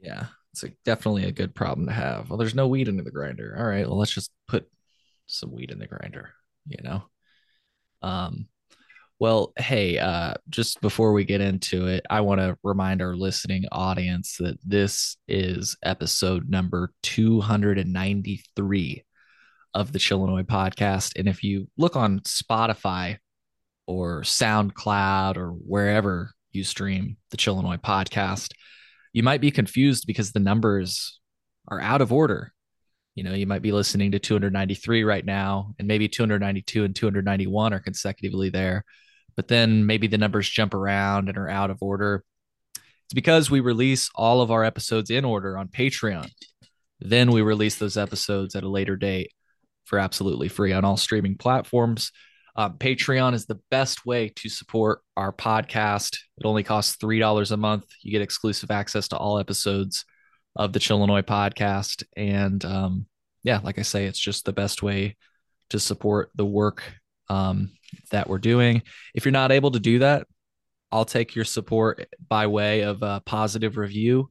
yeah, it's definitely a good problem to have. Well, there's no weed in the grinder. All right, well, let's just put some weed in the grinder, you know? Um, well, hey, uh, just before we get into it, I want to remind our listening audience that this is episode number 293 of the Chillinois podcast. And if you look on Spotify or SoundCloud or wherever you stream the Chillinois podcast, you might be confused because the numbers are out of order. You know, you might be listening to 293 right now, and maybe 292 and 291 are consecutively there, but then maybe the numbers jump around and are out of order. It's because we release all of our episodes in order on Patreon. Then we release those episodes at a later date for absolutely free on all streaming platforms. Um, Patreon is the best way to support our podcast. It only costs $3 a month. You get exclusive access to all episodes of the Chillinois podcast. And um, yeah, like I say, it's just the best way to support the work um, that we're doing. If you're not able to do that, I'll take your support by way of a positive review.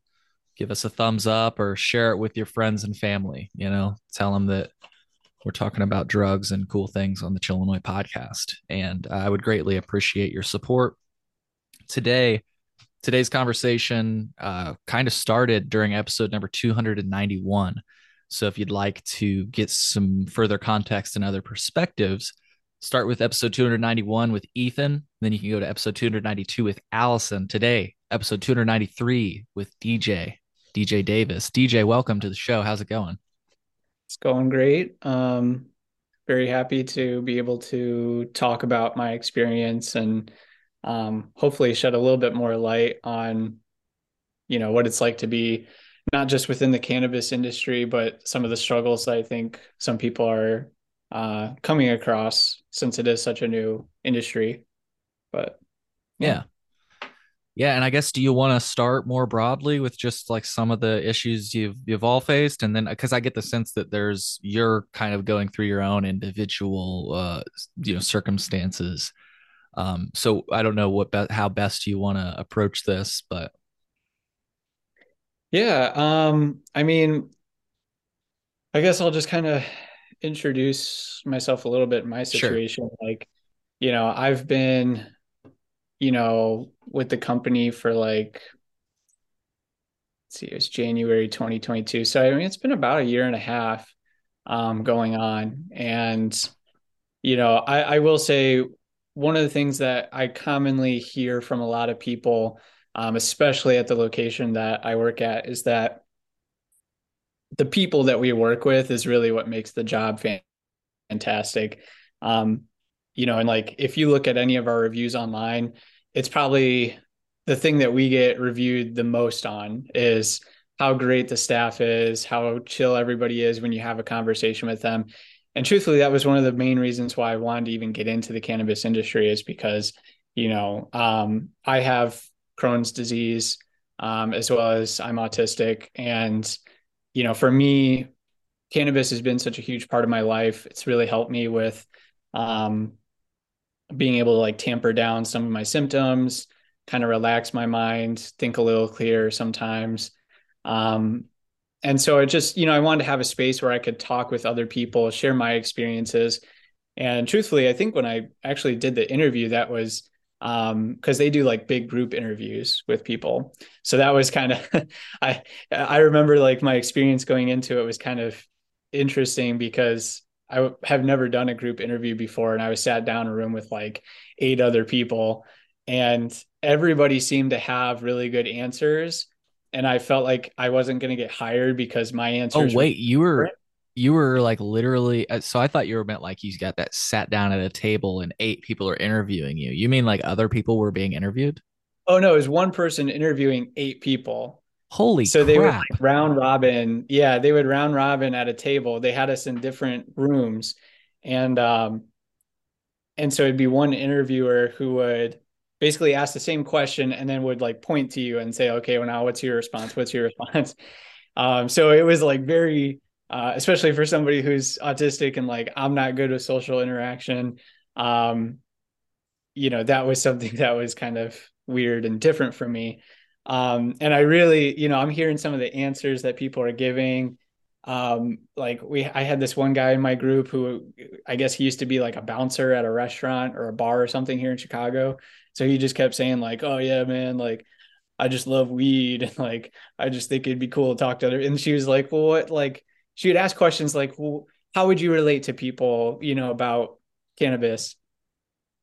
Give us a thumbs up or share it with your friends and family. You know, tell them that we're talking about drugs and cool things on the Chillinois podcast. And I would greatly appreciate your support. Today, today's conversation uh, kind of started during episode number 291. So if you'd like to get some further context and other perspectives, start with episode 291 with Ethan. Then you can go to episode 292 with Allison. Today, episode 293 with DJ, DJ Davis. DJ, welcome to the show. How's it going? It's going great. Um, very happy to be able to talk about my experience and um, hopefully shed a little bit more light on, you know, what it's like to be not just within the cannabis industry, but some of the struggles I think some people are uh, coming across since it is such a new industry. But yeah. yeah. Yeah, and I guess do you want to start more broadly with just like some of the issues you've you've all faced, and then because I get the sense that there's you're kind of going through your own individual uh, you know circumstances. Um, so I don't know what be- how best you want to approach this, but yeah, um, I mean, I guess I'll just kind of introduce myself a little bit in my situation. Sure. Like, you know, I've been you know, with the company for like, see, it's January 2022. So, I mean, it's been about a year and a half um, going on. And, you know, I, I will say one of the things that I commonly hear from a lot of people, um, especially at the location that I work at, is that the people that we work with is really what makes the job fantastic. Um, you know, and like if you look at any of our reviews online, it's probably the thing that we get reviewed the most on is how great the staff is, how chill everybody is when you have a conversation with them. And truthfully, that was one of the main reasons why I wanted to even get into the cannabis industry is because, you know, um, I have Crohn's disease um, as well as I'm autistic. And, you know, for me, cannabis has been such a huge part of my life. It's really helped me with um, being able to like tamper down some of my symptoms, kind of relax my mind, think a little clearer sometimes. Um, and so it just, you know, I wanted to have a space where I could talk with other people, share my experiences. And truthfully, I think when I actually did the interview, that was um because they do like big group interviews with people so that was kind of i i remember like my experience going into it was kind of interesting because I have never done a group interview before, and I was sat down in a room with like eight other people, and everybody seemed to have really good answers. And I felt like I wasn't going to get hired because my answers. Oh wait, were- you were you were like literally. Uh, so I thought you were meant like you got that sat down at a table and eight people are interviewing you. You mean like other people were being interviewed? Oh no, it was one person interviewing eight people. Holy so crap. they would like round robin. Yeah, they would round robin at a table. They had us in different rooms. And um and so it'd be one interviewer who would basically ask the same question and then would like point to you and say, okay, well now what's your response? What's your response? Um, so it was like very uh, especially for somebody who's autistic and like I'm not good with social interaction. Um, you know, that was something that was kind of weird and different for me. Um, and I really, you know, I'm hearing some of the answers that people are giving. Um, like we, I had this one guy in my group who I guess he used to be like a bouncer at a restaurant or a bar or something here in Chicago. So he just kept saying like, "Oh yeah, man, like I just love weed and like I just think it'd be cool to talk to other." And she was like, "Well, what?" Like she would ask questions like, "Well, how would you relate to people, you know, about cannabis?"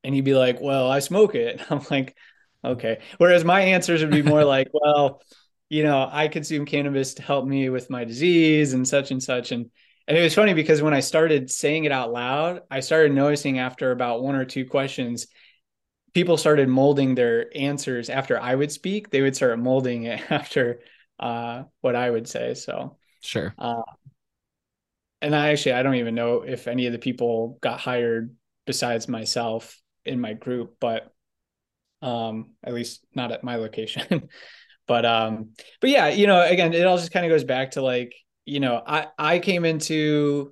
And he'd be like, "Well, I smoke it." I'm like, "Okay." Whereas my answers would be more like, "Well." you know, I consume cannabis to help me with my disease and such and such. And and it was funny because when I started saying it out loud, I started noticing after about one or two questions, people started molding their answers after I would speak. They would start molding it after uh, what I would say. So sure. Uh, and I actually I don't even know if any of the people got hired besides myself in my group, but um, at least not at my location. but um but yeah you know again it all just kind of goes back to like you know i i came into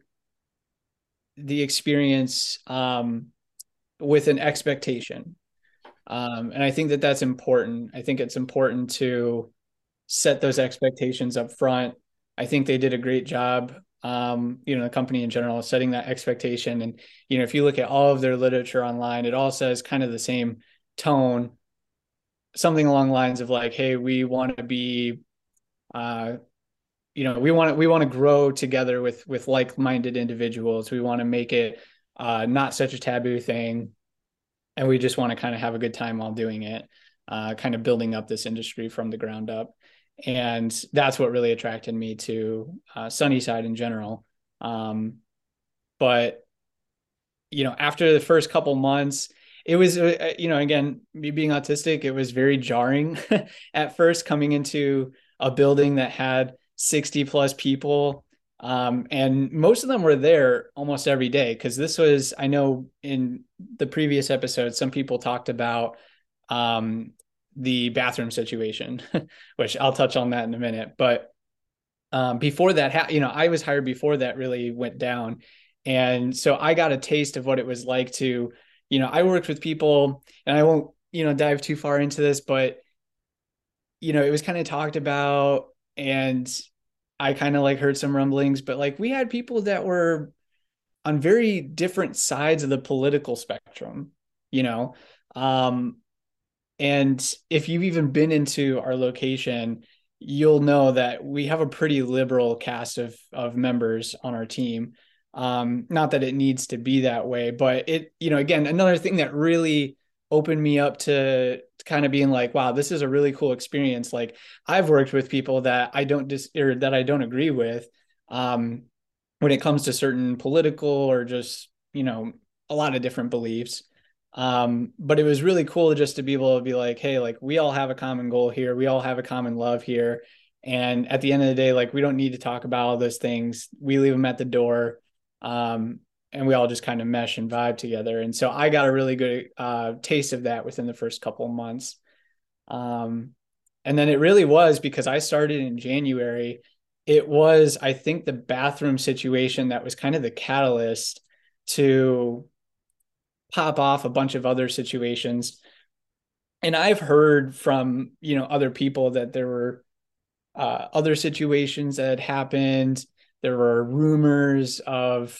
the experience um with an expectation. Um and i think that that's important. I think it's important to set those expectations up front. I think they did a great job um you know the company in general setting that expectation. And you know if you look at all of their literature online it all says kind of the same tone something along the lines of like, hey, we want to be, uh, you know, we want to we want to grow together with with like minded individuals. We want to make it uh, not such a taboo thing, and we just want to kind of have a good time while doing it, uh, kind of building up this industry from the ground up. And that's what really attracted me to uh, Sunnyside in general. Um, but you know, after the first couple months, it was uh, uh, you know again me being autistic it was very jarring at first coming into a building that had 60 plus people um, and most of them were there almost every day because this was i know in the previous episode some people talked about um, the bathroom situation which i'll touch on that in a minute but um, before that ha- you know i was hired before that really went down and so i got a taste of what it was like to you know, I worked with people and I won't, you know, dive too far into this, but you know, it was kind of talked about and I kind of like heard some rumblings, but like we had people that were on very different sides of the political spectrum, you know. Um and if you've even been into our location, you'll know that we have a pretty liberal cast of of members on our team. Um, not that it needs to be that way, but it, you know, again, another thing that really opened me up to, kind of being like, wow, this is a really cool experience. Like I've worked with people that I don't dis or that I don't agree with. Um, when it comes to certain political or just, you know, a lot of different beliefs. Um, but it was really cool just to be able to be like, hey, like we all have a common goal here. We all have a common love here. And at the end of the day, like we don't need to talk about all those things. We leave them at the door um, and we all just kind of mesh and vibe together. And so I got a really good uh, taste of that within the first couple of months. Um, and then it really was because I started in January. It was, I think, the bathroom situation that was kind of the catalyst to pop off a bunch of other situations. And I've heard from you know other people that there were uh, other situations that happened there were rumors of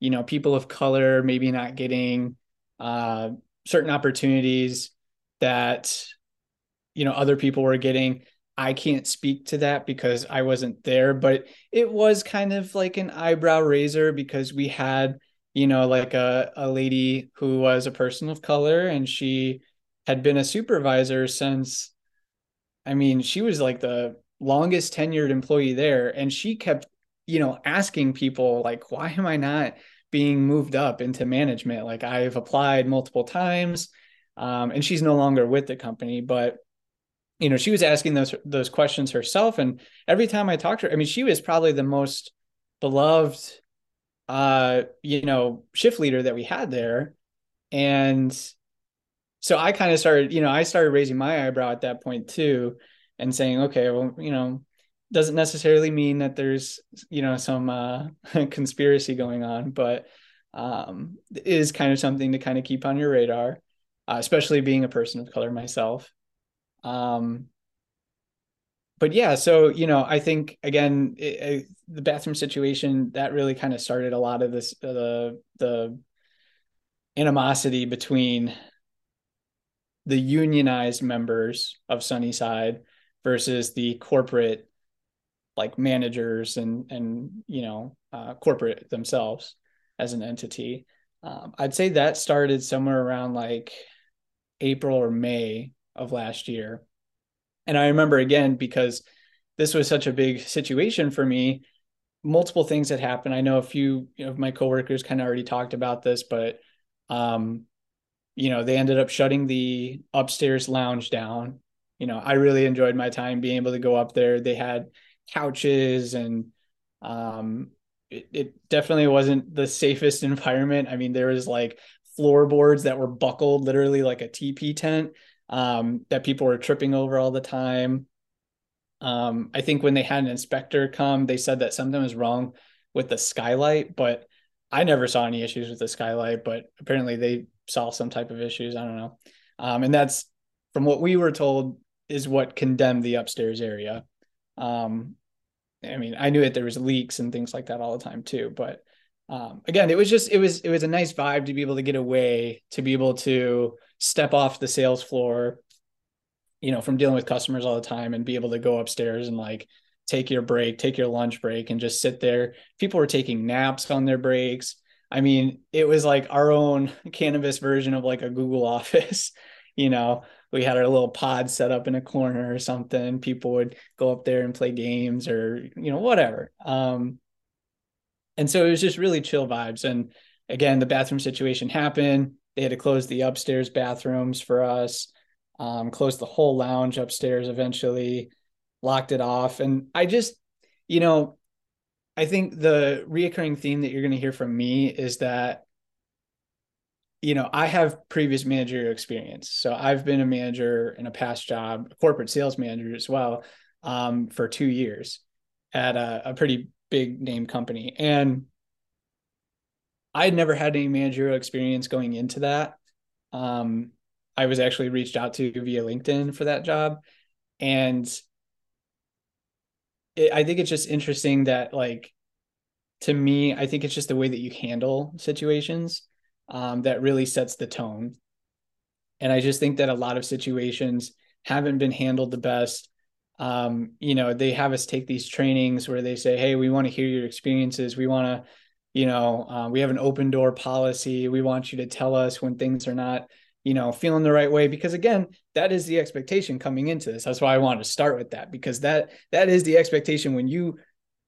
you know people of color maybe not getting uh, certain opportunities that you know other people were getting. I can't speak to that because i wasn't there but it was kind of like an eyebrow raiser because we had you know like a, a lady who was a person of color and she had been a supervisor since i mean she was like the longest tenured employee there and she kept you know, asking people like, why am I not being moved up into management? Like I've applied multiple times, um, and she's no longer with the company, but you know, she was asking those those questions herself. And every time I talked to her, I mean, she was probably the most beloved uh, you know, shift leader that we had there. And so I kind of started, you know, I started raising my eyebrow at that point too and saying, okay, well, you know, doesn't necessarily mean that there's you know some uh, conspiracy going on, but um, is kind of something to kind of keep on your radar, uh, especially being a person of color myself. Um, but yeah, so you know, I think again, it, it, the bathroom situation that really kind of started a lot of this uh, the the animosity between the unionized members of Sunnyside versus the corporate like managers and and you know uh, corporate themselves as an entity. Um, I'd say that started somewhere around like April or May of last year, and I remember again because this was such a big situation for me. Multiple things had happened. I know a few of my coworkers kind of already talked about this, but um, you know, they ended up shutting the upstairs lounge down. You know, I really enjoyed my time being able to go up there. They had couches and um, it, it definitely wasn't the safest environment. I mean, there was like floorboards that were buckled, literally like a TP tent um, that people were tripping over all the time. Um, I think when they had an inspector come, they said that something was wrong with the skylight, but I never saw any issues with the skylight. But apparently they saw some type of issues. I don't know. Um, and that's from what we were told is what condemned the upstairs area. Um, I mean, I knew that there was leaks and things like that all the time too, but um, again, it was just it was it was a nice vibe to be able to get away, to be able to step off the sales floor, you know, from dealing with customers all the time, and be able to go upstairs and like take your break, take your lunch break, and just sit there. People were taking naps on their breaks. I mean, it was like our own cannabis version of like a Google Office, you know, we had our little pod set up in a corner or something. People would go up there and play games or, you know, whatever. Um, and so it was just really chill vibes. And again, the bathroom situation happened. They had to close the upstairs bathrooms for us, um, close the whole lounge upstairs eventually, locked it off. And I just, you know, I think the reoccurring theme that you're going to hear from me is that you know, I have previous managerial experience. So I've been a manager in a past job, a corporate sales manager as well, um, for two years at a, a pretty big name company. And I had never had any managerial experience going into that. Um, I was actually reached out to via LinkedIn for that job. And it, I think it's just interesting that, like, to me, I think it's just the way that you handle situations um, that really sets the tone. And I just think that a lot of situations haven't been handled the best. Um, you know, they have us take these trainings where they say, "Hey, we want to hear your experiences. We want to, you know, uh, we have an open door policy. We want you to tell us when things are not." you know feeling the right way because again that is the expectation coming into this that's why i wanted to start with that because that that is the expectation when you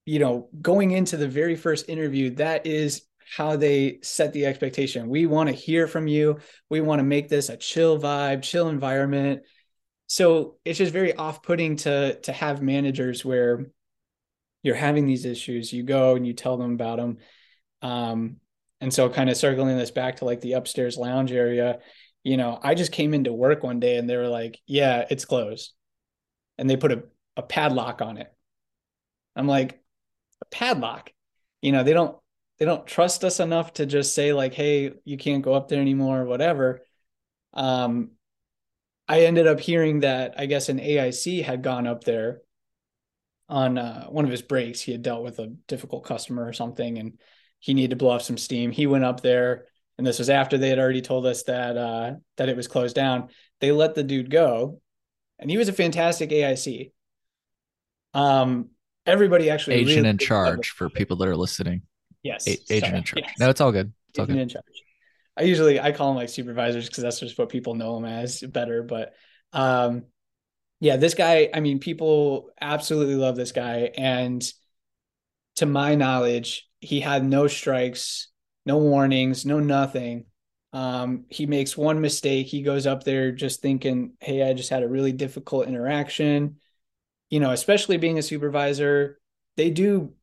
you know going into the very first interview that is how they set the expectation. We want to hear from you. We want to make this a chill vibe, chill environment. So it's just very off-putting to to have managers where you're having these issues, you go and you tell them about them. Um, and so kind of circling this back to like the upstairs lounge area, you know, I just came into work one day and they were like, "Yeah, it's closed," and they put a a padlock on it. I'm like, a padlock. You know, they don't they don't trust us enough to just say like hey you can't go up there anymore or whatever. Um i ended up hearing that i guess an aic had gone up there on uh, one of his breaks. He had dealt with a difficult customer or something and he needed to blow off some steam. He went up there and this was after they had already told us that uh that it was closed down. They let the dude go and he was a fantastic aic um everybody actually agent really in charge for people that are listening Yes. A- agent Sorry. in charge. Yes. No, it's all good. It's agent all good. in charge. I usually I call them like supervisors because that's just what people know them as better. But um, yeah, this guy. I mean, people absolutely love this guy, and to my knowledge, he had no strikes, no warnings, no nothing. Um, he makes one mistake. He goes up there just thinking, "Hey, I just had a really difficult interaction." You know, especially being a supervisor, they do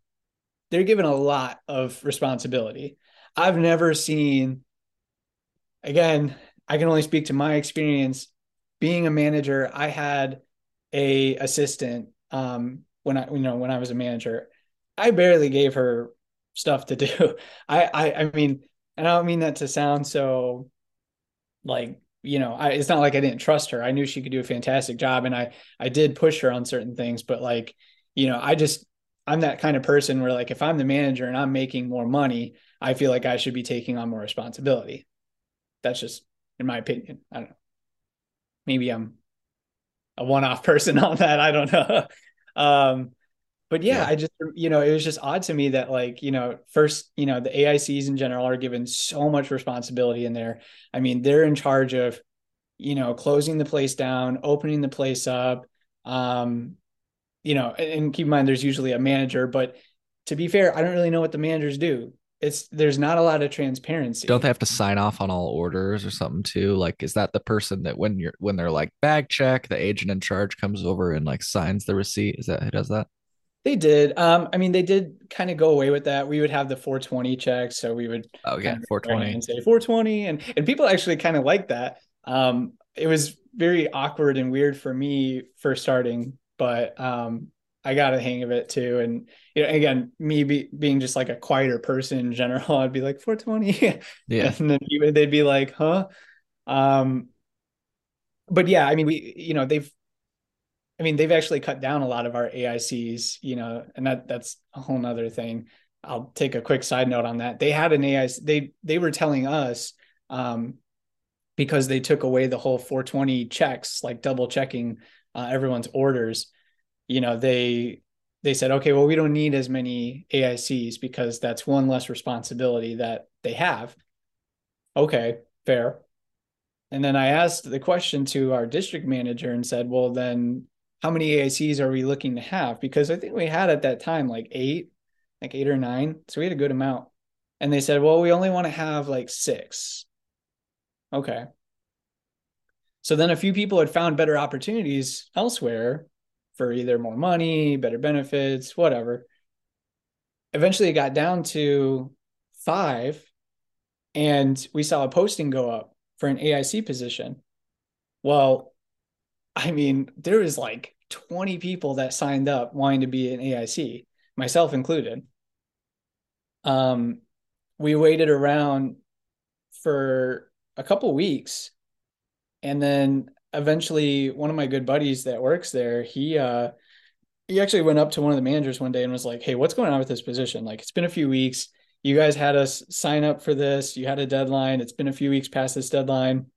they're given a lot of responsibility. I've never seen, again, I can only speak to my experience being a manager. I had a assistant um, when I, you know, when I was a manager. I barely gave her stuff to do. I, I, I mean, and I don't mean that to sound so like you know, I, it's not like I didn't trust her. I knew she could do a fantastic job, and I I did push her on certain things. But like, you know, I just I'm that kind of person where like if I'm the manager and I'm making more money, I feel like I should be taking on more responsibility. That's just in my opinion. I don't know. Maybe I'm a one-off person on that. I don't know. um, but yeah, yeah, I just you know it was just odd to me that like you know first you know the AICs in general are given so much responsibility in there. I mean they're in charge of you know closing the place down, opening the place up. Um, you know, and keep in mind there's usually a manager, but to be fair, I don't really know what the managers do. It's there's not a lot of transparency. Don't they have to sign off on all orders or something too? Like, is that the person that when you're when they're like bag check, the agent in charge comes over and like signs the receipt? Is that who does that? They did. Um, I mean, they did kind of go away with that. We would have the 420 checks, so we would oh yeah, 420 and say 420, and and people actually kind of like that. Um, it was very awkward and weird for me for starting, but um, I got a hang of it too. And you know, again, me be, being just like a quieter person in general, I'd be like 420, yeah, and then they'd be like, huh. Um, but yeah, I mean, we you know they've I mean, they've actually cut down a lot of our AICs, you know, and that that's a whole nother thing. I'll take a quick side note on that. They had an AIC, they they were telling us um, because they took away the whole 420 checks, like double checking uh, everyone's orders. You know, they they said, okay, well, we don't need as many AICs because that's one less responsibility that they have. Okay, fair. And then I asked the question to our district manager and said, well, then how many AICs are we looking to have? Because I think we had at that time like eight, like eight or nine. So we had a good amount. And they said, well, we only want to have like six. Okay. So then a few people had found better opportunities elsewhere for either more money, better benefits, whatever. Eventually it got down to five, and we saw a posting go up for an AIC position. Well, I mean, there was like 20 people that signed up wanting to be an AIC, myself included. Um, we waited around for a couple weeks, and then eventually, one of my good buddies that works there, he uh, he actually went up to one of the managers one day and was like, "Hey, what's going on with this position? Like, it's been a few weeks. You guys had us sign up for this. You had a deadline. It's been a few weeks past this deadline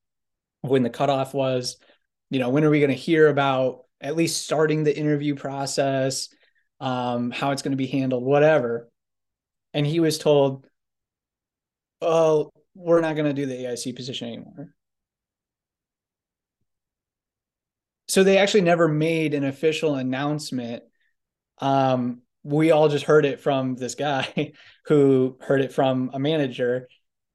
when the cutoff was." you know when are we going to hear about at least starting the interview process um, how it's going to be handled whatever and he was told oh we're not going to do the aic position anymore so they actually never made an official announcement um, we all just heard it from this guy who heard it from a manager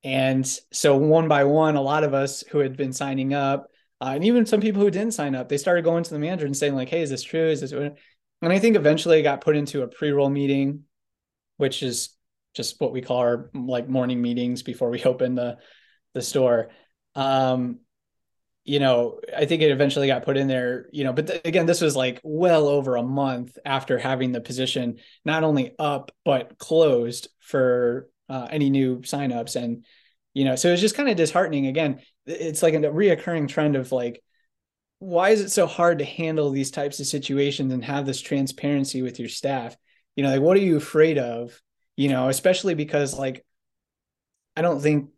and so one by one a lot of us who had been signing up uh, and even some people who didn't sign up, they started going to the manager and saying like, "Hey, is this true? Is this?" And I think eventually it got put into a pre-roll meeting, which is just what we call our like morning meetings before we open the the store. Um, you know, I think it eventually got put in there, you know, but th- again, this was like well over a month after having the position not only up but closed for uh, any new signups. And, you know, so it was just kind of disheartening. Again, it's like a reoccurring trend of like why is it so hard to handle these types of situations and have this transparency with your staff you know like what are you afraid of you know especially because like i don't think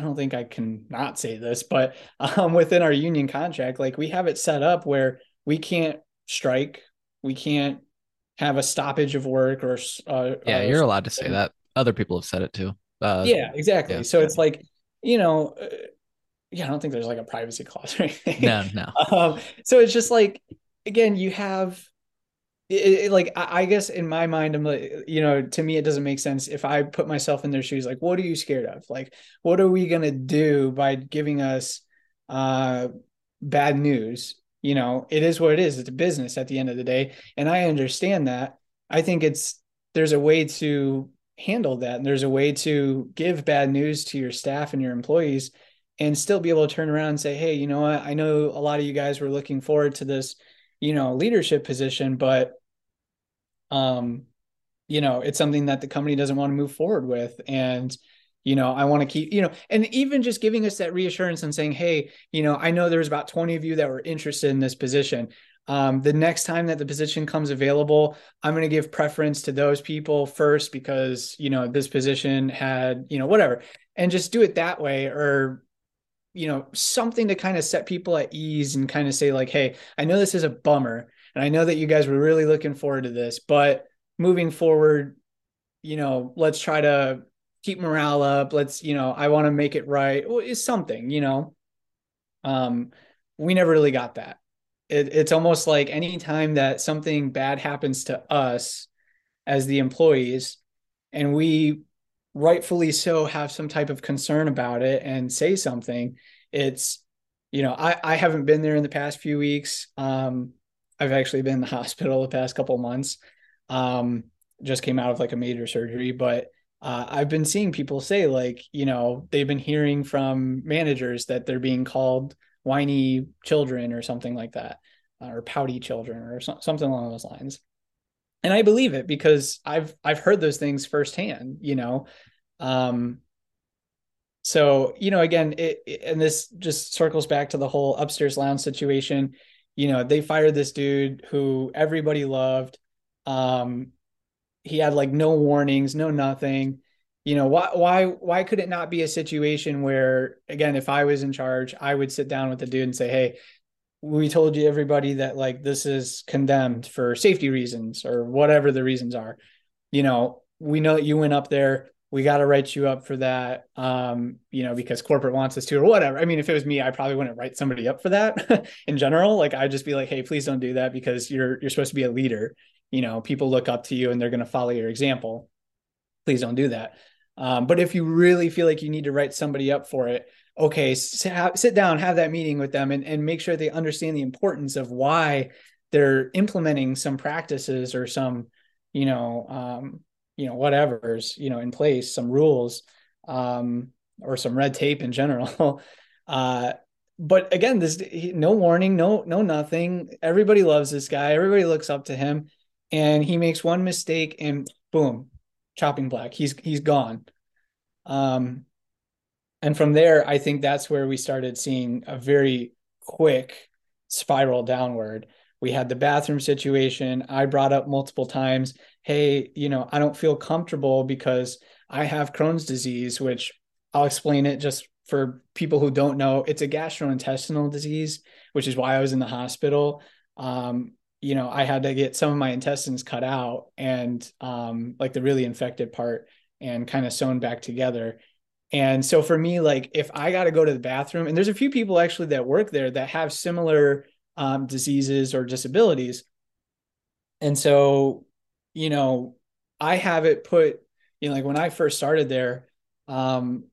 i don't think i can not say this but um, within our union contract like we have it set up where we can't strike we can't have a stoppage of work or uh, yeah you're allowed to say that other people have said it too uh, yeah exactly yeah. so it's like you know uh, yeah, I don't think there's like a privacy clause or anything. No, no. Um, so it's just like, again, you have it, it, like I, I guess in my mind, I'm like, you know, to me, it doesn't make sense if I put myself in their shoes. Like, what are you scared of? Like, what are we gonna do by giving us uh, bad news? You know, it is what it is. It's a business at the end of the day, and I understand that. I think it's there's a way to handle that, and there's a way to give bad news to your staff and your employees and still be able to turn around and say, hey, you know what? I know a lot of you guys were looking forward to this, you know, leadership position, but um, you know, it's something that the company doesn't want to move forward with. And, you know i want to keep you know and even just giving us that reassurance and saying hey you know i know there's about 20 of you that were interested in this position um, the next time that the position comes available i'm going to give preference to those people first because you know this position had you know whatever and just do it that way or you know something to kind of set people at ease and kind of say like hey i know this is a bummer and i know that you guys were really looking forward to this but moving forward you know let's try to keep morale up. Let's you know i want to make it right. Is something you know? Um we never really got that. It, it's almost like anytime that something bad happens to us as the employees and we rightfully so have some type of concern about it and say something it's you know i i haven't been there in the past few weeks. Um i've actually been in the hospital the past couple months um just came out of like a major surgery but uh, I've been seeing people say like, you know, they've been hearing from managers that they're being called whiny children or something like that, uh, or pouty children or so- something along those lines and I believe it because I've I've heard those things firsthand, you know. Um so, you know, again, it, it, and this just circles back to the whole upstairs lounge situation. You know, they fired this dude who everybody loved. Um he had like no warnings, no nothing. You know, why why why could it not be a situation where again, if I was in charge, I would sit down with the dude and say, "Hey, we told you everybody that like this is condemned for safety reasons or whatever the reasons are you know we know that you went up there we got to write you up for that um you know because corporate wants us to or whatever. I mean if it was me i probably wouldn't write somebody up for that in general. Like i'd just be like hey please don't do that because you're you're supposed to be a leader. You know people look up to you and they're going to follow your example. Please don't do that. Um, but if you really feel like you need to write somebody up for it okay, sit down, have that meeting with them and, and make sure they understand the importance of why they're implementing some practices or some, you know, um, you know, whatever's, you know, in place, some rules, um, or some red tape in general. uh, but again, this no warning, no, no, nothing. Everybody loves this guy. Everybody looks up to him, and he makes one mistake, and boom, chopping black. He's he's gone. Um, and from there i think that's where we started seeing a very quick spiral downward we had the bathroom situation i brought up multiple times hey you know i don't feel comfortable because i have crohn's disease which i'll explain it just for people who don't know it's a gastrointestinal disease which is why i was in the hospital um, you know i had to get some of my intestines cut out and um, like the really infected part and kind of sewn back together and so for me, like if I got to go to the bathroom, and there's a few people actually that work there that have similar um, diseases or disabilities. And so, you know, I have it put, you know, like when I first started there, um,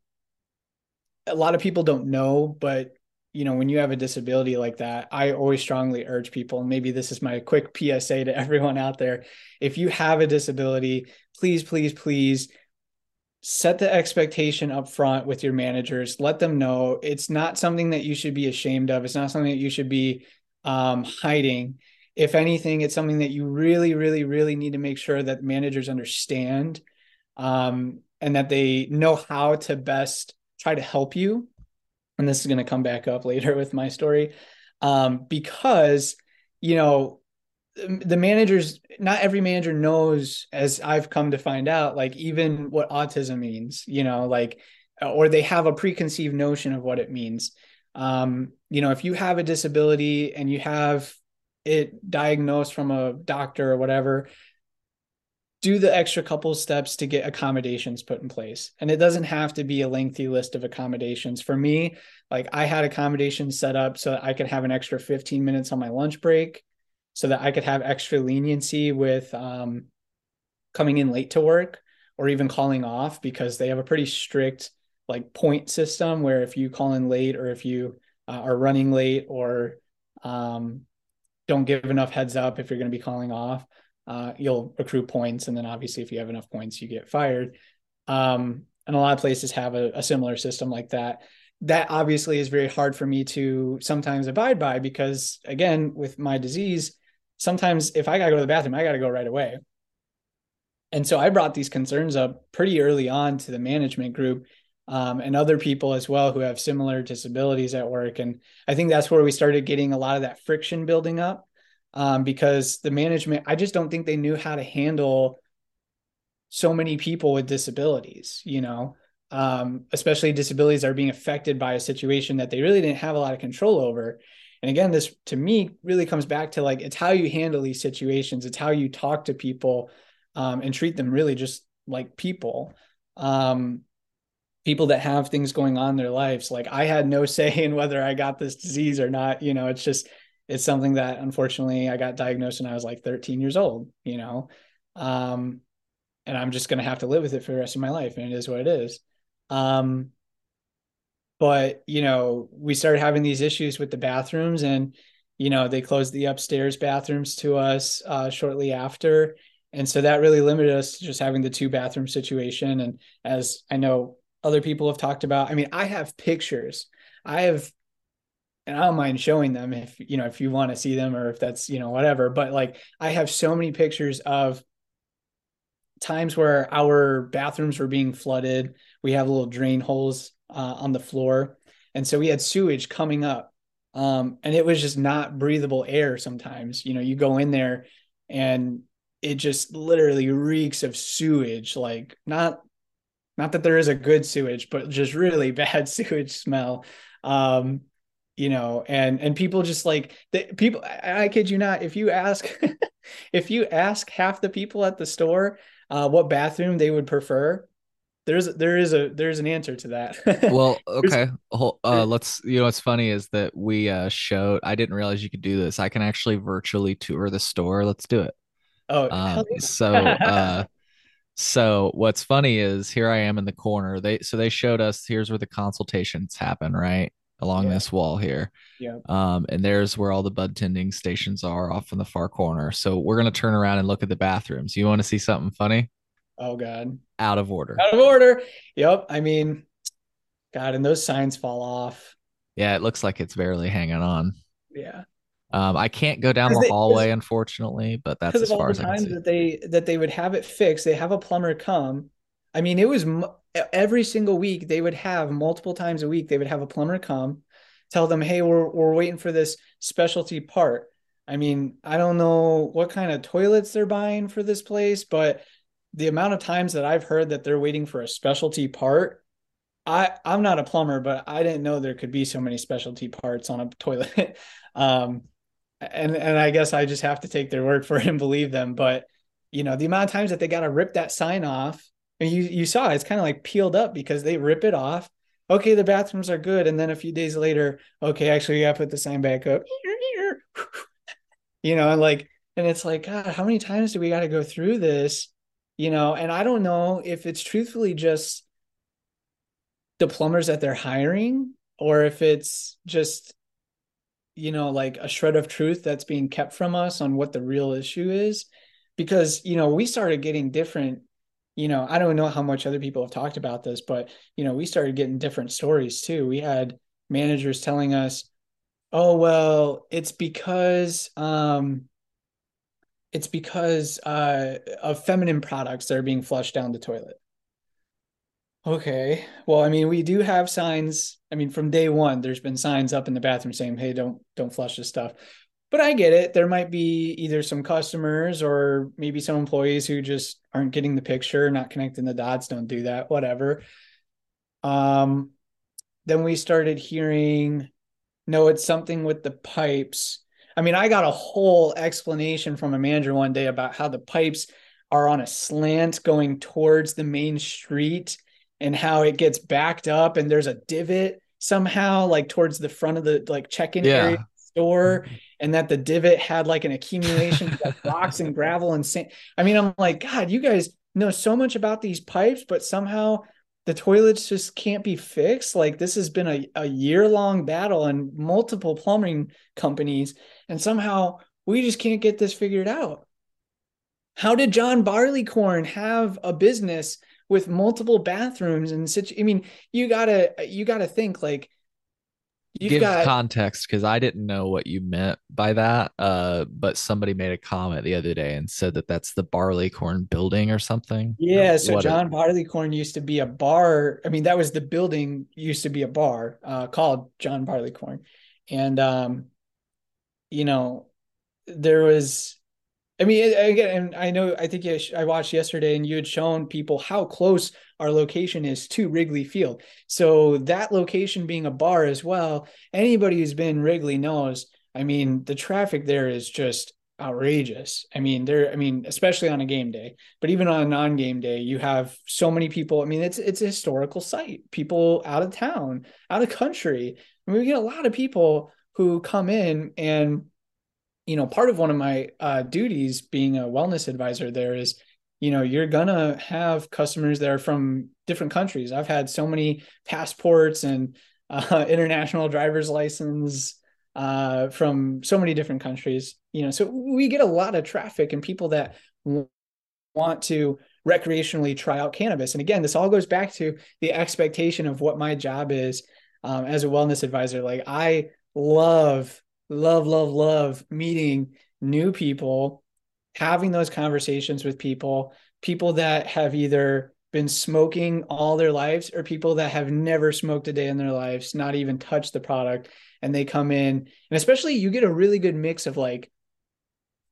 a lot of people don't know, but you know, when you have a disability like that, I always strongly urge people, and maybe this is my quick PSA to everyone out there. If you have a disability, please, please, please set the expectation up front with your managers. Let them know. It's not something that you should be ashamed of. It's not something that you should be um, hiding if anything it's something that you really really really need to make sure that managers understand um, and that they know how to best try to help you. And this is going to come back up later with my story. Um, because you know the managers not every manager knows as i've come to find out like even what autism means you know like or they have a preconceived notion of what it means. Um, you know if you have a disability and you have it diagnosed from a doctor or whatever do the extra couple steps to get accommodations put in place. And it doesn't have to be a lengthy list of accommodations. For me like i had accommodations set up so that i could have an extra 15 minutes on my lunch break so that I could have extra leniency with um, coming in late to work or even calling off because they have a pretty strict like point system where if you call in late or if you uh, are running late or um, don't give enough heads up if you're going to be calling off, uh, you'll accrue points. And then obviously, if you have enough points, you get fired. Um, and a lot of places have a, a similar system like that that obviously is very hard for me to sometimes abide by because again with my disease sometimes if I gotta go to the bathroom, I gotta go right away. and so I brought these concerns up pretty early on to the management group um, and other people as well who have similar disabilities at work. And I think that's where we started getting a lot of that friction building up um, because the management, I just don't think they knew how to handle so many people with disabilities, you know, um, especially disabilities that are being affected by a situation that they really didn't have a lot of control over. And again, this to me really comes back to like it's how you handle these situations, it's how you talk to people um, and treat them really just like people. Um, people that have things going on in their lives. Like I had no say in whether I got this disease or not. You know, it's just it's something that unfortunately I got diagnosed when I was like 13 years old, you know. Um, and I'm just gonna have to live with it for the rest of my life. And it is what it is. Um, but you know, we started having these issues with the bathrooms and you know, they closed the upstairs bathrooms to us uh, shortly after and so that really limited us to just having the two bathroom situation and as i know other people have talked about. I mean i have pictures. I have and i don't mind showing them if you know if you want to see them or if that's you know whatever but like i have so many pictures of times where our bathrooms were being flooded. We have little drain holes uh, on the floor. And so we had sewage coming up um, and it was just not breathable air sometimes. You know you go in there and it just literally reeks of sewage like not not that there is a good sewage but just really bad sewage smell. Um you know and and people just like the people I, I kid you not if you ask if you ask half the people at the store uh what bathroom they would prefer there's there is a there's an answer to that. Well okay uh let's you know what's funny is that we uh showed i didn't realize you could do this. I can actually virtually tour the store. Let's do it. Oh, um, so uh, so what's funny is here I am in the corner. They so they showed us here's where the consultations happen, right? Along yeah. this wall here. Yeah. Um, and there's where all the bud tending stations are off in the far corner. So we're gonna turn around and look at the bathrooms. You want to see something funny? Oh God. Out of order. Out of order. Yep. I mean, God, and those signs fall off. Yeah, it looks like it's barely hanging on. Yeah. Um, I can't go down the they, hallway, unfortunately, but that's as far as I can see. That they that they would have it fixed. They have a plumber come. I mean, it was every single week. They would have multiple times a week. They would have a plumber come, tell them, "Hey, we're we're waiting for this specialty part." I mean, I don't know what kind of toilets they're buying for this place, but the amount of times that I've heard that they're waiting for a specialty part, I I'm not a plumber, but I didn't know there could be so many specialty parts on a toilet. um, and and I guess I just have to take their word for it and believe them. But you know, the amount of times that they got to rip that sign off, and you you saw it's kind of like peeled up because they rip it off. Okay, the bathrooms are good, and then a few days later, okay, actually, you got to put the sign back up. you know, and like, and it's like, God, how many times do we got to go through this? You know, and I don't know if it's truthfully just the plumbers that they're hiring or if it's just you know like a shred of truth that's being kept from us on what the real issue is. Because you know we started getting different you know i don't know how much other people have talked about this but you know we started getting different stories too. We had managers telling us oh well it's because um it's because uh of feminine products that are being flushed down the toilet Okay. Well, I mean, we do have signs. I mean, from day one, there's been signs up in the bathroom saying, "Hey, don't don't flush this stuff." But I get it. There might be either some customers or maybe some employees who just aren't getting the picture, not connecting the dots. Don't do that. Whatever. Um, then we started hearing, no, it's something with the pipes. I mean, I got a whole explanation from a manager one day about how the pipes are on a slant going towards the main street and how it gets backed up and there's a divot somehow like towards the front of the like check-in yeah. area store mm-hmm. and that the divot had like an accumulation of rocks and gravel and sand. I mean, I'm like, God, you guys know so much about these pipes, but somehow the toilets just can't be fixed. Like this has been a, a year long battle and multiple plumbing companies, and somehow we just can't get this figured out. How did John Barleycorn have a business with multiple bathrooms and such i mean you gotta you gotta think like You've give got, context because I didn't know what you meant by that. Uh, but somebody made a comment the other day and said that that's the Barleycorn building or something. Yeah, or so John it, Barleycorn used to be a bar. I mean, that was the building used to be a bar uh, called John Barleycorn, and um, you know, there was I mean, again, and I know, I think I watched yesterday and you had shown people how close our location is to Wrigley Field. So that location being a bar as well, anybody who's been Wrigley knows, I mean, the traffic there is just outrageous. I mean, there, I mean, especially on a game day, but even on a non-game day, you have so many people. I mean, it's it's a historical site. People out of town, out of country. I mean, we get a lot of people who come in and you know, part of one of my uh, duties being a wellness advisor there is, you know, you're gonna have customers that are from different countries. I've had so many passports and uh, international driver's license uh, from so many different countries. You know, so we get a lot of traffic and people that want to recreationally try out cannabis. And again, this all goes back to the expectation of what my job is um, as a wellness advisor. Like I love love, love, love meeting new people, having those conversations with people, people that have either been smoking all their lives or people that have never smoked a day in their lives, not even touched the product. And they come in, and especially you get a really good mix of like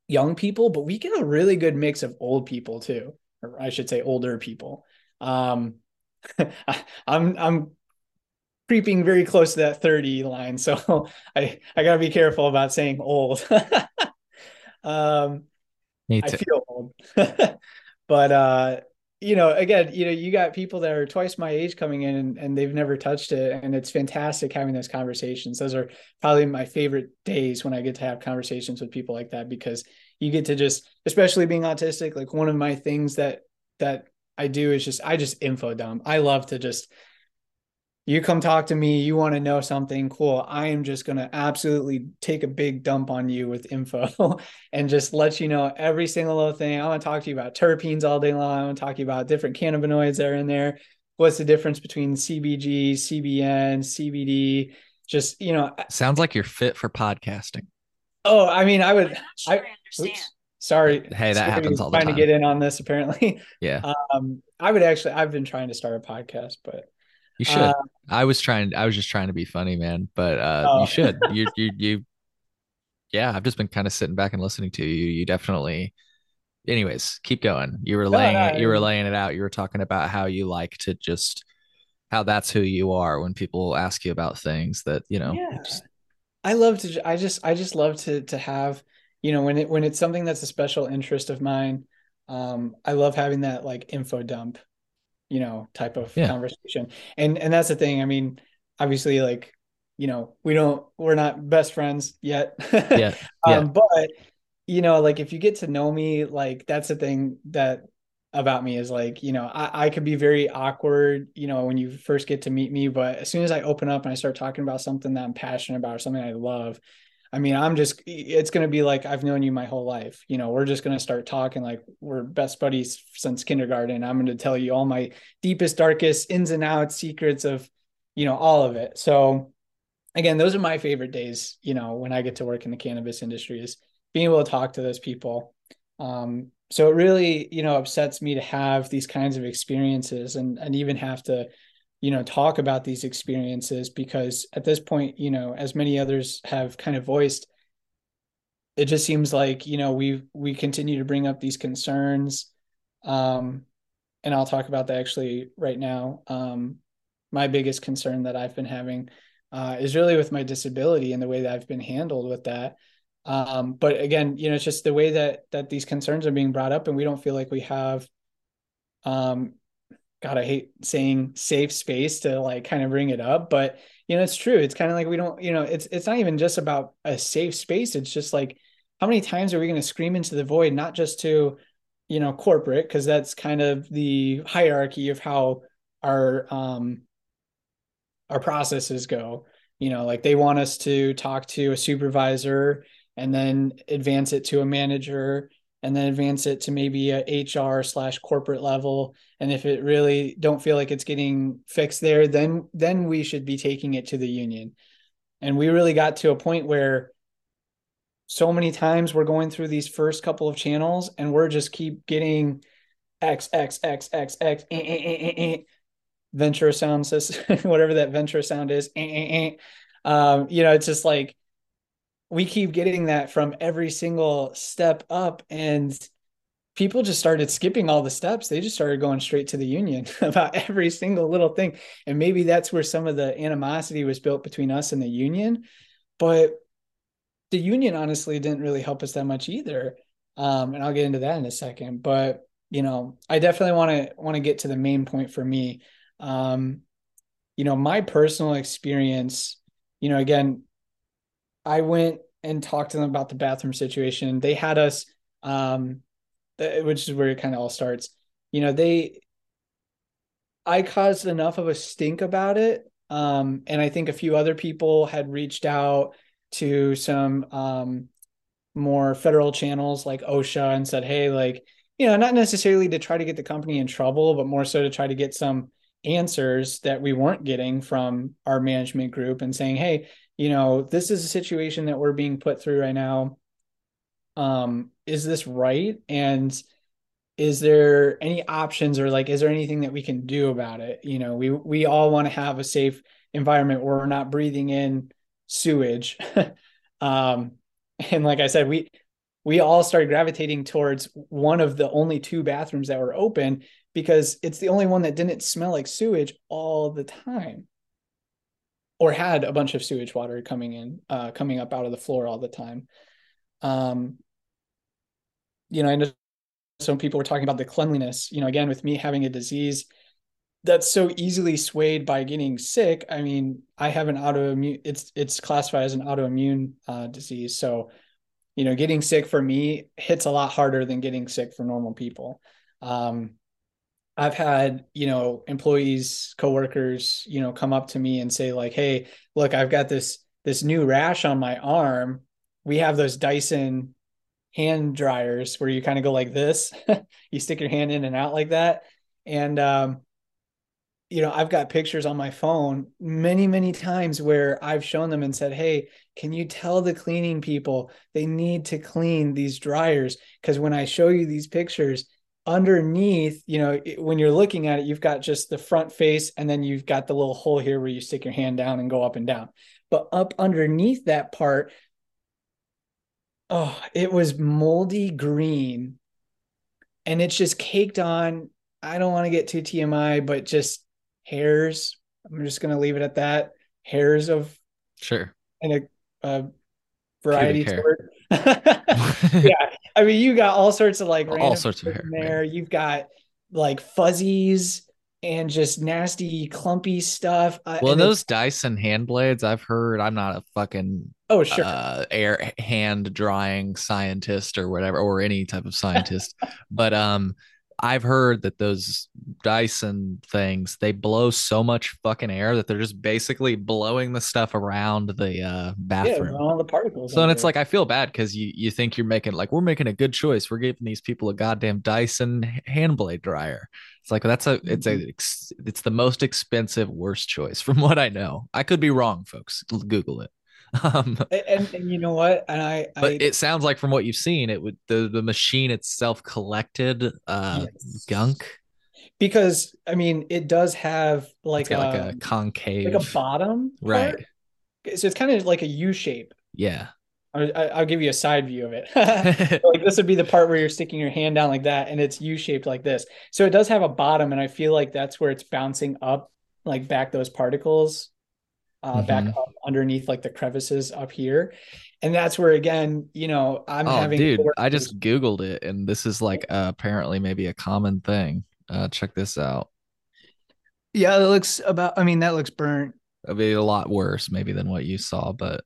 young people, but we get a really good mix of old people too, or I should say older people. Um, I'm I'm creeping very close to that 30 line. So I, I gotta be careful about saying old. um, Me too. I feel old, but, uh, you know, again, you know, you got people that are twice my age coming in and, and they've never touched it. And it's fantastic having those conversations. Those are probably my favorite days when I get to have conversations with people like that, because you get to just, especially being autistic, like one of my things that, that I do is just, I just info dump. I love to just, you come talk to me, you want to know something cool. I am just going to absolutely take a big dump on you with info and just let you know every single little thing. I want to talk to you about terpenes all day long. I want to talk to you about different cannabinoids that are in there. What's the difference between CBG, CBN, CBD? Just, you know, sounds like you're fit for podcasting. Oh, I mean, I would, sure I, I oops, sorry. Hey, that happens all the time. Trying to get in on this, apparently. Yeah. Um, I would actually, I've been trying to start a podcast, but you should. Uh, I was trying. I was just trying to be funny, man. But uh, oh. you should. You you you. Yeah, I've just been kind of sitting back and listening to you. You definitely. Anyways, keep going. You were laying no, no, it. You were laying it out. You were talking about how you like to just how that's who you are when people ask you about things that you know. Yeah. Just, I love to. I just. I just love to to have you know when it when it's something that's a special interest of mine. Um, I love having that like info dump you know type of yeah. conversation and and that's the thing i mean obviously like you know we don't we're not best friends yet yeah, yeah. Um, but you know like if you get to know me like that's the thing that about me is like you know I, I could be very awkward you know when you first get to meet me but as soon as i open up and i start talking about something that i'm passionate about or something i love I mean, I'm just, it's going to be like I've known you my whole life. You know, we're just going to start talking like we're best buddies since kindergarten. I'm going to tell you all my deepest, darkest ins and outs, secrets of, you know, all of it. So, again, those are my favorite days, you know, when I get to work in the cannabis industry is being able to talk to those people. Um, so it really, you know, upsets me to have these kinds of experiences and, and even have to, you know talk about these experiences because at this point you know as many others have kind of voiced it just seems like you know we we continue to bring up these concerns um and I'll talk about that actually right now. Um my biggest concern that I've been having uh, is really with my disability and the way that I've been handled with that. Um but again you know it's just the way that that these concerns are being brought up and we don't feel like we have um God, I hate saying safe space to like kind of bring it up, but you know, it's true. It's kind of like we don't, you know, it's it's not even just about a safe space. It's just like how many times are we going to scream into the void, not just to, you know, corporate, because that's kind of the hierarchy of how our um our processes go. You know, like they want us to talk to a supervisor and then advance it to a manager and then advance it to maybe a HR slash corporate level. And if it really don't feel like it's getting fixed there, then then we should be taking it to the union. And we really got to a point where so many times we're going through these first couple of channels and we're just keep getting X, X, X, X, X, eh, eh, eh, eh, eh Ventura sound whatever that Ventura sound is. Eh. Um, you know, it's just like we keep getting that from every single step up and people just started skipping all the steps. They just started going straight to the union about every single little thing. And maybe that's where some of the animosity was built between us and the union. But the union honestly didn't really help us that much either. Um, and i'll get into that in a second. But you know i definitely want to want to get to the main point for me. Um, you know my personal experience you know again I went and talked to them about the bathroom situation. They had us, um, which is where it kind of all starts. You know, they, I caused enough of a stink about it. Um, and I think a few other people had reached out to some um, more federal channels like OSHA and said, hey, like, you know, not necessarily to try to get the company in trouble, but more so to try to get some answers that we weren't getting from our management group and saying, hey, you know, this is a situation that we're being put through right now. Um, is this right? And is there any options or like is there anything that we can do about it? You know, we we all want to have a safe environment where we're not breathing in sewage. um, and like I said, we we all started gravitating towards one of the only two bathrooms that were open because it's the only one that didn't smell like sewage all the time or had a bunch of sewage water coming in, uh, coming up out of the floor all the time. Um, you know, I know some people were talking about the cleanliness. You know, again, with me having a disease that's so easily swayed by getting sick. I mean, I have an autoimmune. It's it's classified as an autoimmune uh, disease. So, you know, getting sick for me hits a lot harder than getting sick for normal people. Um, I've had, you know, employees, coworkers, you know, come up to me and say like, "Hey, look, I've got this this new rash on my arm. We have those Dyson hand dryers where you kind of go like this. you stick your hand in and out like that. And um you know, I've got pictures on my phone many, many times where I've shown them and said, Hey, can you tell the cleaning people they need to clean these dryers? Because when I show you these pictures, underneath, you know, when you're looking at it, you've got just the front face and then you've got the little hole here where you stick your hand down and go up and down. But up underneath that part, oh, it was moldy green and it's just caked on. I don't want to get too TMI, but just hairs. I'm just going to leave it at that. Hairs of sure and a, a variety yeah, I mean, you got all sorts of like all sorts of hair there. Man. You've got like fuzzies and just nasty, clumpy stuff. Uh, well, those Dyson hand blades, I've heard. I'm not a fucking oh sure uh, air hand drying scientist or whatever, or any type of scientist, but um, I've heard that those Dyson things they blow so much fucking air that they're just basically blowing the stuff around the uh, bathroom. Yeah, all the particles. So then it's like I feel bad because you you think you're making like we're making a good choice. We're giving these people a goddamn Dyson hand blade dryer. It's like that's a it's a mm-hmm. it's the most expensive worst choice from what I know. I could be wrong, folks. Google it. Um, and, and, you know what? And I, but I, it sounds like from what you've seen, it would the the machine itself collected uh yes. gunk. Because I mean, it does have like a, like a concave, like a bottom, right? Part. So it's kind of like a U shape. Yeah. I, will give you a side view of it. like this would be the part where you're sticking your hand down like that, and it's U shaped like this. So it does have a bottom, and I feel like that's where it's bouncing up, like back those particles uh, mm-hmm. back up underneath like the crevices up here. And that's where again, you know, I'm oh, having dude, I just googled it and this is like uh, apparently maybe a common thing. Uh, check this out. Yeah, it looks about I mean that looks burnt. It'd be a lot worse maybe than what you saw, but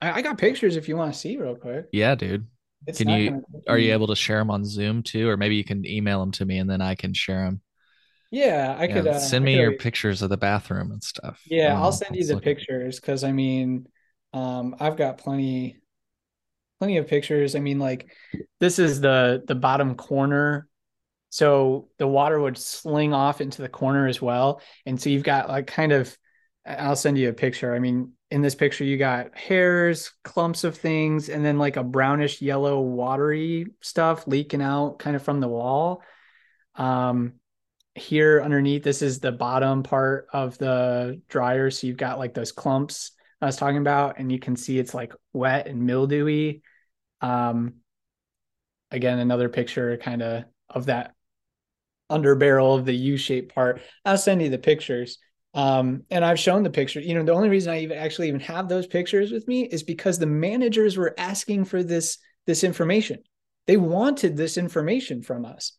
I, I got pictures if you want to see real quick. Yeah, dude. It's can you are you able to share them on Zoom too, or maybe you can email them to me and then I can share them? Yeah, I yeah, could uh, send me your always... pictures of the bathroom and stuff. Yeah, I'll send you the pictures because I mean, um, I've got plenty, plenty of pictures. I mean, like this is the the bottom corner, so the water would sling off into the corner as well, and so you've got like kind of. I'll send you a picture. I mean, in this picture you got hairs, clumps of things, and then like a brownish yellow watery stuff leaking out kind of from the wall. Um, here underneath, this is the bottom part of the dryer. So you've got like those clumps I was talking about, and you can see it's like wet and mildewy. Um, again, another picture kind of of that under barrel of the U-shaped part. I'll send you the pictures. Um, and I've shown the picture. You know, the only reason I even actually even have those pictures with me is because the managers were asking for this this information. They wanted this information from us.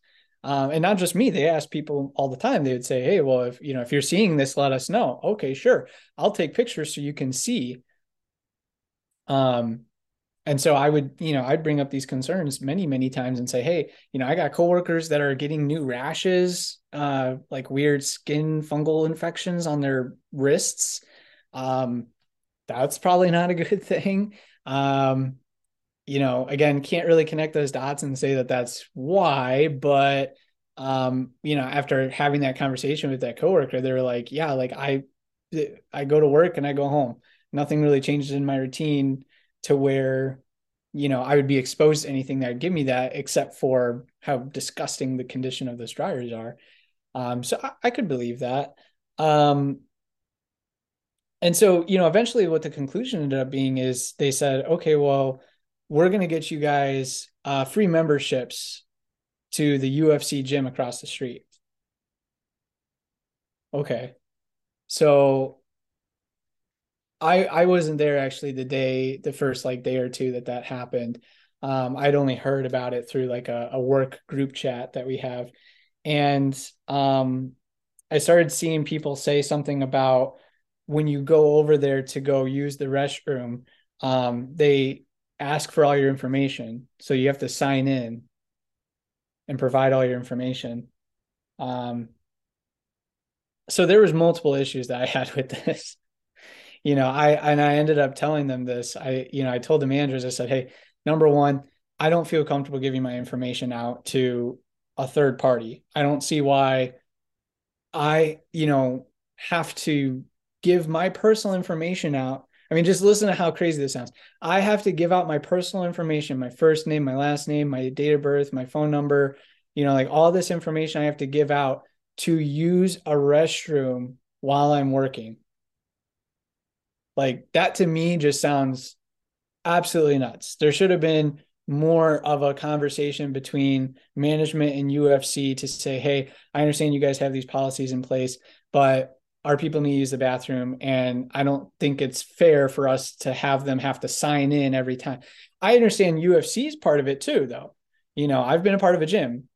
Um, and not just me, they asked people all the time. They would say, Hey, well, if you know, if you're seeing this, let us know. Okay, sure. I'll take pictures so you can see. Um, and so I would, you know, I'd bring up these concerns many, many times and say, Hey, you know, I got coworkers that are getting new rashes, uh, like weird skin fungal infections on their wrists. Um, that's probably not a good thing. Um, you know, again, can't really connect those dots and say that that's why, but um, you know, after having that conversation with that coworker, they were like, yeah, like I, I go to work and I go home. Nothing really changes in my routine to where, you know, I would be exposed to anything that would give me that, except for how disgusting the condition of those dryers are. Um, so I, I could believe that. Um, and so, you know, eventually what the conclusion ended up being is they said, okay, well, we're going to get you guys uh, free memberships to the UFC gym across the street. Okay. So I I wasn't there actually the day the first like day or two that that happened. Um, I'd only heard about it through like a, a work group chat that we have, and um, I started seeing people say something about when you go over there to go use the restroom, um, they ask for all your information. So you have to sign in and provide all your information. Um, so there was multiple issues that I had with this. You know, I and I ended up telling them this. I, you know, I told the managers, I said, hey, number one, I don't feel comfortable giving my information out to a third party. I don't see why I, you know, have to give my personal information out I mean, just listen to how crazy this sounds. I have to give out my personal information, my first name, my last name, my date of birth, my phone number, you know, like all this information I have to give out to use a restroom while I'm working. Like that to me just sounds absolutely nuts. There should have been more of a conversation between management and UFC to say, hey, I understand you guys have these policies in place, but our people need to use the bathroom? And i don't think it's fair for us to have them have to sign in every time. I understand ufc's part of it too though. You know i've been a part of a gym.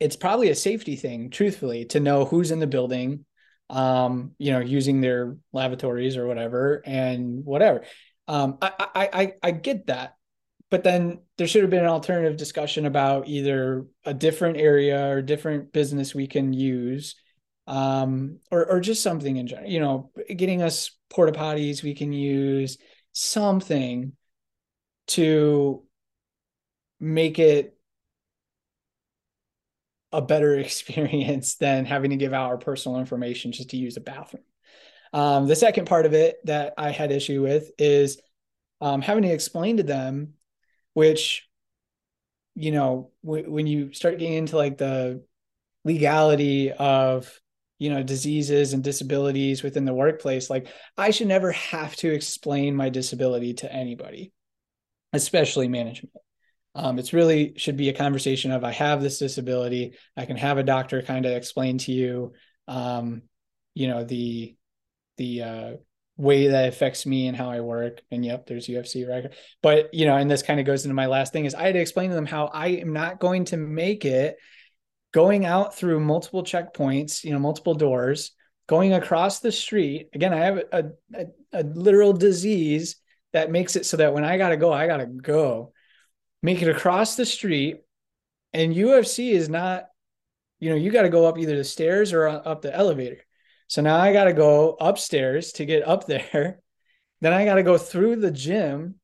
It's probably a safety thing truthfully to know who's in the building um you know using their lavatories or whatever and whatever. Um i i i, I get that. But then there should have been an alternative discussion about either a different area or different business we can use um, or or just something in general. You know, getting us porta potties we can use something to make it a better experience than having to give out our personal information just to use a bathroom. Um, the second part of it that I had issue with is um, having to explain to them, which, you know, w- when you start getting into like the legality of you know diseases and disabilities within the workplace like i should never have to explain my disability to anybody especially management. Um, it's really should be a conversation of i have this disability i can have a doctor kind of explain to you um, you know the the uh, way that affects me and how i work and yep there's ufc record. But you know and this kind of goes into my last thing is i had to explain to them how i am not going to make it going out through multiple checkpoints, you know, multiple doors, going across the street. Again, I have a, a, a literal disease that makes it so that when I got to go, I got to go. Make it across the street. And UFC is not, you know, you got to go up either the stairs or up the elevator. So now I got to go upstairs to get up there. Then I got to go through the gym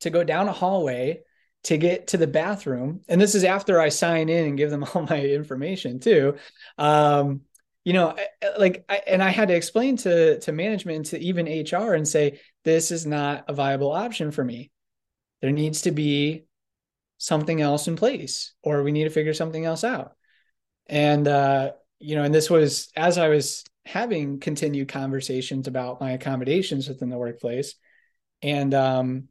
to go down a hallway to get to the bathroom and this is after i sign in and give them all my information too um, you know, like, I, and I had to explain to to management, to even HR, and say this is not a viable option for me. There needs to be something else in place, or we need to figure something else out. And uh, you know, and this was as I was having continued conversations about my accommodations within the workplace, and um,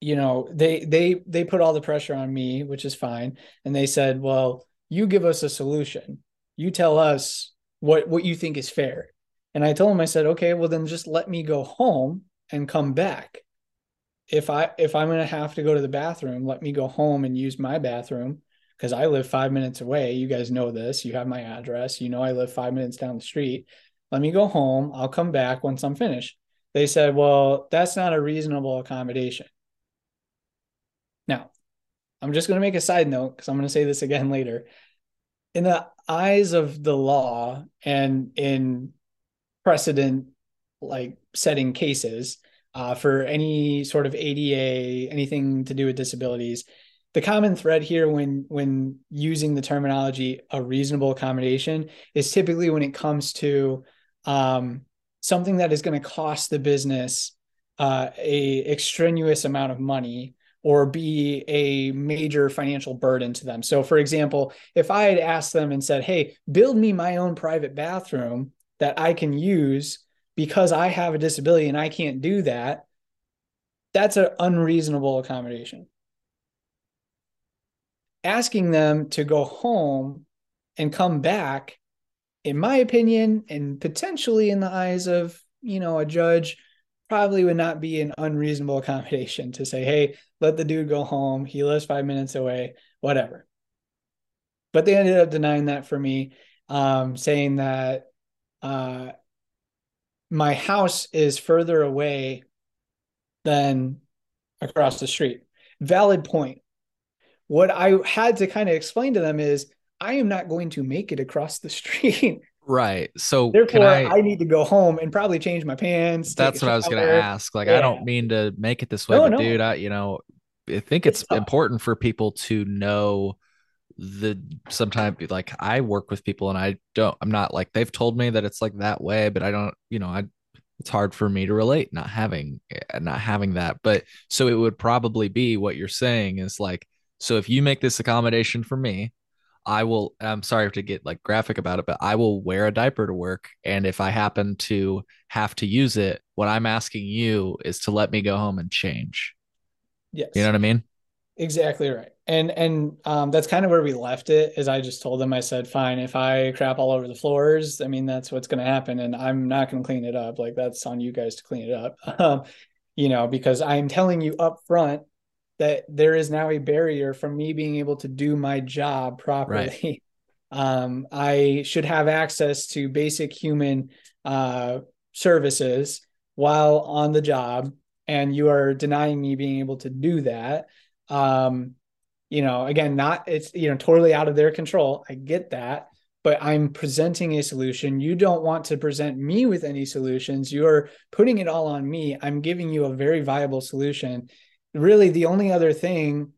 you know, they they they put all the pressure on me, which is fine, and they said, well you give us a solution. You tell us what what you think is fair. And I told them I said, okay, well then just let me go home and come back. If I if I'm gonna have to go to the bathroom, let me go home and use my bathroom because I live five minutes away. You guys know this. You have my address. You know I live five minutes down the street. Let me go home. I'll come back once I'm finished. They said, well, that's not a reasonable accommodation. I'm just going to make a side note because I'm going to say this again later. In the eyes of the law and in precedent like setting cases uh, for any sort of ADA, anything to do with disabilities, the common thread here when when using the terminology a reasonable accommodation is typically when it comes to um, something that is going to cost the business uh, a extraneous amount of money or be a major financial burden to them. So, for example, if I had asked them and said, Hey, build me my own private bathroom that I can use because I have a disability and I can't do that, that's an unreasonable accommodation. Asking them to go home and come back, in my opinion, and potentially in the eyes of, you know, a judge, probably would not be an unreasonable accommodation to say, hey, let the dude go home. He lives five minutes away, whatever. But they ended up denying that for me, um, saying that uh, my house is further away than across the street. Valid point. What I had to kind of explain to them is I am not going to make it across the street. Right. So therefore, I, I, need to go home and probably change my pants. That's what I was going to ask. Like, yeah. I don't mean to make it this way, no, but no. dude, I you know, I think it's, it's important for people to know the sometimes like I work with people and I don't. I'm not like they've told me that it's like that way, but I don't. You know, I it's hard for me to relate not having eh, not having that. But so it would probably be what you're saying is like. So if you make this accommodation for me, I will I'm sorry to get like graphic about it, but I will wear a diaper to work. And if I happen to have to use it, what I'm asking you is to let me go home and change. Yes. You know what I mean? Exactly right. And and um, that's kind of where we left it. Is I just told them I said, fine, if I crap all over the floors, I mean that's what's going to happen, and I'm not going to clean it up. Like that's on you guys to clean it up. Um, you know, because I'm telling you up front that there is now a barrier from me being able to do my job properly. Right. Um, I should have access to basic human uh, services while on the job, and you are denying me being able to do that. Um, you know, again, not it's you know totally out of their control. I get that, but I'm presenting a solution. You don't want to present me with any solutions. You're putting it all on me. I'm giving you a very viable solution really the only other thing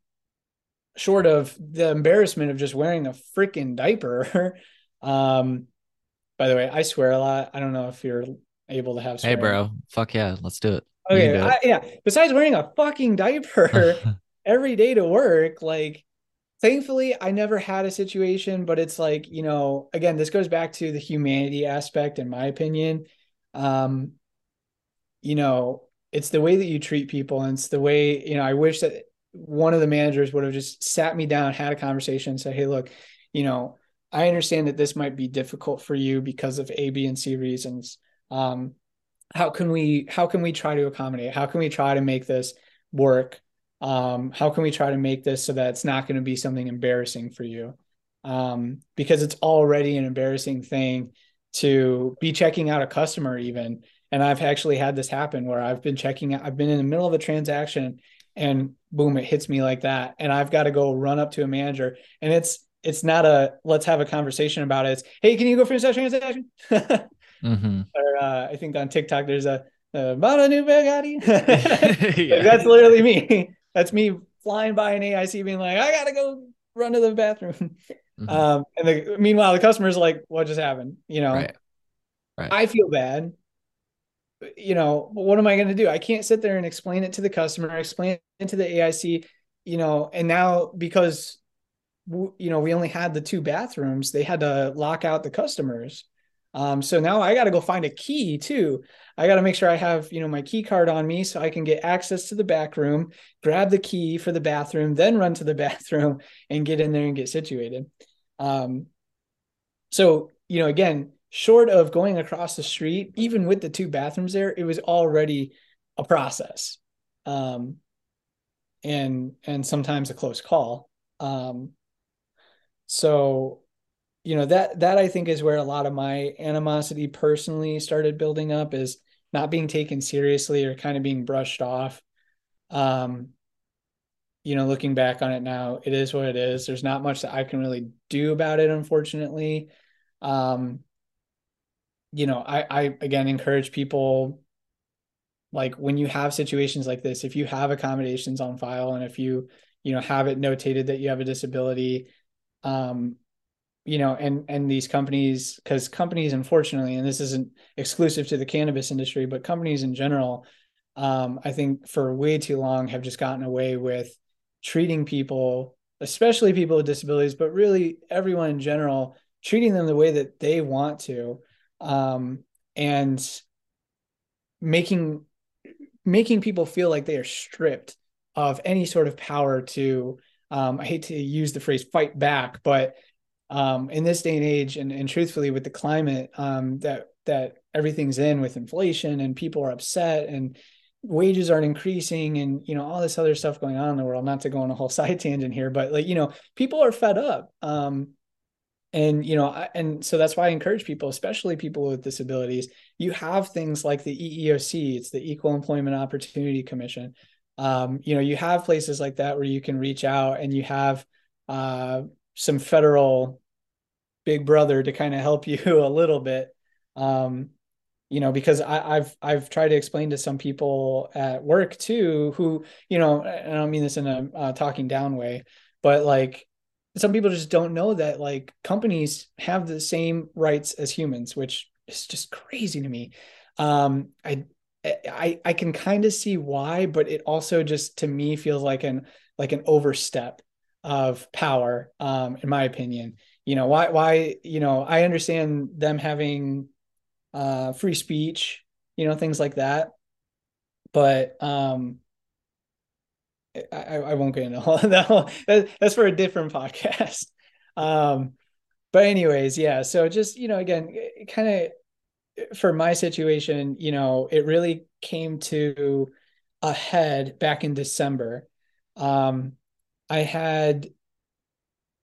short of the embarrassment of just wearing a freaking diaper um by the way i swear a lot. I don't know if you're able to have swearing. hey bro. Fuck yeah. Let's do it. Okay do it. I, yeah. Besides wearing a fucking diaper every day to work like thankfully i never had a situation but it's like you know again this goes back to the humanity aspect in my opinion. Um you know it's the way that you treat people and it's the way you know i wish that one of the managers would have just sat me down had a conversation and said hey look you know i understand that this might be difficult for you because of a b and c reasons. Um, how can we how can we try to accommodate? How can we try to make this work? Um, how can we try to make this so that it's not going to be something embarrassing for you? Um, because it's already an embarrassing thing to be checking out a customer even and I've actually had this happen where I've been checking, I've been in the middle of a transaction and boom, it hits me like that. And I've got to go run up to a manager. And it's, it's not a let's have a conversation about it. It's hey, can you go finish that transaction? mm-hmm. Or uh, I think on TikTok there's a about a new Bugatti. yeah. That's literally me. That's me flying by an AIC being like, I gotta go run to the bathroom. Mm-hmm. Um, and the, meanwhile, the customer's like, what just happened? You know, right. Right. I feel bad. You know, what am I going to do? I can't sit there and explain it to the customer, explain it to the AIC, you know, and now because, you know, we only had the two bathrooms, they had to lock out the customers. Um, so now I got to go find a key too. I got to make sure I have, you know, my key card on me so I can get access to the back room, grab the key for the bathroom, then run to the bathroom and get in there and get situated. Um, so, you know, again, short of going across the street, even with the two bathrooms there, it was already a process. Um, and and sometimes a close call. Um, so you know that that I think is where a lot of my animosity personally started building up is not being taken seriously or kind of being brushed off. Um, you know, looking back on it now, it is what it is. There's not much that I can really do about it, unfortunately. Um, you know, I, I again encourage people like when you have situations like this, if you have accommodations on file and if you, you know, have it notated that you have a disability, um, you know, and and these companies, because companies, unfortunately, and this isn't exclusive to the cannabis industry, but companies in general, um, I think for way too long have just gotten away with treating people, especially people with disabilities, but really everyone in general, treating them the way that they want to, um, and making making people feel like they are stripped of any sort of power to um, I hate to use the phrase fight back, but um, in this day and age, and, and truthfully, with the climate um, that that everything's in with inflation and people are upset and wages aren't increasing and you know all this other stuff going on in the world not to go on a whole side tangent here but like you know people are fed up. Um and you know and so that's why i encourage people especially people with disabilities you have things like the eeoc it's the equal employment opportunity commission. Um you know you have places like that where you can reach out and you have uh some federal big brother to kind of help you a little bit. Um you know because I, have I've tried to explain to some people at work too who you know I don't mean this in a uh, talking down way but like some people just don't know that like companies have the same rights as humans which is just crazy to me. Um I I I can kind of see why but it also just to me feels like an like an overstep of power um in my opinion. You know why why you know i understand them having uh free speech you know things like that but um I, I won't get into all that. That's for a different podcast. Um, but anyways, yeah. So just you know, again, kind of for my situation, you know, it really came to a head back in December. Um, I had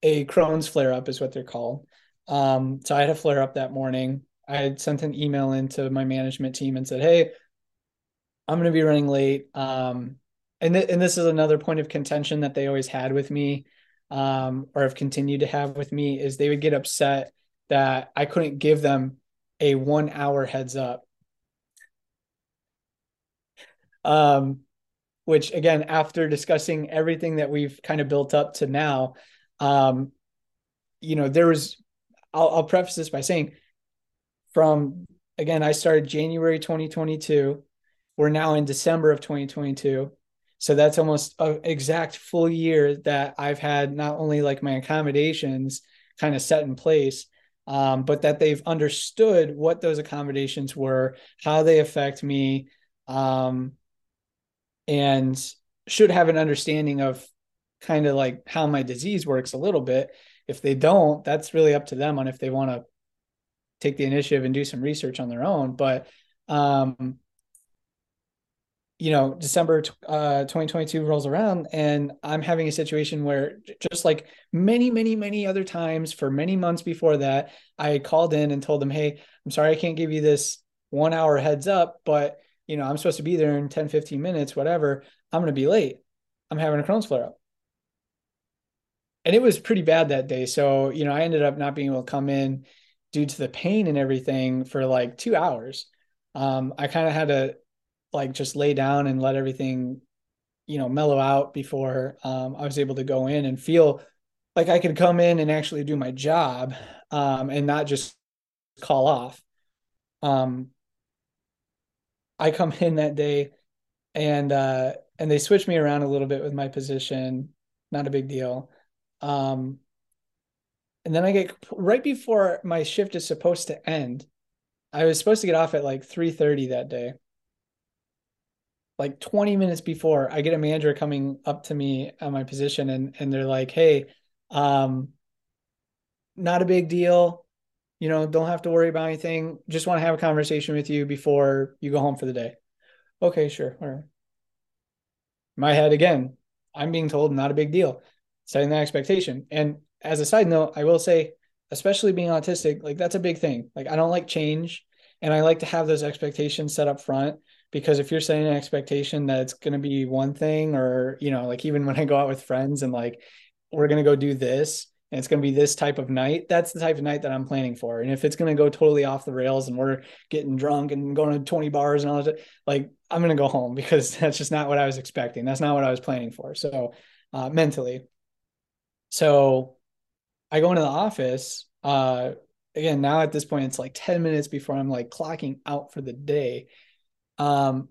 a Crohn's flare up, is what they're called. Um, so I had a flare up that morning. I had sent an email into my management team and said, "Hey, I'm going to be running late." Um, and th- and this is another point of contention that they always had with me, um, or have continued to have with me, is they would get upset that I couldn't give them a one hour heads up. Um, which again, after discussing everything that we've kind of built up to now, um, you know, there was, I'll, I'll preface this by saying from, again, I started January 2022. We're now in December of 2022. So that's almost an exact full year that I've had not only like my accommodations kind of set in place, um, but that they've understood what those accommodations were, how they affect me, um, and should have an understanding of kind of like how my disease works a little bit. If they don't, that's really up to them on if they want to take the initiative and do some research on their own. But um, you know, December uh, 2022 rolls around, and I'm having a situation where, just like many, many, many other times for many months before that, I called in and told them, Hey, I'm sorry I can't give you this one hour heads up, but you know, I'm supposed to be there in 10, 15 minutes, whatever. I'm going to be late. I'm having a Crohn's flare up. And it was pretty bad that day. So, you know, I ended up not being able to come in due to the pain and everything for like two hours. Um, I kind of had to like just lay down and let everything, you know, mellow out before um, I was able to go in and feel like I could come in and actually do my job um, and not just call off. Um, I come in that day and uh, and they switch me around a little bit with my position. Not a big deal. Um, and then I get right before my shift is supposed to end. I was supposed to get off at like 3:30 that day. Like 20 minutes before, I get a manager coming up to me on my position and and they're like, "Hey, um not a big deal. You know, don't have to worry about anything. Just want to have a conversation with you before you go home for the day." Okay, sure. All right. My head again, I'm being told not a big deal. Setting that expectation. And as a side note, I will say, especially being autistic, like that's a big thing. Like I don't like change and I like to have those expectations set up front because if you're setting an expectation that it's going to be one thing or, you know, like even when I go out with friends and like we're going to go do this and it's going to be this type of night, that's the type of night that I'm planning for. And if it's going to go totally off the rails and we're getting drunk and going to 20 bars and all that, like I'm going to go home because that's just not what I was expecting. That's not what I was planning for. So, uh, mentally. So I go into the office. Uh, again, now at this point, it's like 10 minutes before I'm like clocking out for the day. Um,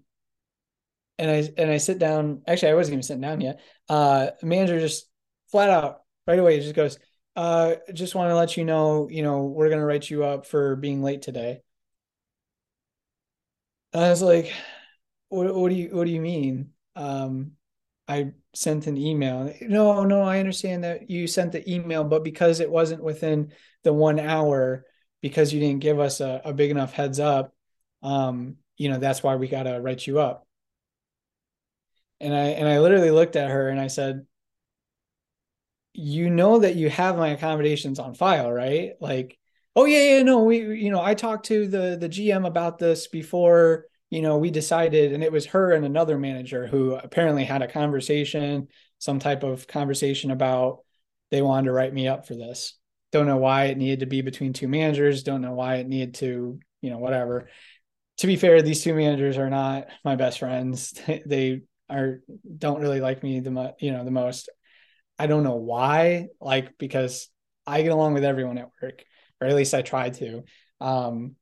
and I and I sit down. Actually, I wasn't even sitting down yet. Uh, manager just flat out right away just goes, uh, just want to let you know, you know, we're gonna write you up for being late today. And I was like, what, what do you what do you mean? Um, I sent an email. No, no, I understand that you sent the email, but because it wasn't within the one hour, because you didn't give us a, a big enough heads up, um, you know, that's why we gotta write you up. And I and I literally looked at her and I said, You know that you have my accommodations on file, right? Like, oh yeah, yeah, no, we you know, I talked to the the GM about this before you know, we decided, and it was her and another manager who apparently had a conversation, some type of conversation about they wanted to write me up for this. Don't know why it needed to be between two managers. Don't know why it needed to, you know, whatever. To be fair, these two managers are not my best friends. They are don't really like me the you know the most. I don't know why, like because I get along with everyone at work, or at least I try to. Um,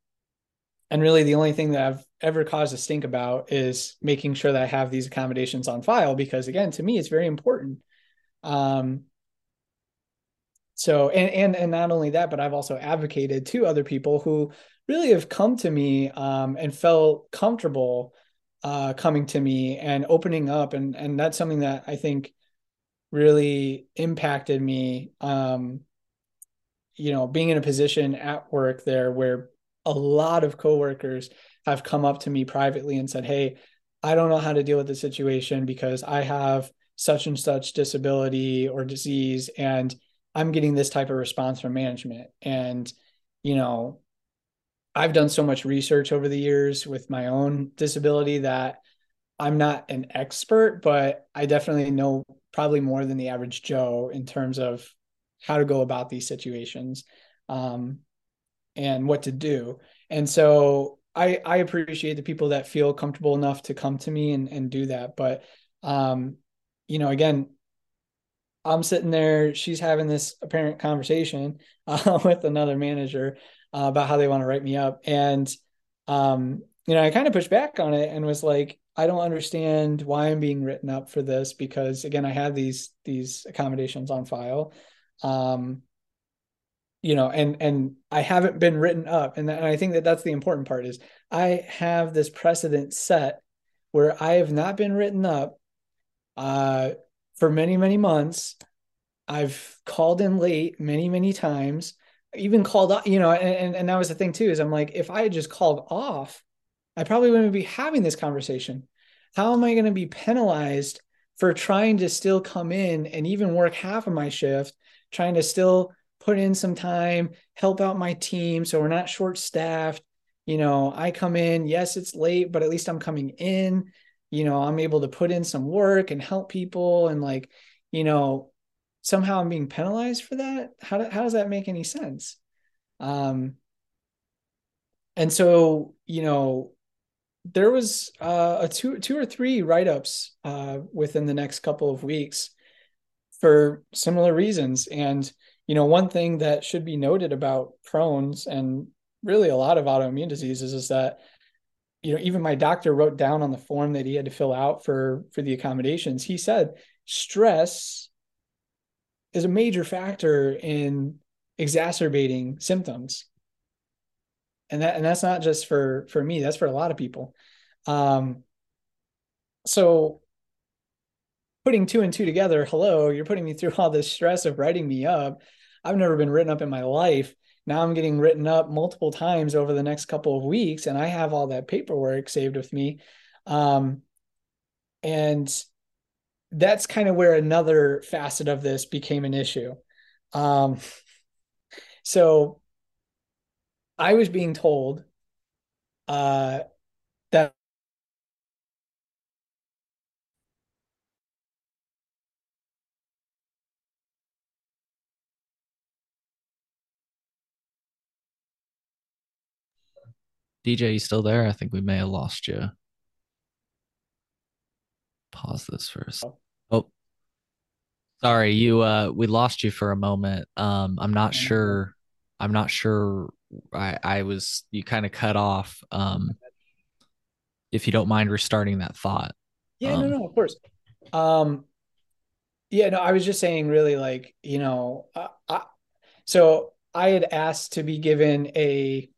and really, the only thing that I've ever caused a stink about is making sure that I have these accommodations on file because, again, to me, it's very important. Um, so, and and and not only that, but I've also advocated to other people who really have come to me um, and felt comfortable uh, coming to me and opening up, and and that's something that I think really impacted me. Um, you know, being in a position at work there where a lot of coworkers have come up to me privately and said, Hey, I don't know how to deal with the situation because I have such and such disability or disease, and I'm getting this type of response from management. And, you know, I've done so much research over the years with my own disability that I'm not an expert, but I definitely know probably more than the average Joe in terms of how to go about these situations. Um, and what to do. And so I I appreciate the people that feel comfortable enough to come to me and and do that. But um, you know, again, I'm sitting there, she's having this apparent conversation uh, with another manager uh, about how they want to write me up. And um, you know, I kind of pushed back on it and was like, I don't understand why I'm being written up for this because again, I had these these accommodations on file. Um, you know and and i haven't been written up and, and i think that that's the important part is i have this precedent set where i have not been written up uh for many many months i've called in late many many times even called off, you know and, and that was the thing too is i'm like if i had just called off i probably wouldn't be having this conversation how am i going to be penalized for trying to still come in and even work half of my shift trying to still put in some time, help out my team so we're not short staffed. You know, I come in, yes, it's late, but at least I'm coming in. You know, I'm able to put in some work and help people and like, you know, somehow I'm being penalized for that. How, do, how does that make any sense? Um, and so, you know, there was uh, a two, two or three write ups uh, within the next couple of weeks for similar reasons. And, you know, one thing that should be noted about Crohn's and really a lot of autoimmune diseases is that, you know, even my doctor wrote down on the form that he had to fill out for for the accommodations, he said stress is a major factor in exacerbating symptoms. And that and that's not just for for me, that's for a lot of people. Um so putting two and two together, hello, you're putting me through all this stress of writing me up. I've never been written up in my life. Now I'm getting written up multiple times over the next couple of weeks, and I have all that paperwork saved with me. Um, and that's kind of where another facet of this became an issue. Um, so I was being told uh, that DJ, you still there? I think we may have lost you. Pause this first. Oh, sorry, you. Uh, we lost you for a moment. Um, I'm not sure. I'm not sure. I I was you kind of cut off. Um, if you don't mind restarting that thought. Yeah, um, no, no, of course. Um, yeah, no, I was just saying, really, like you know, uh, I, so I had asked to be given a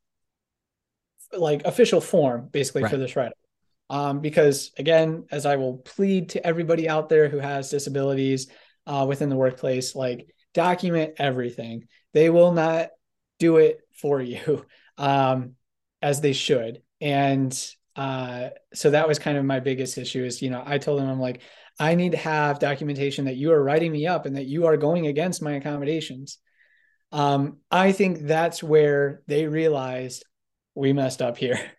like official form basically right. for this write um, because again as i will plead to everybody out there who has disabilities uh, within the workplace like document everything. They will not do it for you um, as they should. And uh, so that was kind of my biggest issue is you know i told them i'm like i need to have documentation that you are writing me up and that you are going against my accommodations. Um, i think that's where they realized we messed up here.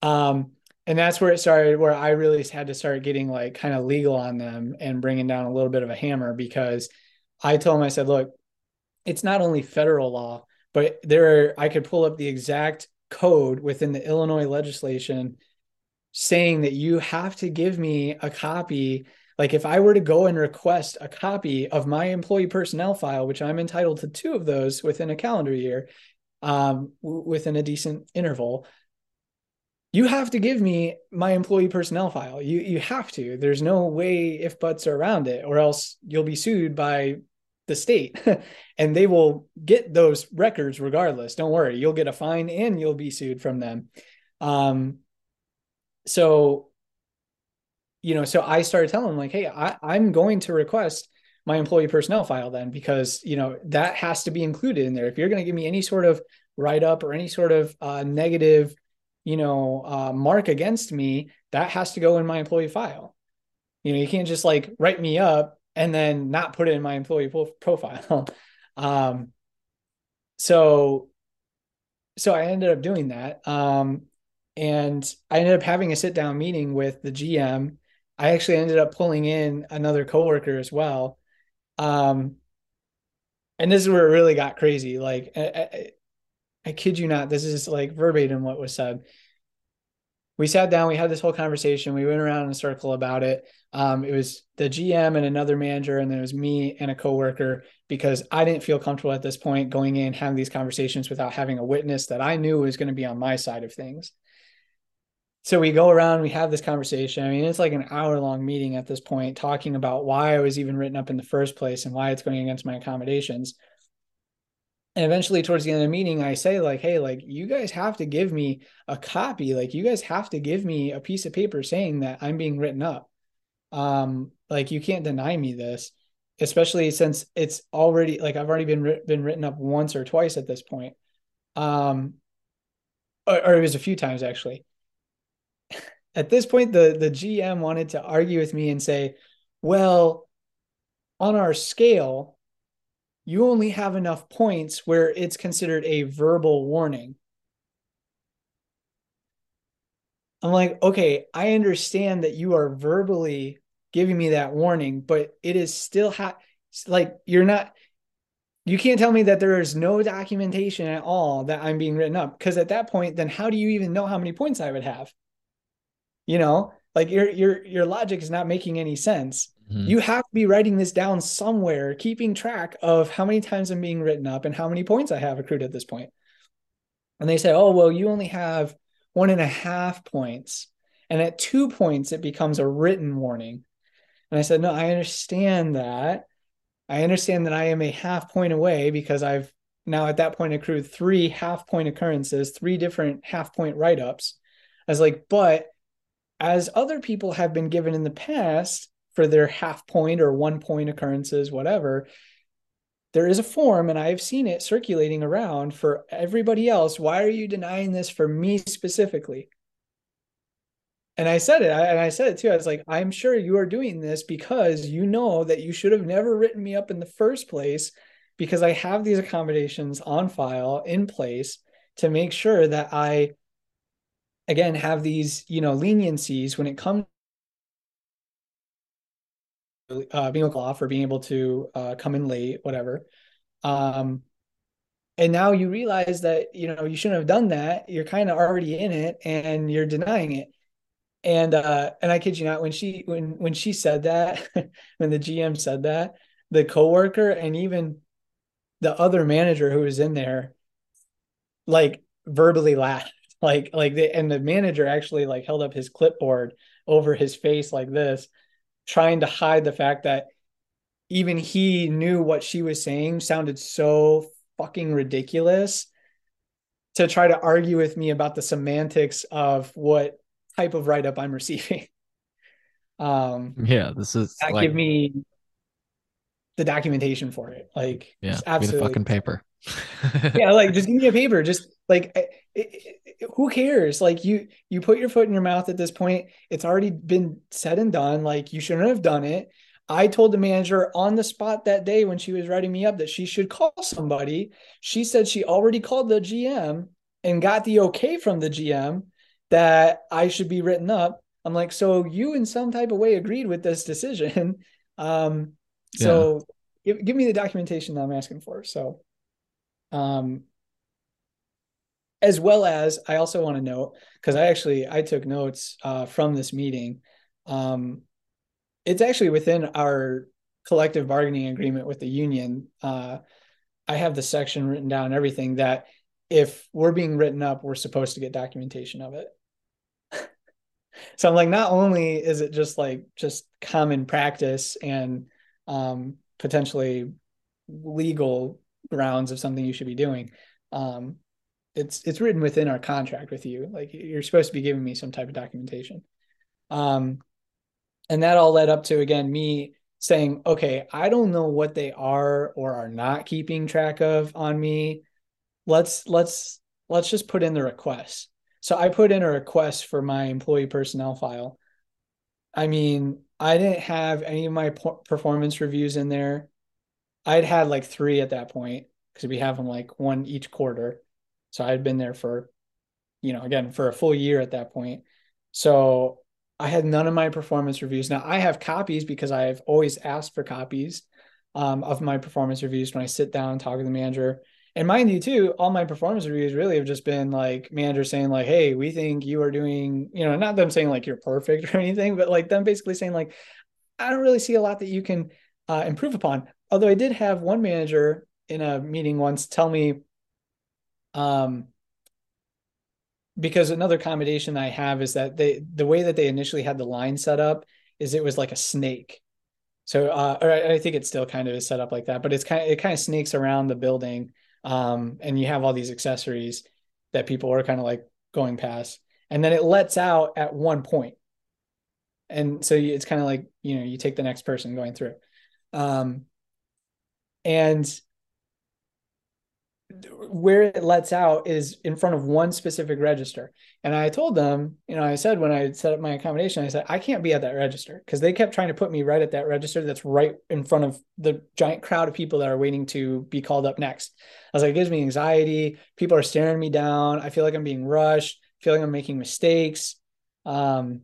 Um, and that's where it started, where I really had to start getting like kind of legal on them and bringing down a little bit of a hammer because I told them, I said, look, it's not only federal law, but there are, I could pull up the exact code within the Illinois legislation saying that you have to give me a copy. Like if I were to go and request a copy of my employee personnel file, which I'm entitled to two of those within a calendar year, um, within a decent interval, you have to give me my employee personnel file. You you have to. There's no way if buts are around it, or else you'll be sued by the state, and they will get those records regardless. Don't worry, you'll get a fine and you'll be sued from them. Um, so, you know, so I started telling them like, hey, I, I'm going to request my employee personnel file then because you know that has to be included in there if you're going to give me any sort of write up or any sort of uh, negative you know uh, mark against me that has to go in my employee file. You know you can't just like write me up and then not put it in my employee profile. Um so so i ended up doing that. Um and i ended up having a sit down meeting with the gm i actually ended up pulling in another coworker as well. Um, and this is where it really got crazy. Like, I, I, kid you not, this is like verbatim what was said. We sat down, we had this whole conversation. We went around in a circle about it. Um, it was the GM and another manager, and then it was me and a coworker because I didn't feel comfortable at this point going in having these conversations without having a witness that I knew was going to be on my side of things so we go around, we have this conversation. I mean, it's like an hour long meeting at this point, talking about why I was even written up in the first place and why it's going against my accommodations. And eventually, towards the end of the meeting, I say, like, hey, like, you guys have to give me a copy. Like, you guys have to give me a piece of paper saying that I'm being written up. Um, like, you can't deny me this, especially since it's already like I've already been been written up once or twice at this point. Um, or, or it was a few times actually at this point the the GM wanted to argue with me and say, "Well, on our scale, you only have enough points where it's considered a verbal warning." I'm like, "Okay, I understand that you are verbally giving me that warning, but it is still ha- like you're not you can't tell me that there is no documentation at all that I'm being written up because at that point then how do you even know how many points I would have?" you know like your your your logic is not making any sense Mm-hmm. You have to be writing this down somewhere, keeping track of how many times I'm being written up and how many points I have accrued at this point. And they say, oh, well, you only have one and a half points. And at two points, it becomes a written warning. And I said, no, I understand that. I understand that I am a half point away because I've now at that point accrued three half point occurrences, three different half point write ups. I was like, but as other people have been given in the past for their half point or one point occurrences, whatever, there is a form and I've seen it circulating around for everybody else. Why are you denying this for me specifically? And I said it, and I said it too. I was like, I'm sure you are doing this because you know that you should have never written me up in the first place because I have these accommodations on file in place to make sure that I again have these, you know, leniencies when it comes uh, being off or being able to uh, come in late, whatever. Um, and now you realize that you know you shouldn't have done that. You're kind of already in it, and you're denying it. And uh, and I kid you not, when she when when she said that, when the GM said that, the coworker and even the other manager who was in there, like verbally laughed, like like the and the manager actually like held up his clipboard over his face like this trying to hide the fact that even he knew what she was saying sounded so fucking ridiculous to try to argue with me about the semantics of what type of write up I'm receiving. Um, yeah, this is that like, give me the documentation for it. Like, yeah, absolutely fucking paper. yeah, like just give me a paper. Just like it, it, who cares? Like you you put your foot in your mouth at this point. It's already been said and done. Like you shouldn't have done it. I told the manager on the spot that day when she was writing me up that she should call somebody. She said she already called the GM and got the okay from the GM that I should be written up. I'm like, so you in some type of way agreed with this decision. Um, so yeah. give, give me the documentation that I'm asking for. So um, as well as I also want to note because I actually I took notes uh, from this meeting. Um, it's actually within our collective bargaining agreement with the union. Uh, I have the section written down, everything that if we're being written up, we're supposed to get documentation of it. so I'm like, not only is it just like just common practice and um, potentially legal grounds of something you should be doing. Um, it's it's written within our contract with you. Like you're supposed to be giving me some type of documentation. Um, and that all led up to again me saying, okay, I don't know what they are or are not keeping track of on me. Let's let's let's just put in the request. So I put in a request for my employee personnel file. I mean, I didn't have any of my performance reviews in there. I'd had like three at that point because we have them like one each quarter. So I had been there for, you know, again, for a full year at that point. So I had none of my performance reviews. Now I have copies because I've always asked for copies um, of my performance reviews when I sit down and talk to the manager. And mind you, too, all my performance reviews really have just been like managers saying, like, hey, we think you are doing, you know, not them saying like you're perfect or anything, but like them basically saying, like, I don't really see a lot that you can uh, improve upon. Although I did have one manager in a meeting once tell me, um, because another accommodation I have is that they the way that they initially had the line set up is it was like a snake. So, uh, or I, I think it's still kind of set up like that, but it's kind of it kind of snakes around the building, um, and you have all these accessories that people are kind of like going past, and then it lets out at one point, and so it's kind of like you know you take the next person going through, um, and where it lets out is in front of one specific register. And I told them, you know, I said when I set up my accommodation, I said, I can't be at that register because they kept trying to put me right at that register that's right in front of the giant crowd of people that are waiting to be called up next. I was like, it gives me anxiety. People are staring me down. I feel like I'm being rushed. I feel like I'm making mistakes. Um,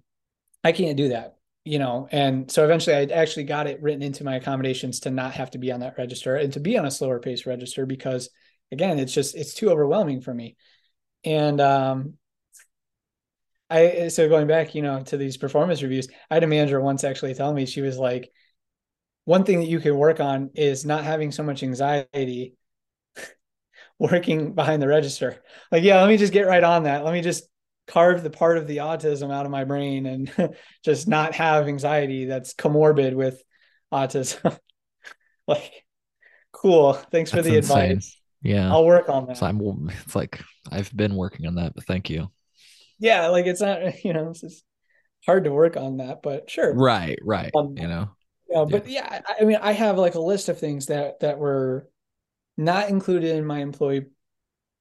I can't do that, you know. And so eventually I actually got it written into my accommodations to not have to be on that register and to be on a slower pace register because – again, it's just it's too overwhelming for me. And um I so going back, you know, to these performance reviews, I had a manager once actually tell me she was like, one thing that you can work on is not having so much anxiety working behind the register. Like, yeah, let me just get right on that. Let me just carve the part of the autism out of my brain and just not have anxiety that's comorbid with autism. like, cool. Thanks for the insane. advice. Yeah. I'll work on that. So I'm, it's like I've been working on that, but thank you. Yeah. Like, it's not, you know, it's just hard to work on that, but sure. Right. Right. Um, you know, yeah, but yeah, I mean, I have like a list of things that that were not included in my employee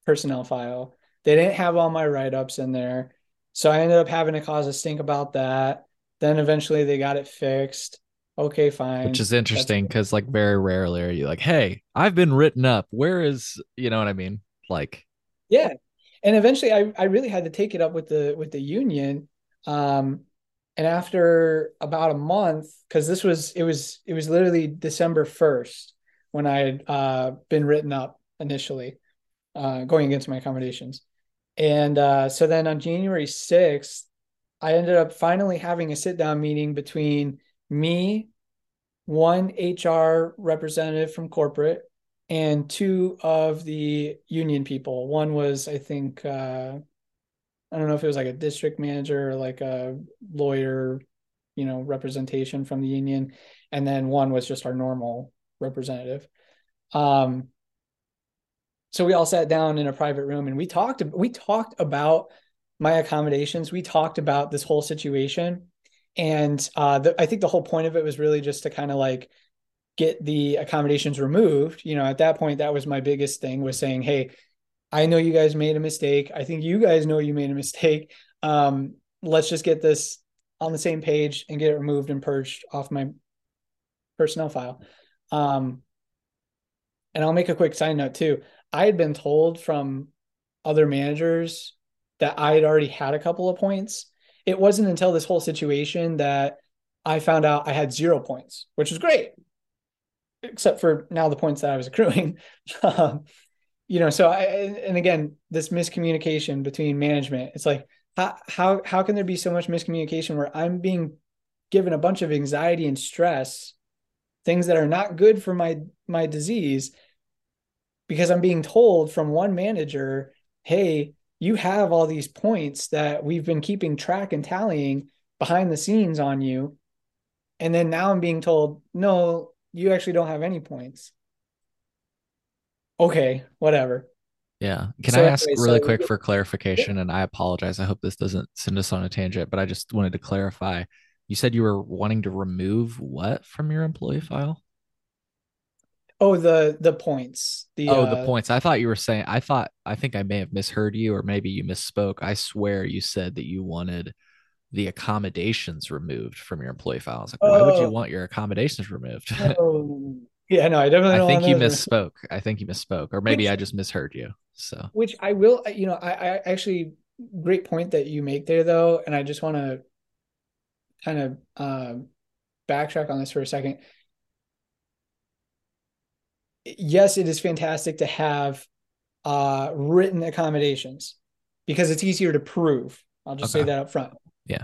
personnel file. They didn't have all my write ups in there, so I ended up having to cause a stink about that. Then eventually they got it fixed. Okay, fine. Which is interesting because like very rarely are you like, hey, I've been written up. Where is you know what I mean? Like, yeah. And eventually I I really had to take it up with the with the union. Um, and after about a month because this was it was it was literally december 1st when i had uh, been written up initially uh, going against my accommodations and uh, so then on january 6th i ended up finally having a sit down meeting between me one hr representative from corporate and two of the union people one was i think uh, I don't know if it was like a district manager or like a lawyer, you know, representation from the union. And then one was just our normal representative. Um, so we all sat down in a private room and we talked we talked about my accommodations. We talked about this whole situation. And uh, the, I think the whole point of it was really just to kind of like get the accommodations removed. You know, at that point, that was my biggest thing was saying, hey, I know you guys made a mistake. I think you guys know you made a mistake. Um, let's just get this on the same page and get it removed and purged off my personnel file. Um, and I'll make a quick side note too. I had been told from other managers that I had already had a couple of points. It wasn't until this whole situation that I found out I had zero points, which was great, except for now the points that I was accruing. Um, you know so i and again this miscommunication between management it's like how how how can there be so much miscommunication where i'm being given a bunch of anxiety and stress things that are not good for my my disease because i'm being told from one manager hey you have all these points that we've been keeping track and tallying behind the scenes on you and then now i'm being told no you actually don't have any points okay, whatever. Yeah. Can so I ask anyway, really so quick for clarification? Yeah. And I apologize. I hope this doesn't send us on a tangent, but I just wanted to clarify. You said you were wanting to remove what from your employee file? Oh, the the points. The oh, uh, the points. I thought you were saying. I thought. I think I may have misheard you, or maybe you misspoke. I swear you said that you wanted the accommodations removed from your employee file. I was like, why would you oh. want your accommodations removed? oh, yeah, no, I definitely. I think you misspoke. I think you misspoke, or maybe which, I just misheard you. So, which I will, you know, I, I actually great point that you make there, though, and I just want to kind of um, backtrack on this for a second. Yes, it is fantastic to have uh, written accommodations because it's easier to prove. I'll just okay. say that up front. Yeah.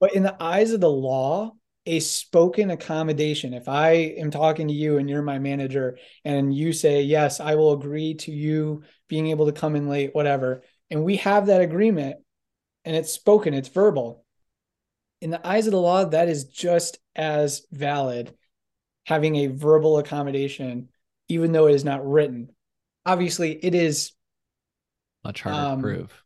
But in the eyes of the law, a spoken accommodation. If I am talking to you and you're my manager and you say, Yes, I will agree to you being able to come in late, whatever, and we have that agreement and it's spoken, it's verbal. In the eyes of the law, that is just as valid having a verbal accommodation, even though it is not written. Obviously, it is much harder um, to prove.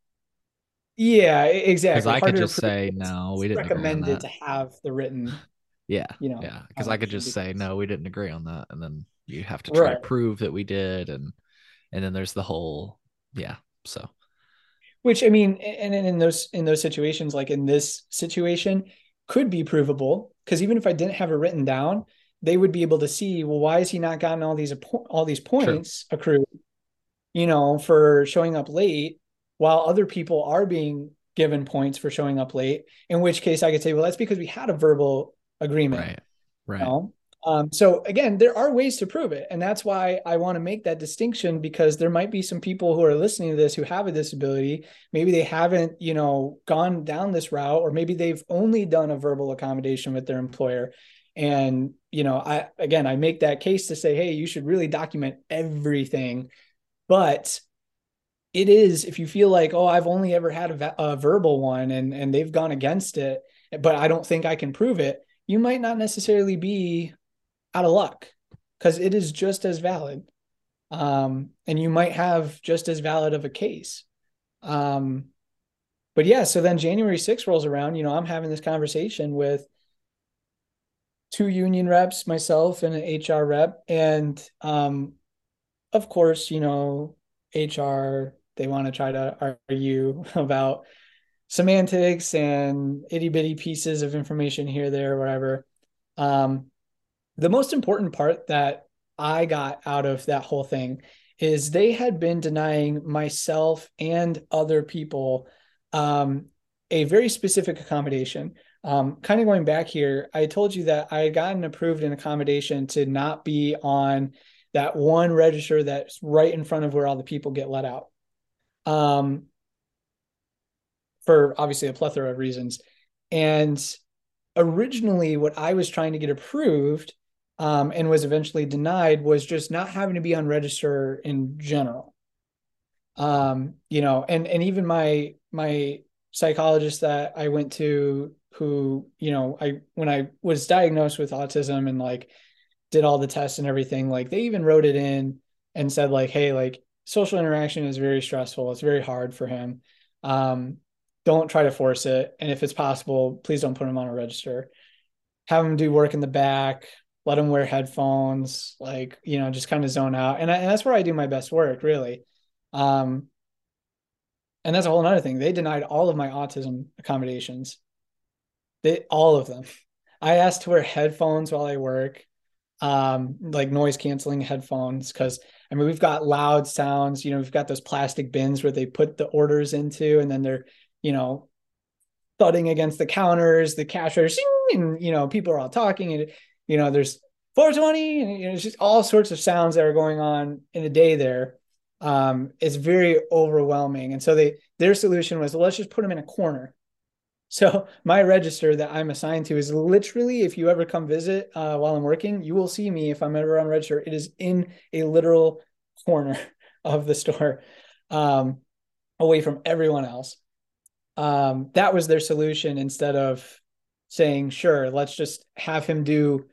Yeah, exactly. Because I could just say no, we didn't recommended to have the written yeah. You know, yeah. Because I could just say, no, we didn't agree on that. And then you have to try right. to prove that we did. And, and then there's the whole, yeah. So, which I mean, and in those, in those situations, like in this situation, could be provable. Cause even if I didn't have it written down, they would be able to see, well, why has he not gotten all these, all these points accrued, you know, for showing up late while other people are being given points for showing up late, in which case I could say, well, that's because we had a verbal agreement. Right. Right. You know? um, so again, there are ways to prove it. And that's why I want to make that distinction because there might be some people who are listening to this who have a disability. Maybe they haven't, you know, gone down this route, or maybe they've only done a verbal accommodation with their employer. And, you know, I, again, I make that case to say, hey, you should really document everything. But it is, if you feel like, oh, I've only ever had a, a verbal one and, and they've gone against it, but I don't think I can prove it, you might not necessarily be out of luck because it is just as valid. Um, and you might have just as valid of a case. Um, but yeah, so then January 6th rolls around, you know, I'm having this conversation with two union reps, myself and an HR rep. And um, of course, you know, HR, they want to try to argue about semantics and itty bitty pieces of information here, there, whatever. Um, the most important part that I got out of that whole thing is they had been denying myself and other people um, a very specific accommodation. Um, kind of going back here, I told you that I had gotten approved an accommodation to not be on that one register that's right in front of where all the people get let out. Um, for obviously a plethora of reasons. And originally, what I was trying to get approved um, and was eventually denied was just not having to be on register in general. Um, you know, and and even my my psychologist that I went to, who you know, I when I was diagnosed with autism and like did all the tests and everything, like they even wrote it in and said like, hey, like social interaction is very stressful. It's very hard for him. Um, don't try to force it, and if it's possible, please don't put him on a register. Have him do work in the back, let him wear headphones, like, you know, just kind of zone out. And, I, and that's where I do my best work, really. Um, and that's a whole other thing. They denied all of my autism accommodations. They all of them. I asked to wear headphones while I work, um, like noise canceling headphones, because I mean we've got loud sounds. You know, we've got those plastic bins where they put the orders into, and then they're, you know, thudding against the counters, the cashiers, and you know, people are all talking, and you know, there's 420, and you know, it's just all sorts of sounds that are going on in a day there. Um, it's very overwhelming. And so they their solution was well, let's just put them in a corner. So my register that I'm assigned to is literally, if you ever come visit uh, while I'm working, you will see me if I'm ever on register. It is in a literal corner of the store, um, away from everyone else. Um, that was their solution instead of saying, sure, let's just have him do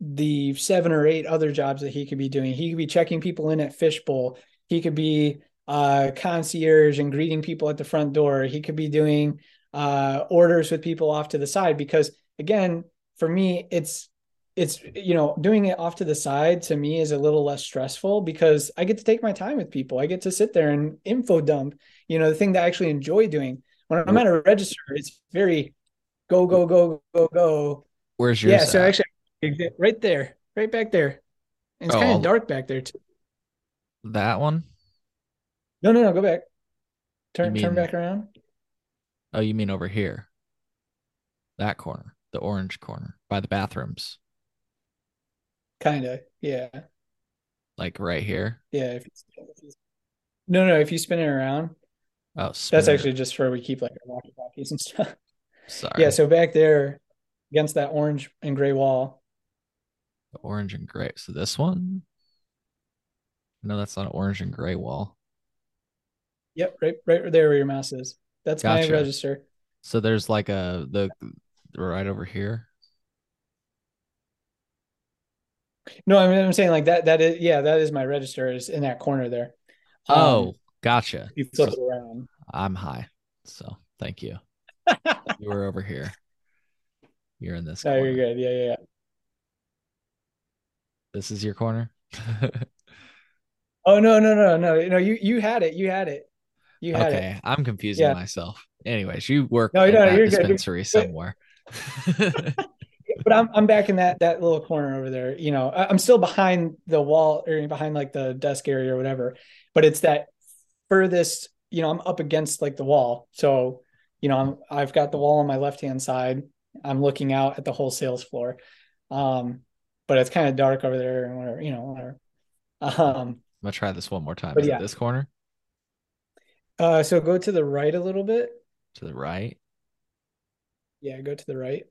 the seven or eight other jobs that he could be doing. He could be checking people in at Fishbowl. He could be uh, concierge and greeting people at the front door. He could be doing uh, orders with people off to the side. Because again, for me, it's it's you know doing it off to the side to me is a little less stressful because I get to take my time with people. I get to sit there and info dump. You know, the thing that I actually enjoy doing when I'm at a register, it's very go go go go go. Where's yours? Yeah, so actually right there, right back there. And it's oh, kind of dark back there too. That one? No, no, no. Go back. Turn, turn back around. Oh, you mean over here? That corner, the orange corner by the bathrooms. Kind of, yeah. Like right here. Yeah. If no, no. If you spin it around. Oh, that's actually just where we keep like our walkie talkies and stuff. Sorry. Yeah. So back there, against that orange and gray wall, the orange and gray. So this one? No, that's not orange and gray wall. Yep, right right there where your mouse is. That's gotcha. my register. So there's like a the right over here. No, I mean I'm saying like that that is yeah, that is my register is in that corner there. Um, oh, gotcha. You flip so, it around. I'm high. So thank you. you were over here. You're in this. Oh, corner. you're good. Yeah, yeah, yeah. This is your corner. oh no no no no no you you had it you had it you had okay, it. I'm confusing yeah. myself. Anyways, you work no, no, you're dispensary good. somewhere. but I'm I'm back in that that little corner over there. You know, I'm still behind the wall or behind like the desk area or whatever. But it's that furthest. You know, I'm up against like the wall. So, you know, I'm I've got the wall on my left hand side. I'm looking out at the whole sales floor. Um, but it's kind of dark over there and whatever, you know, whatever. Um, I'm gonna try this one more time. Is yeah. it this corner? Uh, so go to the right a little bit. To the right. Yeah, go to the right.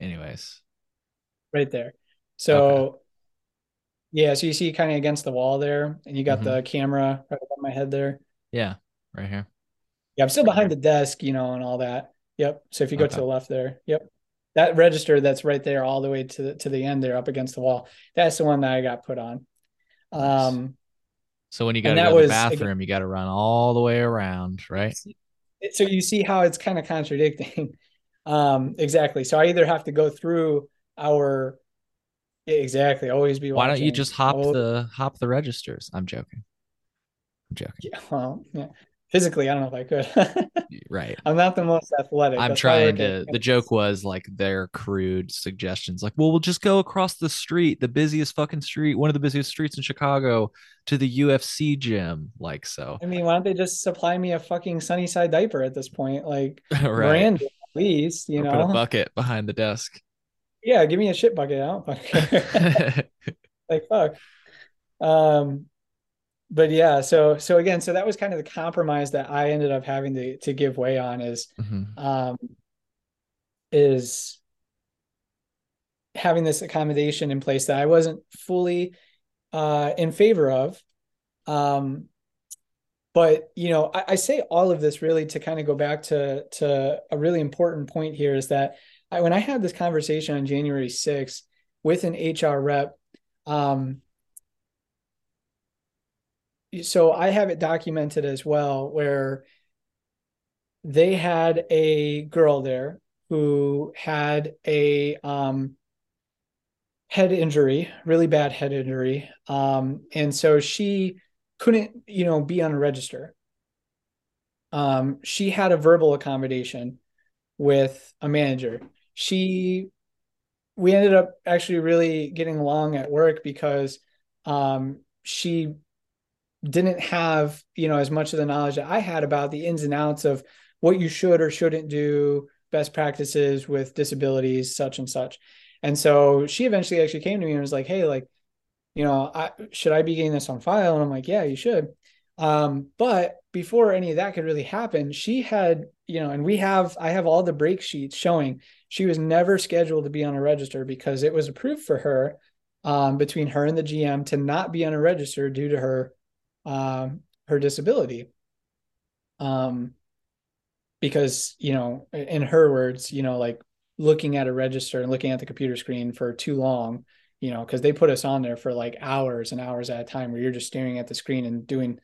Anyways. Right there. So okay. yeah, so you see kind of against the wall there, and you got mm-hmm. the camera right above my head there. Yeah, right here. Yeah, I'm still behind the desk, you know, and all that. Yep. So if you go okay. to the left there, yep. That register that's right there all the way to the to the end there up against the wall. That's the one that I got put on. Um so when you got to go to the bathroom, again, you got to run all the way around, right? So you see how it's kind of contradicting. Um, exactly. So I either have to go through our exactly always be. Why don't you just hop the hop the registers? I'm joking. I'm joking. Yeah, well, yeah physically, I don't know if I could. right. I'm not the most athletic. I'm That's trying to. The joke was like their crude suggestions, like, well, we'll just go across the street, the busiest fucking street, one of the busiest streets in Chicago, to the UFC gym. Like, so. I mean, why don't they just supply me a fucking Sunnyside diaper at this point? Like, right. brand at least, you or know, put a bucket behind the desk. Yeah, give me a shit bucket. I don't fucking like fuck. Um, but yeah, so so again, so that was kind of the compromise that I ended up having to to give way on is mm-hmm. um is having this accommodation in place that I wasn't fully uh in favor of. Um but you know, I, I say all of this really to kind of go back to to a really important point here is that I, when I had this conversation on January 6th with an HR rep, um, so I have it documented as well where they had a girl there who had a um, head injury, really bad head injury. Um, and so she couldn't, you know, be on a register. Um, she had a verbal accommodation with a manager. She, we ended up actually really getting along at work because um, she didn't have you know as much of the knowledge that I had about the ins and outs of what you should or shouldn't do, best practices with disabilities, such and such. And so she eventually actually came to me and was like, "Hey, like, you know, I, should I be getting this on file?" And I'm like, "Yeah, you should." Um, but before any of that could really happen, she had, you know, and we have, I have all the break sheets showing she was never scheduled to be on a register because it was approved for her um, between her and the GM to not be on a register due to her um, her disability. Um, because you know, in her words, you know, like looking at a register and looking at the computer screen for too long, you know, because they put us on there for like hours and hours at a time where you're just staring at the screen and doing,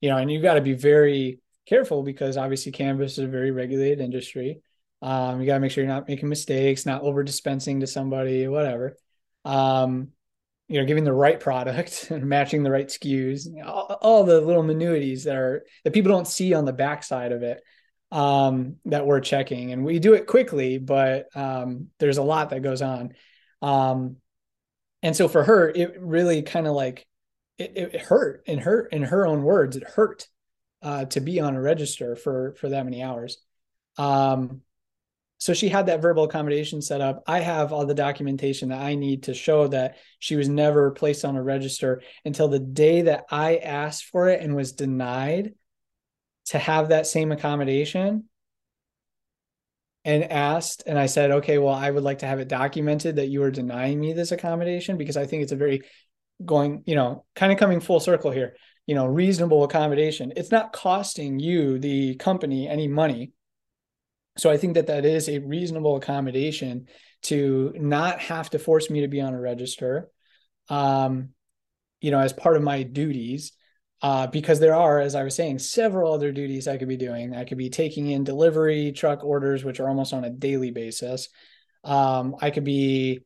you know, and you've got to be very careful because obviously cannabis is a very regulated industry. Um, you got to make sure you're not making mistakes, not over dispensing to somebody, whatever. Um, you know giving the right product and matching the right SKUs, all, all, the little minuities that are that people don't see on the backside of it um, that we're checking, and we do it quickly, but um, there's a lot that goes on. Um, and so for her, it really kind of like it, it, hurt in her in her own words, it hurt uh, to be on a register for for that many hours. Um, so she had that verbal accommodation set up. I have all the documentation that I need to show that she was never placed on a register until the day that I asked for it and was denied to have that same accommodation and asked and I said, "Okay, well, I would like to have it documented that you are denying me this accommodation because I think it's a very going, you know, kind of coming full circle here, you know, reasonable accommodation. It's not costing you the company any money so I think that that is a reasonable accommodation to not have to force me to be on a register, um, you know, as part of my duties. Uh, because there are, as I was saying, several other duties I could be doing. I could be taking in delivery truck orders, which are almost on a daily basis. Um, I could be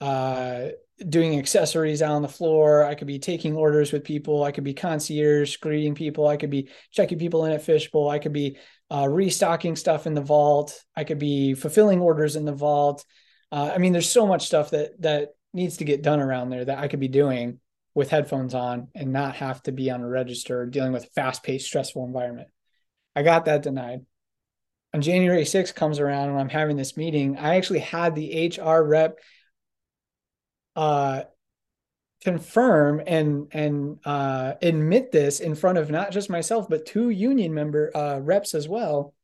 uh, doing accessories out on the floor. I could be taking orders with people. I could be concierge, greeting people. I could be checking people in at Fishbowl. I could be uh, restocking stuff in the vault. I could be fulfilling orders in the vault. Uh, I mean, there's so much stuff that that needs to get done around there that I could be doing with headphones on and not have to be on a register dealing with fast-paced, stressful environment. I got that denied. On January 6th comes around and I'm having this meeting. I actually had the HR rep uh, confirm and and uh, admit this in front of not just myself but two union member uh, reps as well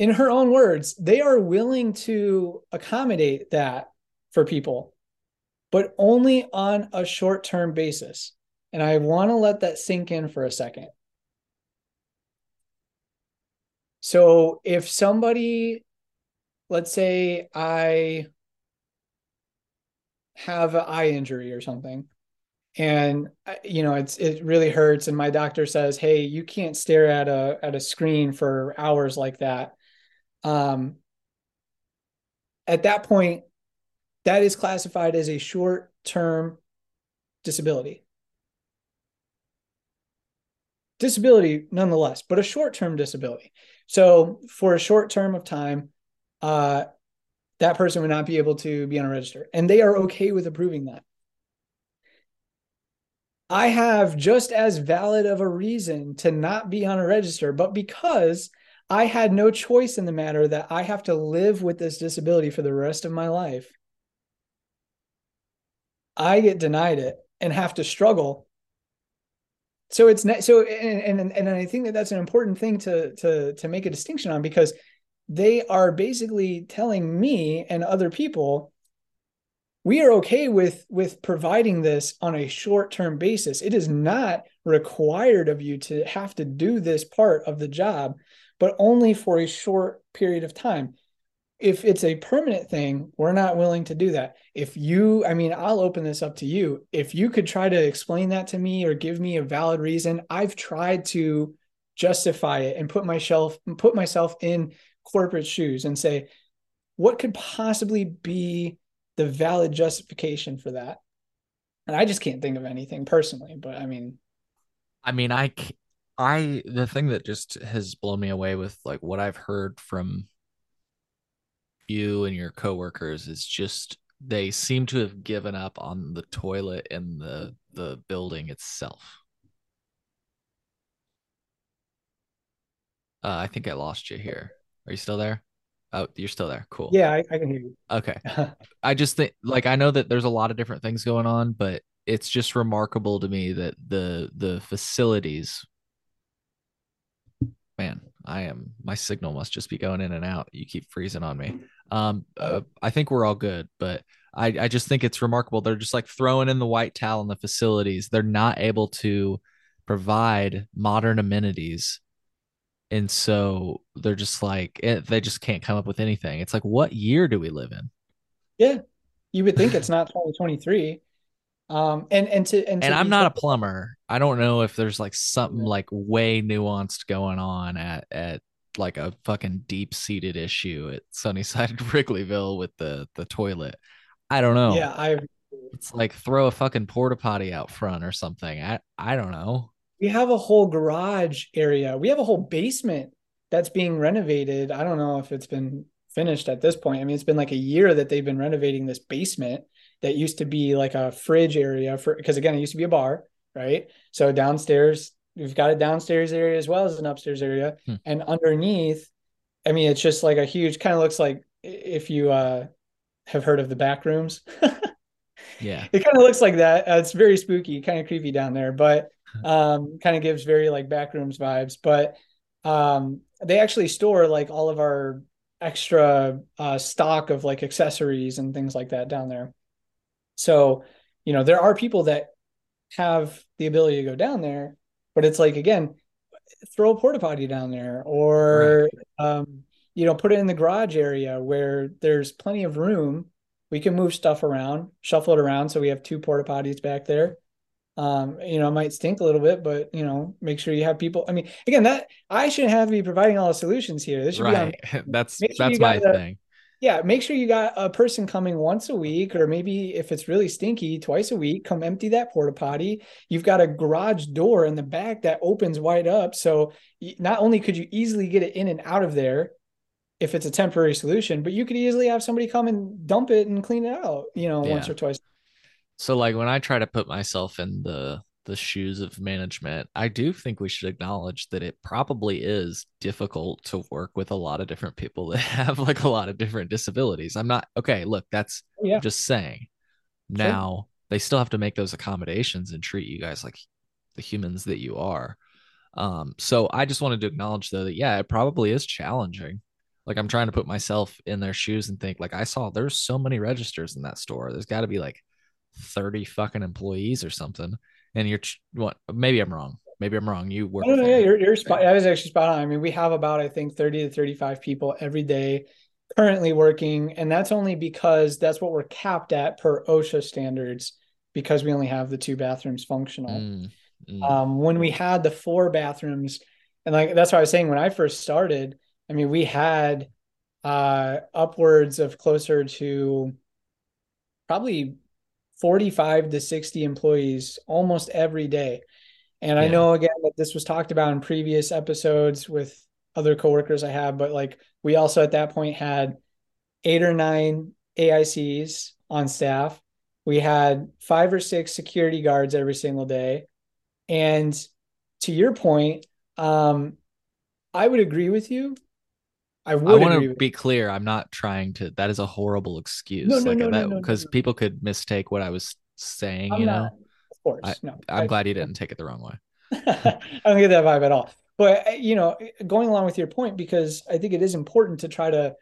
in her own words, they are willing to accommodate that for people, but only on a short term basis. And I want to let that sink in for a second. So if somebody, let's say I have an eye injury or something, and you know it's it really hurts. And my doctor says hey you can't stare at a at a screen for hours like that. Um at that point that is classified as a short term disability. Disability nonetheless but a short term disability. So for a short term of time uh that person would not be able to be on a register. And they are okay with approving that. I have just as valid of a reason to not be on a register, but because I had no choice in the matter that I have to live with this disability for the rest of my life, I get denied it and have to struggle. So it's not so, and, and and I think that that's an important thing to to to make a distinction on because they are basically telling me and other people we are okay with with providing this on a short-term basis. It is not required of you to have to do this part of the job but only for a short period of time. If it's a permanent thing we're not willing to do that. If you i mean i'll open this up to you. If you could try to explain that to me or give me a valid reason i've tried to justify it and put myself put myself in corporate shoes and say what could possibly be the valid justification for that. And I just can't think of anything personally, but I mean, I mean, I, I, the thing that just has blown me away with like what I've heard from you and your coworkers is just they seem to have given up on the toilet in the the building itself. Uh, I think I lost you here. Are you still there? Oh, you're still there. Cool. Yeah, I, I can hear you. Okay. I just think like I know that there's a lot of different things going on, but it's just remarkable to me that the the facilities man, I am my signal must just be going in and out. You keep freezing on me. Um uh, I think we're all good, but I I just think it's remarkable. They're just like throwing in the white towel in the facilities. They're not able to provide modern amenities and so they're just like they just can't come up with anything. It's like what year do we live in? Yeah you would think it's not 2023 um and and to and, to and i'm not a plumber. I don't know if there's like something like way nuanced going on at at like a fucking deep seated issue at sunnyside wrigleyville with the the toilet. I don't know. Yeah i it's like throw a fucking porta potty out front or something. I i don't know we have a whole garage area. We have a whole basement that's being renovated. I don't know if it's been finished at this point. I mean, it's been like a year that they've been renovating this basement that used to be like a fridge area for because again, it used to be a bar, right? So downstairs, we've got a downstairs area as well as an upstairs area. Hmm. And underneath, I mean, it's just like a huge kind of looks like if you uh have heard of the back rooms. yeah. It kind of looks like that. Uh, it's very spooky, kind of creepy down there, but um, kind of gives very like backrooms vibes. But um, they actually store like all of our extra uh, stock of like accessories and things like that down there. So, you know, there are people that have the ability to go down there, but it's like again, throw a porta potty down there or right. um, you know, put it in the garage area where there's plenty of room. We can move stuff around, shuffle it around so we have two porta potties back there um, you know, it might stink a little bit, but you know, make sure you have people. I mean, again, that I shouldn't have to be providing all the solutions here. This should right. be on. that's sure that's my a, thing. Yeah, make sure you got a person coming once a week, or maybe if it's really stinky, twice a week. Come empty that porta potty. You've got a garage door in the back that opens wide up, so not only could you easily get it in and out of there, if it's a temporary solution, but you could easily have somebody come and dump it and clean it out. You know, yeah. once or twice so like when I try to put myself in the the shoes of management, I do think we should acknowledge that it probably is difficult to work with a lot of different people that have like a lot of different disabilities. I'm not okay, look, that's yeah. I'm just saying. Now, sure. they still have to make those accommodations and treat you guys like the humans that you are. Um, so I just wanted to acknowledge though that yeah, it probably is challenging. like I'm trying to put myself in their shoes and think like I saw there's so many registers in that store. There's got to be like 30 fucking employees or something. And you're what? Maybe I'm wrong. Maybe I'm wrong. You work. No, no, yeah, you're, you're spot. I was actually spot on. I mean, we have about I think 30 to 35 people every day currently working, and that's only because that's what we're capped at per OSHA standards because we only have the two bathrooms functional. Mm, mm. Um, when we had the four bathrooms, and like that's what I was saying when I first started. I mean, we had uh, upwards of closer to probably 45 to 60 employees almost every day. And yeah. I know again that this was talked about in previous episodes with other coworkers I have, but like we also at that point had eight or nine AICs on staff. We had five or six security guards every single day. And to your point, um, I would agree with you. I would. I want to be clear. I'm not trying to. That is a horrible excuse. No, no, like no, no, because no, people could mistake what I was saying. I'm you know, of course. I, no, I'm I, glad you didn't take it the wrong way. I don't get that vibe at all. But you know, going along with your point, because I think it is important to try to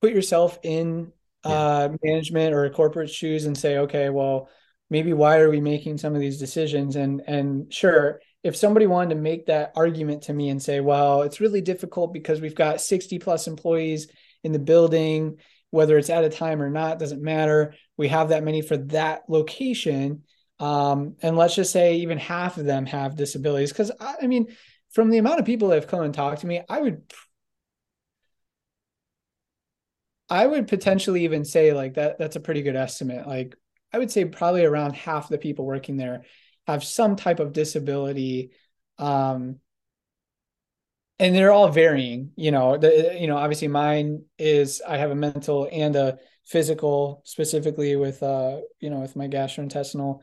put yourself in yeah. uh, management or corporate shoes and say, okay, well, maybe why are we making some of these decisions? And and sure, if somebody wanted to make that argument to me and say, well, it's really difficult because we've got 60 plus employees in the building, whether it's at a time or not, doesn't matter. We have that many for that location. Um, and let's just say even half of them have disabilities. Because I, I mean, from the amount of people that have come and talked to me, I would I would potentially even say like that that's a pretty good estimate. Like I would say probably around half the people working there have some type of disability um and they're all varying you know the you know obviously mine is i have a mental and a physical specifically with uh you know with my gastrointestinal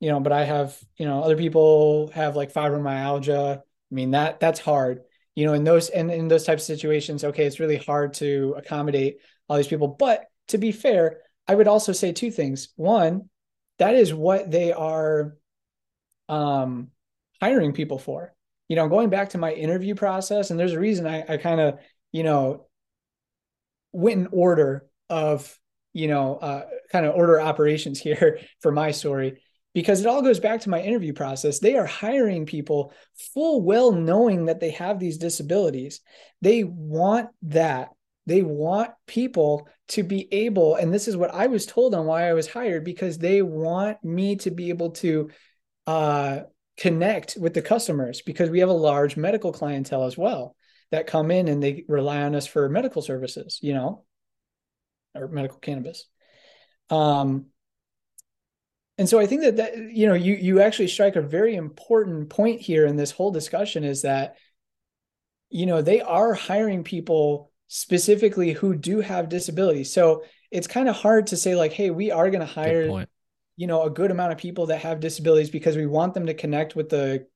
you know but i have you know other people have like fibromyalgia. I mean that that's hard you know in those and in those types of situations okay it's really hard to accommodate all these people. But to be fair i would also say two things. One that is what they are um, hiring people for. You know, going back to my interview process, and there's a reason I, I kind of, you know, went in order of, you know, uh, kind of order operations here for my story because it all goes back to my interview process. They are hiring people full well knowing that they have these disabilities. They want that. They want people to be able, and this is what I was told on why I was hired because they want me to be able to uh, connect with the customers because we have a large medical clientele as well that come in and they rely on us for medical services, you know, or medical cannabis. Um, and so I think that that you know you you actually strike a very important point here in this whole discussion is that you know they are hiring people specifically who do have disabilities. So it's kind of hard to say like, hey, we are going to hire you know a good amount of people that have disabilities because we want them to connect with the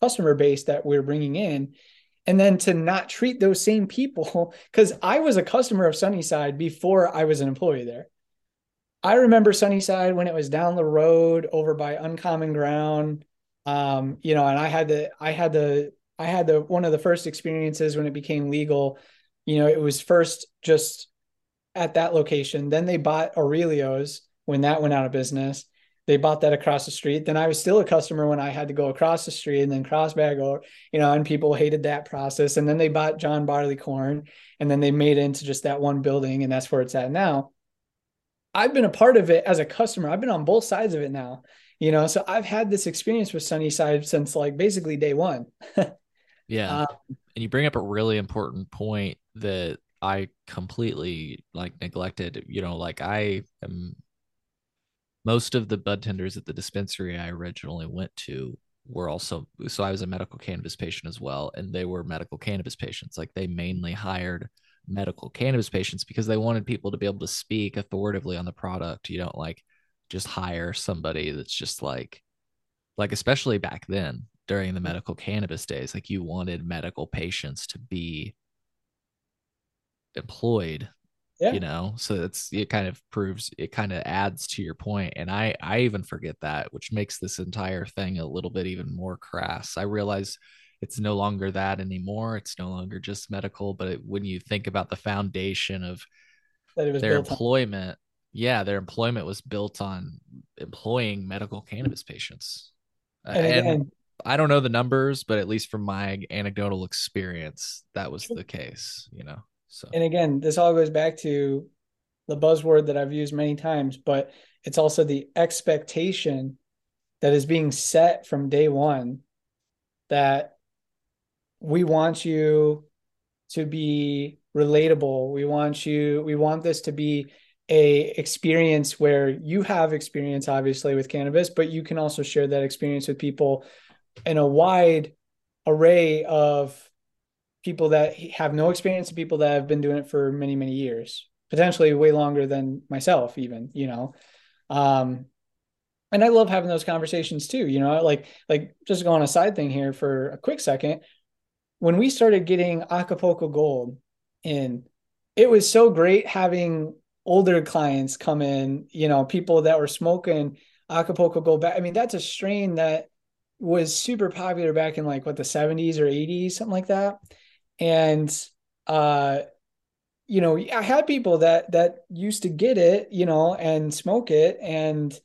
customer base that we're bringing in. And then to not treat those same people because i was a customer of sunnyside before i was an employee there. I remember sunnyside when it was down the road over by uncommon ground um, you know and i had the i had the i had the one of the first experiences when it became legal. You know it was first just at that location. Then they bought aurelio's when that went out of business. They bought that across the street. Then I was still a customer when I had to go across the street and then cross back over, you know, and people hated that process. And then they bought John Barleycorn and then they made it into just that one building. And that's where it's at now. I've been a part of it as a customer. I've been on both sides of it now, you know, so I've had this experience with Sunnyside since like basically day one. yeah. Um, and you bring up a really important point that I completely like neglected. You know, like I am most of the bud tenders at the dispensary I originally went to were also so I was a medical cannabis patient as well, and they were medical cannabis patients. Like they mainly hired medical cannabis patients because they wanted people to be able to speak authoritatively on the product. You don't like just hire somebody that's just like like especially back then during the mm-hmm. medical cannabis days, like you wanted medical patients to be employed yeah. you know so it's it kind of proves it kind of adds to your point and i i even forget that which makes this entire thing a little bit even more crass i realize it's no longer that anymore. It's no longer just medical, but it, when you think about the foundation of their employment, on. yeah, their employment was built on employing medical cannabis patients. And, and again, I don't know the numbers, but at least from my anecdotal experience, that was the case, you know. So And again, this all goes back to the buzzword that I've used many times, but it's also the expectation that is being set from day one that we want you to be relatable. We want you, we want this to be a experience where you have experience obviously with cannabis, but you can also share that experience with people in a wide array of people that have no experience and people that have been doing it for many, many years, potentially way longer than myself, even, you know. Um, and I love having those conversations too, you know, like like just go on a side thing here for a quick second. When we started getting Acapulco Gold in, it was so great having older clients come in, you know, people that were smoking Acapulco Gold back. I mean, that's a strain that was super popular back in like what the 70s or 80s, something like that. And uh you know, I had people that that used to get it, you know, and smoke it and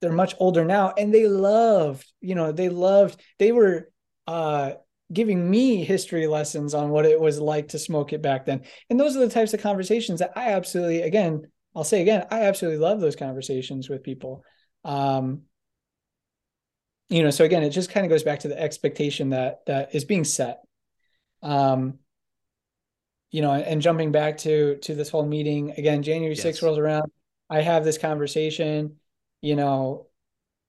they're much older now and they loved, you know, they loved they were uh giving me history lessons on what it was like to smoke it back then. And those are the types of conversations that I absolutely, again, I'll say again, I absolutely love those conversations with people. Um, you know, so again, it just kind of goes back to the expectation that that is being set. Um, you know, and jumping back to to this whole meeting again, January yes. 6th rolls around. I have this conversation, you know,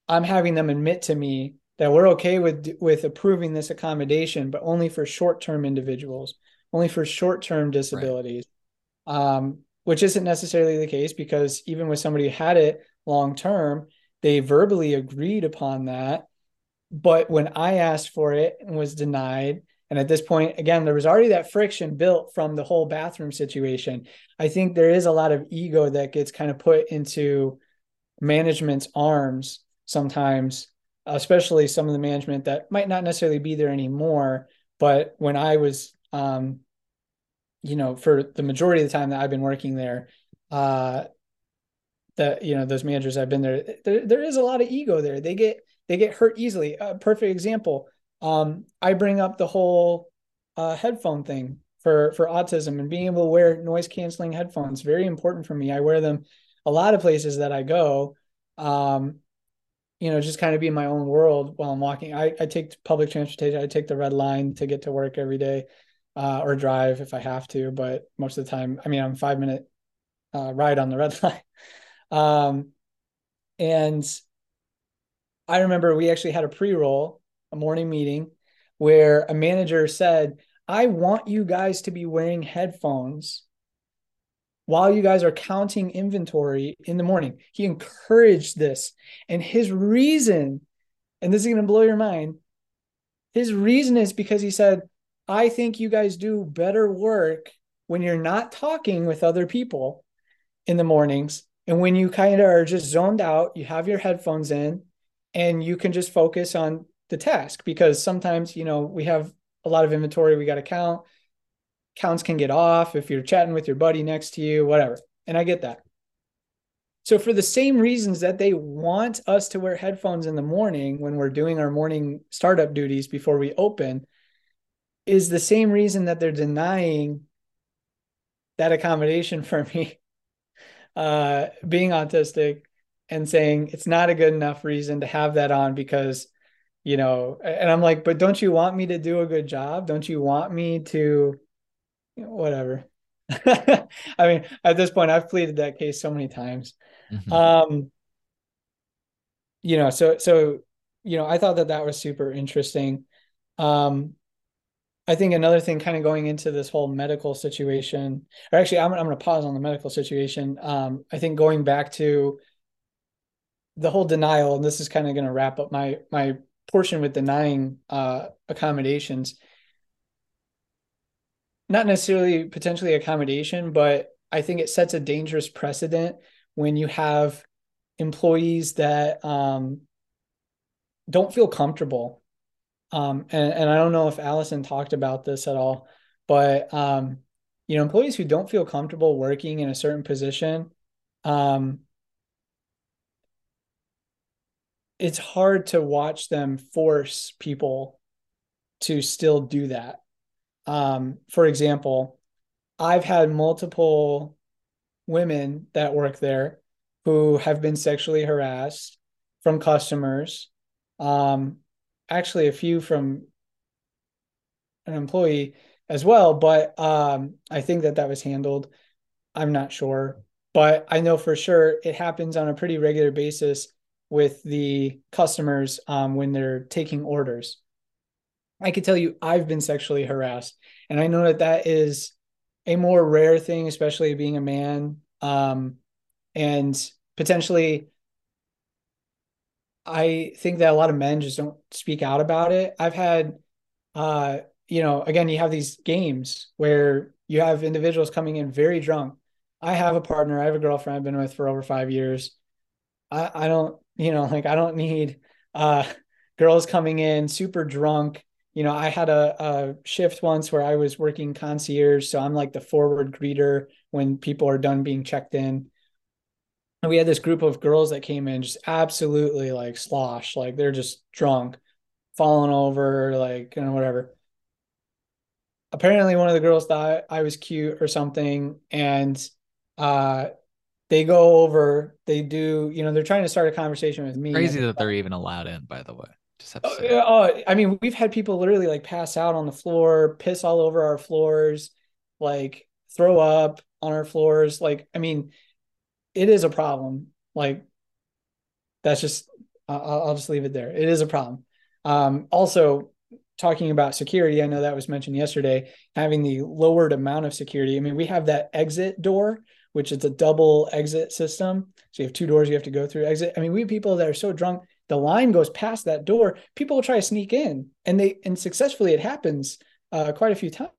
I'm having them admit to me that we're okay with with approving this accommodation, but only for short-term individuals, only for short-term disabilities. Right. Um, which isn't necessarily the case because even with somebody who had it long term, they verbally agreed upon that. But when I asked for it and was denied, and at this point, again, there was already that friction built from the whole bathroom situation. I think there is a lot of ego that gets kind of put into management's arms sometimes especially some of the management that might not necessarily be there anymore. But when I was, um, you know, for the majority of the time that I've been working there, uh, that you know those managers I've been there, there, there is a lot of ego there. They get they get hurt easily. A perfect example. Um, I bring up the whole uh, headphone thing for for autism and being able to wear noise canceling headphones. Very important for me. I wear them a lot of places that I go. Um, you know, just kind of be in my own world while I'm walking. I, I take public transportation. I take the red line to get to work every day, uh, or drive if I have to. But most of the time, I mean, I'm five minute uh, ride on the red line. Um, and I remember we actually had a pre roll, a morning meeting, where a manager said, "I want you guys to be wearing headphones." while you guys are counting inventory in the morning. He encouraged this. And his reason, and this is going to blow your mind, his reason is because he said, I think you guys do better work when you're not talking with other people in the mornings. And when you kind of are just zoned out, you have your headphones in and you can just focus on the task because sometimes, you know, we have a lot of inventory we got to count counts can get off if you're chatting with your buddy next to you, whatever. And I get that. So, for the same reasons that they want us to wear headphones in the morning when we're doing our morning startup duties before we open, is the same reason that they're denying that accommodation for me uh, being autistic and saying it's not a good enough reason to have that on because, you know, and I'm like, but don't you want me to do a good job? Don't you want me to whatever. I mean, at this point, I've pleaded that case so many times. Mm-hmm. Um, you know, so so you know, I thought that that was super interesting. Um, I think another thing, kind of going into this whole medical situation, or actually, I'm I'm going to pause on the medical situation. Um, I think going back to the whole denial, and this is kind of going to wrap up my my portion with denying uh, accommodations. Not necessarily potentially accommodation, but I think it sets a dangerous precedent when you have employees that um, don't feel comfortable. Um, and, and I don't know if Allison talked about this at all, but um, you know, employees who don't feel comfortable working in a certain position, um, it's hard to watch them force people to still do that. Um, for example, I've had multiple women that work there who have been sexually harassed from customers. Um, actually, a few from an employee as well, but um, I think that that was handled. I'm not sure, but I know for sure it happens on a pretty regular basis with the customers um, when they're taking orders. I can tell you, I've been sexually harassed, and I know that that is a more rare thing, especially being a man, um, and potentially. I think that a lot of men just don't speak out about it. I've had uh, you know, again, you have these games where you have individuals coming in very drunk. I have a partner, I have a girlfriend I've been with for over five years. I, I don't, you know, like I don't need uh girls coming in super drunk. You know, I had a, a shift once where I was working concierge. So I'm like the forward greeter when people are done being checked in. And we had this group of girls that came in just absolutely like slosh, like they're just drunk, falling over, like, you know, whatever apparently one of the girls thought I was cute or something, and uh, they go over. They do, you know, they're trying to start a conversation with me. Crazy that they're even allowed in, by the way. Just have to say. Oh, oh, I mean, we've had people literally like pass out on the floor, piss all over our floors, like throw up on our floors. Like, I mean, it is a problem. Like, that's just, I'll, I'll just leave it there. It is a problem. Um, also, talking about security, I know that was mentioned yesterday, having the lowered amount of security. I mean, we have that exit door, which is a double exit system. So you have two doors you have to go through exit. I mean, we have people that are so drunk, the line goes past that door. People will try to sneak in and they, and successfully it happens uh, quite a few times.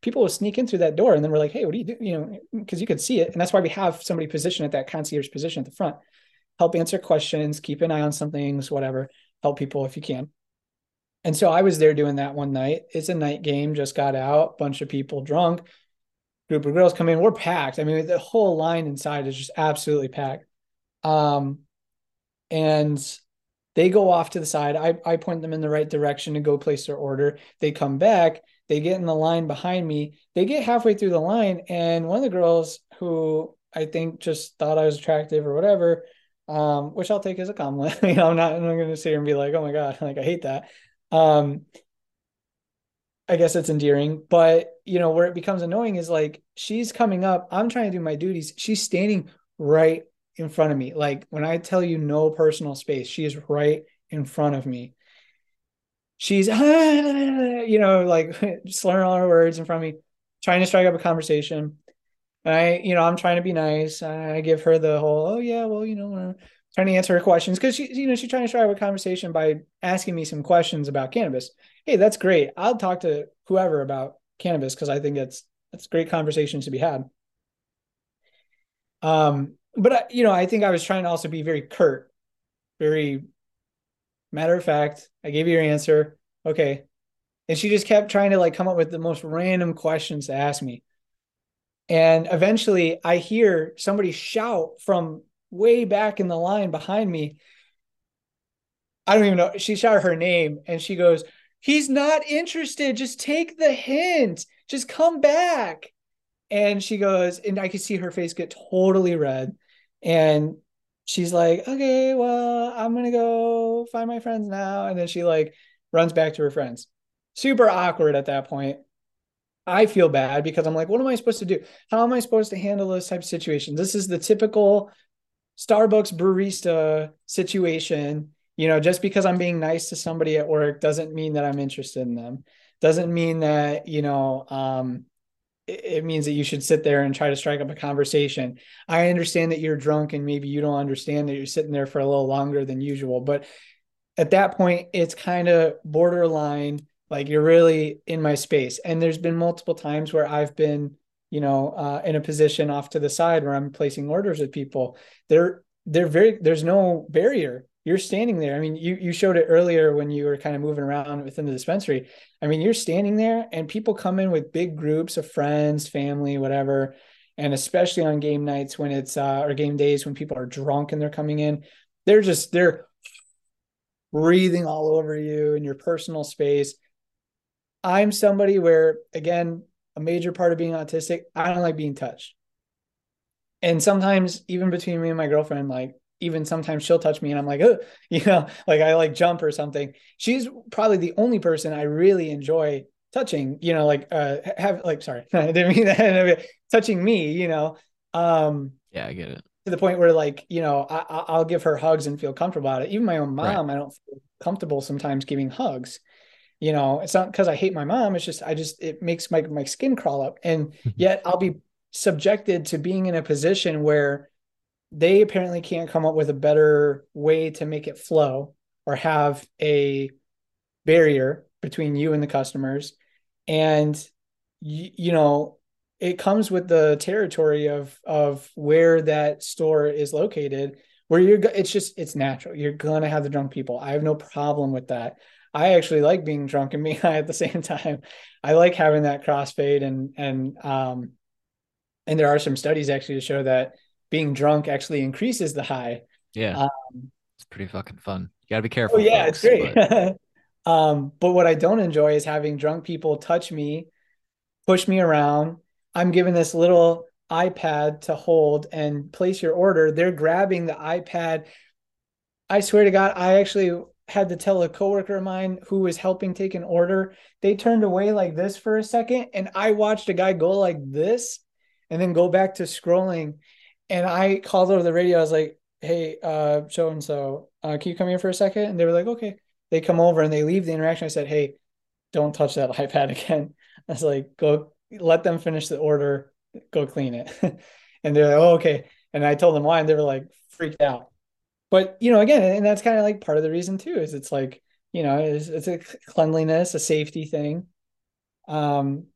People will sneak in through that door and then we're like, hey, what do you do? You know, because you can see it. And that's why we have somebody positioned at that concierge position at the front help answer questions, keep an eye on some things, whatever help people if you can. And so I was there doing that one night. It's a night game, just got out, bunch of people drunk, group of girls come in. We're packed. I mean, the whole line inside is just absolutely packed. Um, and they go off to the side. I, I point them in the right direction to go place their order. They come back, they get in the line behind me. They get halfway through the line, and one of the girls who I think just thought I was attractive or whatever um, which I'll take as a compliment. you know, I'm not, I'm going to sit here and be like, oh my God, like I hate that. Um, I guess it's endearing, but you know, where it becomes annoying is like she's coming up, I'm trying to do my duties. She's standing right in front of me. Like when I tell you no personal space, she is right in front of me. She's, you know, like slurring all her words in front of me, trying to strike up a conversation. And I, you know, I'm trying to be nice. I give her the whole, oh yeah, well, you know, uh, trying to answer her questions because she, you know, she's trying to start a conversation by asking me some questions about cannabis. Hey, that's great. I'll talk to whoever about cannabis because I think it's that's great conversations to be had. Um, but I, you know, I think I was trying to also be very curt, very matter of fact. I gave you your answer. Okay. And she just kept trying to like come up with the most random questions to ask me. And eventually I hear somebody shout from way back in the line behind me. I don't even know. She shouted her name and she goes, He's not interested. Just take the hint. Just come back. And she goes, and I could see her face get totally red. And she's like, Okay, well, I'm going to go find my friends now. And then she like runs back to her friends. Super awkward at that point. I feel bad because I'm like, what am I supposed to do? How am I supposed to handle those type of situations? This is the typical Starbucks barista situation. You know, just because I'm being nice to somebody at work doesn't mean that I'm interested in them. Doesn't mean that, you know, um, it, it means that you should sit there and try to strike up a conversation. I understand that you're drunk and maybe you don't understand that you're sitting there for a little longer than usual, but at that point, it's kind of borderline like you're really in my space and there's been multiple times where i've been you know uh, in a position off to the side where i'm placing orders with people they're they're very there's no barrier you're standing there. I mean, you you showed it earlier when you were kind of moving around within the dispensary. I mean, you're standing there and people come in with big groups of friends, family, whatever. And especially on game nights when it's uh, or game days when people are drunk and they're coming in, they're just they're breathing all over you in your personal space. I'm somebody where again, a major part of being autistic, I don't like being touched. And sometimes even between me and my girlfriend, like even sometimes she'll touch me and I'm like, oh, you know, like I like jump or something. She's probably the only person I really enjoy touching, you know, like uh have like sorry, I didn't mean that touching me, you know. Um yeah, I get it. To the point where like, you know, I I'll give her hugs and feel comfortable about it. Even my own mom, right. I don't feel comfortable sometimes giving hugs. You know, it's not because I hate my mom, it's just I just it makes my my skin crawl up. And yet I'll be subjected to being in a position where they apparently can't come up with a better way to make it flow or have a barrier between you and the customers. And you, you know it comes with the territory of of where that store is located where you're it's just it's natural. You're gonna have the drunk people. I have no problem with that i actually like being drunk and being high at the same time i like having that crossfade and and um and there are some studies actually to show that being drunk actually increases the high. Yeah. Um, it's pretty fucking fun. You gotta be careful. Oh, yeah, folks, it's great. But... um, but what I don't enjoy is having drunk people touch me, push me around. I'm given this little iPad to hold and place your order. They're grabbing the iPad. I swear to God, I actually had to tell a coworker of mine who was helping take an order. They turned away like this for a second, and I watched a guy go like this and then go back to scrolling and I called over the radio. I was like, "Hey, uh, so and so, can you come here for a second? And they were like, "Okay." They come over and they leave the interaction. I said, "Hey, don't touch that iPad again." I was like, "Go, let them finish the order. Go clean it." and they're like, "Oh, okay." And I told them why, and they were like freaked out. But you know, again, and that's kind of like part of the reason too. Is it's like you know, it's, it's a cleanliness, a safety thing. Um,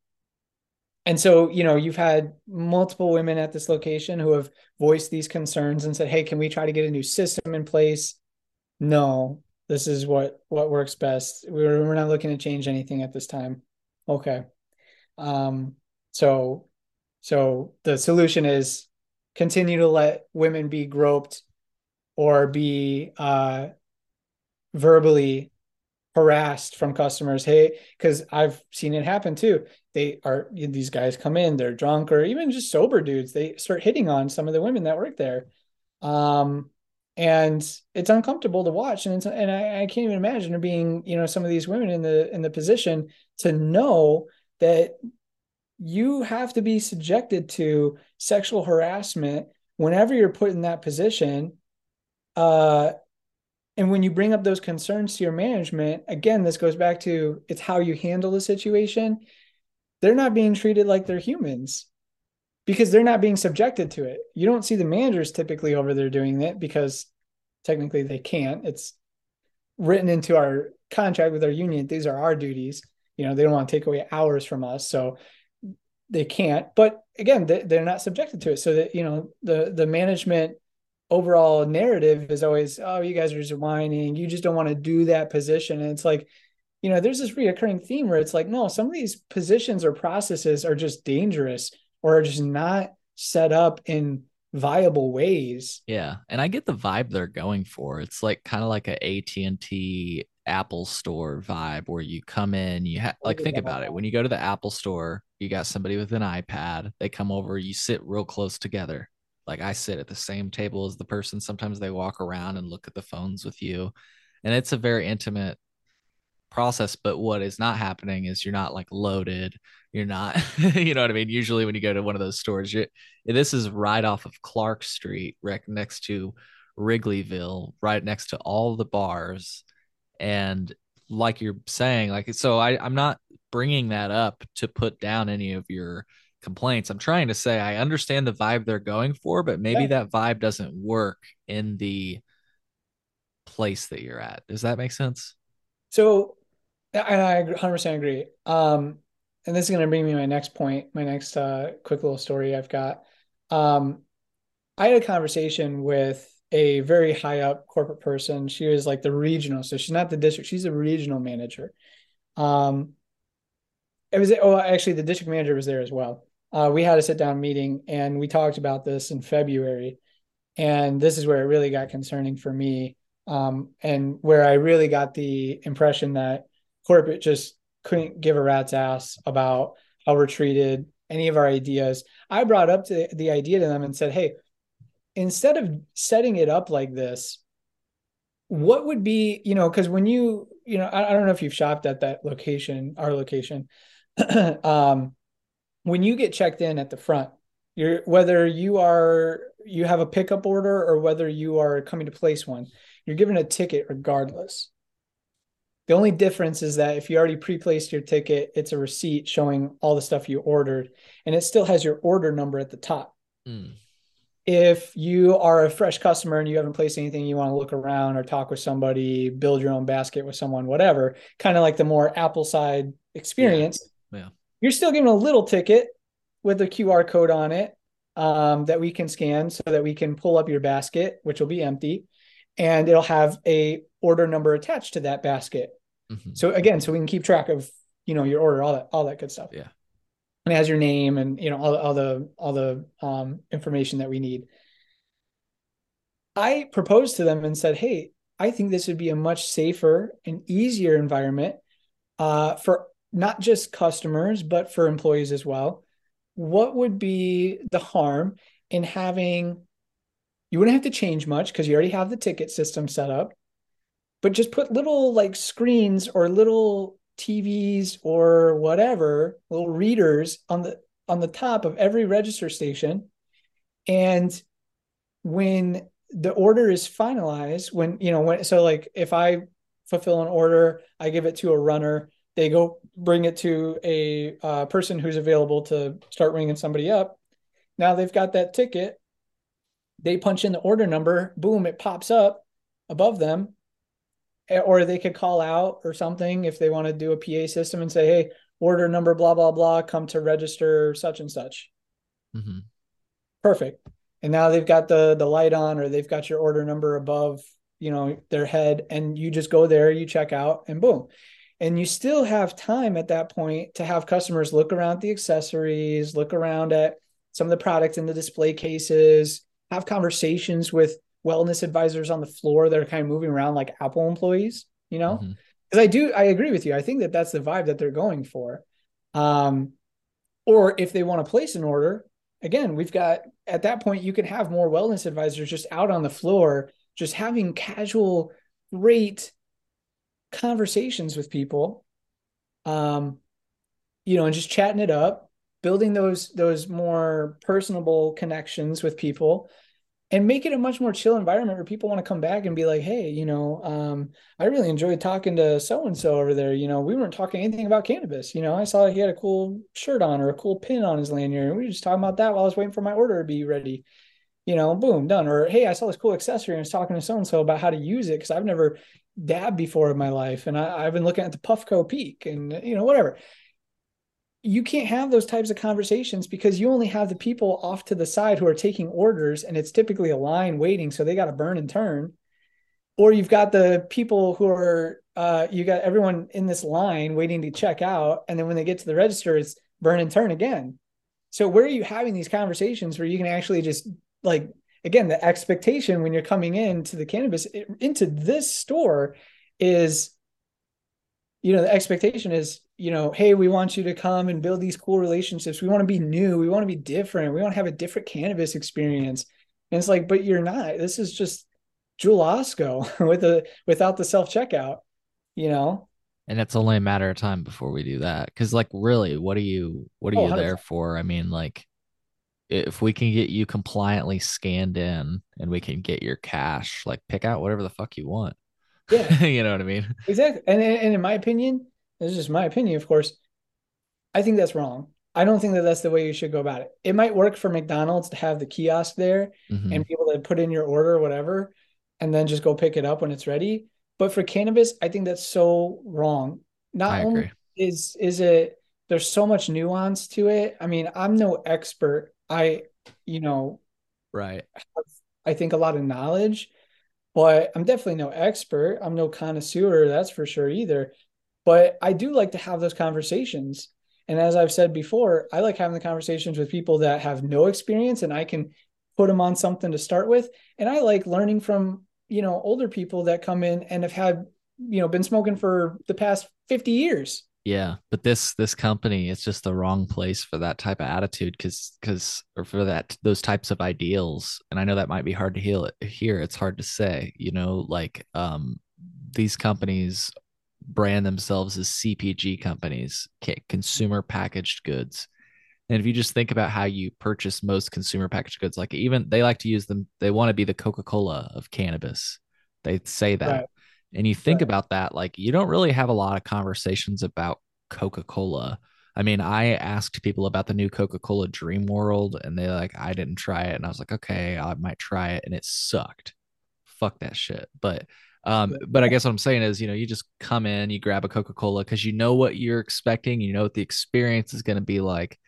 and so you know you've had multiple women at this location who have voiced these concerns and said hey can we try to get a new system in place no this is what what works best we're, we're not looking to change anything at this time okay um so so the solution is continue to let women be groped or be uh verbally harassed from customers. Hey because i've seen it happen too. They are these guys come in they're drunk or even just sober dudes. They start hitting on some of the women that work there. Um and it's uncomfortable to watch. And and I, I can't even imagine being you know some of these women in the in the position to know that you have to be subjected to sexual harassment whenever you're put in that position uh and when you bring up those concerns to your management, again, this goes back to it's how you handle the situation. They're not being treated like they're humans because they're not being subjected to it. You don't see the managers typically over there doing that because technically they can't. It's written into our contract with our union. These are our duties. You know, they don't want to take away hours from us. So they can't. But again, they're not subjected to it. So that, you know, the the management overall narrative is always, oh, you guys are just whining. You just don't want to do that position. And it's like, you know, there's this reoccurring theme where it's like, no, some of these positions or processes are just dangerous or are just not set up in viable ways. Yeah, and I get the vibe they're going for. It's like kind of like a AT&T Apple store vibe where you come in, you have like think about it. When you go to the Apple store, you got somebody with an iPad, they come over, you sit real close together. Like I sit at the same table as the person. Sometimes they walk around and look at the phones with you. And it's a very intimate process. But what is not happening is you're not like loaded. You're not, you know what I mean? Usually when you go to one of those stores, you this is right off of Clark Street, right next to Wrigleyville, right next to all the bars. And like you're saying, like, so I, I'm not bringing that up to put down any of your complaints. I'm trying to say I understand the vibe they're going for, but maybe yeah. that vibe doesn't work in the place that you're at. Does that make sense? So, and I 100% agree. Um, and this is going to bring me my next point, my next uh, quick little story I've got. Um, I had a conversation with a very high up corporate person. She was like the regional, so she's not the district; she's a regional manager. Um, it was oh, actually the district manager was there as well. Uh, we had a sit down meeting and we talked about this in February, and this is where it really got concerning for me, um, and where I really got the impression that corporate just couldn't give a rat's ass about how we're treated, any of our ideas. I brought up the, the idea to them and said, hey, instead of setting it up like this, what would be, you know, because when you, you know, I, I, don't know if you've shopped at that location, our location. um, when you get checked in at the front, you're whether you are you have a pickup order or whether you are coming to place one, you're given a ticket regardless. The only difference is that if you already pre-placed your ticket, it's a receipt showing all the stuff you ordered, and it still has your order number at the top. Mm. If you are a fresh customer and you haven't placed anything, you want to look around or talk with somebody, build your own basket with someone, whatever, kind of like the more Apple side experience. Yeah. yeah. You're still given a little ticket with a QR code on it um, that we can scan so that we can pull up your basket, which will be empty, and it'll have a order number attached to that basket. Mm-hmm. So again, so we can keep track of you know your order, all that, all that good stuff. Yeah. And it has your name and you know all, all the all the um, information that we need. I proposed to them and said, "Hey, I think this would be a much safer and easier environment uh, for not just customers but for employees as well. What would be the harm in having? You wouldn't have to change much because you already have the ticket system set up but just put little like screens or little TVs or whatever, little readers on the on the top of every register station. And when the order is finalized, when you know when so like if I fulfill an order, I give it to a runner, they go bring it to a uh, person who's available to start ringing somebody up. Now they've got that ticket. They punch in the order number, boom, it pops up above them or they could call out or something if they want to do a PA system and say, "Hey, order number blah blah blah, come to register such and such." Mm-hmm. Perfect. And now they've got the the light on, or they've got your order number above, you know, their head, and you just go there, you check out, and boom. And you still have time at that point to have customers look around at the accessories, look around at some of the products in the display cases, have conversations with wellness advisors on the floor that are kind of moving around like Apple employees, you know? Because mm-hmm. I do, I agree with you. I think that that's the vibe that they're going for. Um, or if they want to place an order, again, we've got at that point, you can have more wellness advisors just out on the floor, just having casual, great conversations with people. Um, you know, and just chatting it up, building those those more personable connections with people and make it a much more chill environment where people want to come back and be like, hey, you know, um, I really enjoyed talking to so and so over there. You know, we weren't talking anything about cannabis. You know, I saw he had a cool shirt on or a cool pin on his lanyard, and we were just talking about that while I was waiting for my order to be ready. You know, boom, done. Or hey, I saw this cool accessory and I was talking to so and so about how to use it because I've never dabbed before in my life, and I, I've been looking at the Puffco Peak and you know whatever. You can't have those types of conversations because you only have the people off to the side who are taking orders and it's typically a line waiting so they got to burn and turn. Or you've got the people who are uh, you got everyone in this line waiting to check out and then when they get to the register it's burn and turn again. So where are you having these conversations where you can actually just like again the expectation when you're coming into the cannabis into this store is you know the expectation is you know hey we want you to come and build these cool relationships. We want to be new. We want to be different. We want to have a different cannabis experience. And it's like but you're not. This is just Jewel Osco with the without the self checkout you know? And it's only a matter of time before we do that. Because like really what are you what are oh, you 100%. there for? I mean like if we can get you compliantly scanned in and we can get your cash like pick out whatever the fuck you want yeah. you know what I mean? Exactly. And, and in my opinion, this is just my opinion, of course, I think that's wrong. I don't think that that's the way you should go about it. It might work for McDonald's to have the kiosk there mm-hmm. and be able to put in your order or whatever, and then just go pick it up when it's ready. But for cannabis, I think that's so wrong. Not I only agree. is is it there's so much nuance to it. I mean, I'm no expert. I, you know, right. Have I think, a lot of knowledge, but I'm definitely no expert. I'm no connoisseur, that's for sure either. But I do like to have those conversations. And as I've said before, I like having the conversations with people that have no experience and I can put them on something to start with. And I like learning from, you know, older people that come in and have had, you know, been smoking for the past 50 years. Yeah, but this this company is just the wrong place for that type of attitude because because or for that those types of ideals. And I know that might be hard to heal it here. It's hard to say, you know, like um these companies brand themselves as CPG companies, consumer packaged goods. And if you just think about how you purchase most consumer packaged goods, like even they like to use them, they want to be the Coca Cola of cannabis. They say that. Right. And you think right. about that, like you don't really have a lot of conversations about Coca Cola. I mean, I asked people about the new Coca Cola Dream World, and they like, I didn't try it. And I was like, okay, I might try it. And it sucked. Fuck that shit. But um, but I guess what I'm saying is, you know, you just come in, you grab a Coca Cola because you know what you're expecting, you know what the experience is going to be like,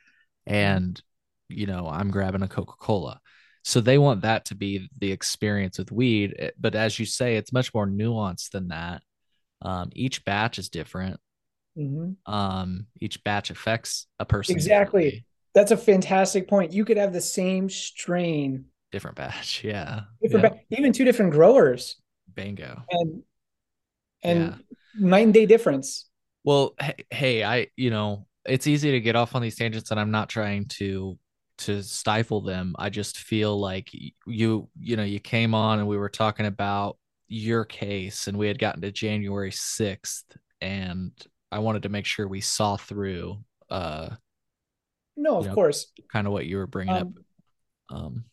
and you know, I'm grabbing a Coca Cola. So they want that to be the experience with weed. Eh, but as you say, it's much more nuanced than that. Um, each batch is different. Mm-hmm. Um, each batch affects a person. Exactly. That's a fantastic point. You could have the same strain, different batch. Yeah. Different Batch, even two different growers. Bingo. And and yeah. nine day difference. Well, hey, hey, I you know it's easy to get off on these tangents, and I'm not trying to to stifle them. I just feel like you you know you came on and we were talking about your case, and we had gotten to January sixth, and I wanted to make sure we saw through. uh No, of know, course. Kind of what you were bringing um, up. Um.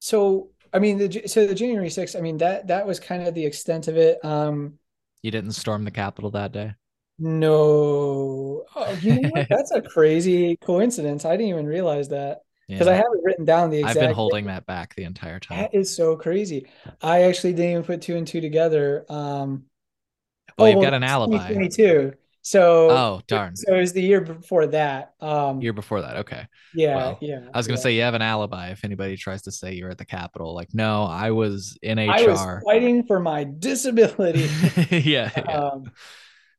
So I mean, the, so the January 6th, I mean, that, that was kind of the extent of it. Um, you didn't storm the Capitol that day? No. Oh, you know That's a crazy coincidence. I didn't even realize that because yeah. I haven't written down the exact. I've been holding that back the entire time. That is so crazy. I actually didn't even put two and two together. Um, well, oh, you've got an alibi. 2022. So oh darn. So it was the year before that. Um year before that. Okay. Yeah, well, yeah. I was gonna yeah. say you have an alibi if anybody tries to say you're at the Capitol. Like, no, I was in HR. I was fighting for my disability. yeah. yeah. Um,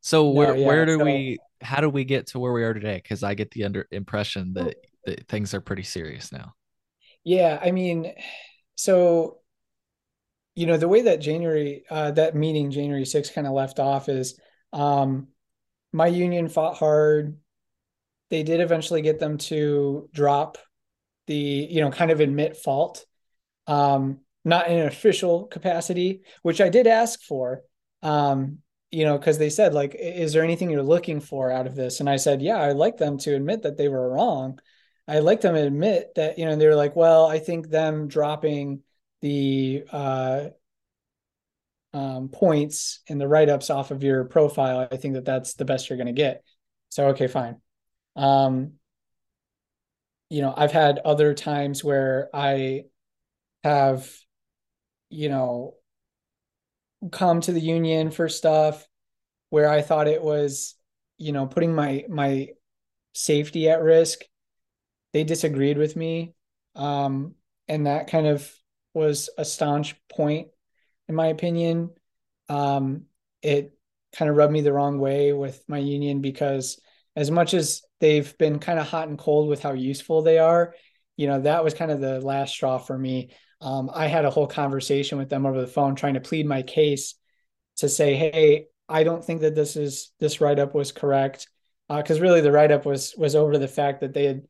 so no, where yeah, where do so, we how do we get to where we are today? Because I get the under impression that, that things are pretty serious now. Yeah, I mean, so you know, the way that January uh that meeting January 6th kind of left off is um my union fought hard. They did eventually get them to drop the, you know, kind of admit fault. Um, not in an official capacity, which I did ask for. Um, you know, because they said, like, is there anything you're looking for out of this? And I said, yeah, I'd like them to admit that they were wrong. I'd like them to admit that, you know, and they were like, well, I think them dropping the uh, um, points and the write ups off of your profile, I think that that's the best you're going to get. So, okay, fine. Um, you know, I've had other times where I have, you know, come to the union for stuff where I thought it was, you know, putting my my safety at risk. They disagreed with me. Um, and that kind of was a staunch point in my opinion. Um, it kind of rubbed me the wrong way with my union because as much as they've been kind of hot and cold with how useful they are, you know, that was kind of the last straw for me. Um, I had a whole conversation with them over the phone trying to plead my case to say, hey, I don't think that this is this write up was correct because uh, really the write up was was over the fact that they had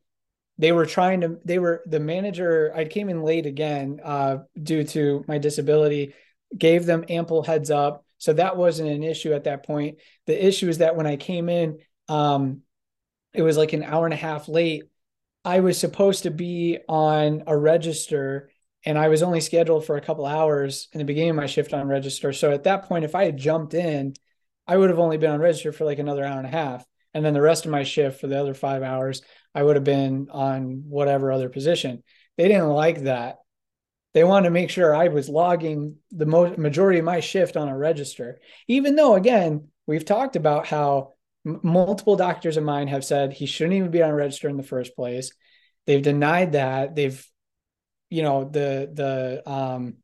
they were trying to they were the manager I came in late again uh, due to my disability gave them ample heads up. So that wasn't an issue at that point. The issue is that when I came in, um, it was like an hour and a half late. I was supposed to be on a register and I was only scheduled for a couple hours in the beginning of my shift on register. So at that point, if I had jumped in, I would have only been on register for like another hour and a half. And then the rest of my shift for the other five hours, I would have been on whatever other position. They didn't like that they wanted to make sure I was logging the mo- majority of my shift on a register, even though, again, we've talked about how m- multiple doctors of mine have said he shouldn't even be on register in the first place. They've denied that. They've you know, the the um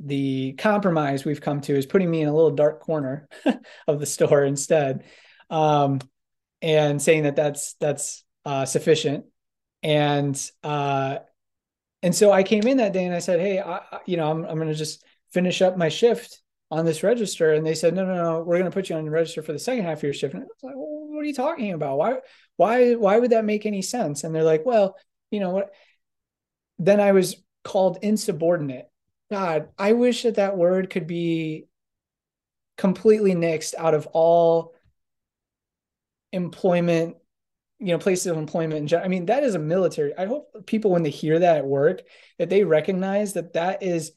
the compromise we've come to is putting me in a little dark corner of the store instead um, and saying that that's that's uh, sufficient. And uh, and so i came in that day and i said hey I, you know i'm, I'm going to just finish up my shift on this register. And they said no no no we're going to put you on the register for the second half of your shift. And i was like well, what are you talking about? Why why why would that make any sense? And they're like well you know what then i was called insubordinate God, I wish that that word could be completely nixed out of all employment, you know, places of employment. I mean, that is a military. I hope people, when they hear that at work, that they recognize that that is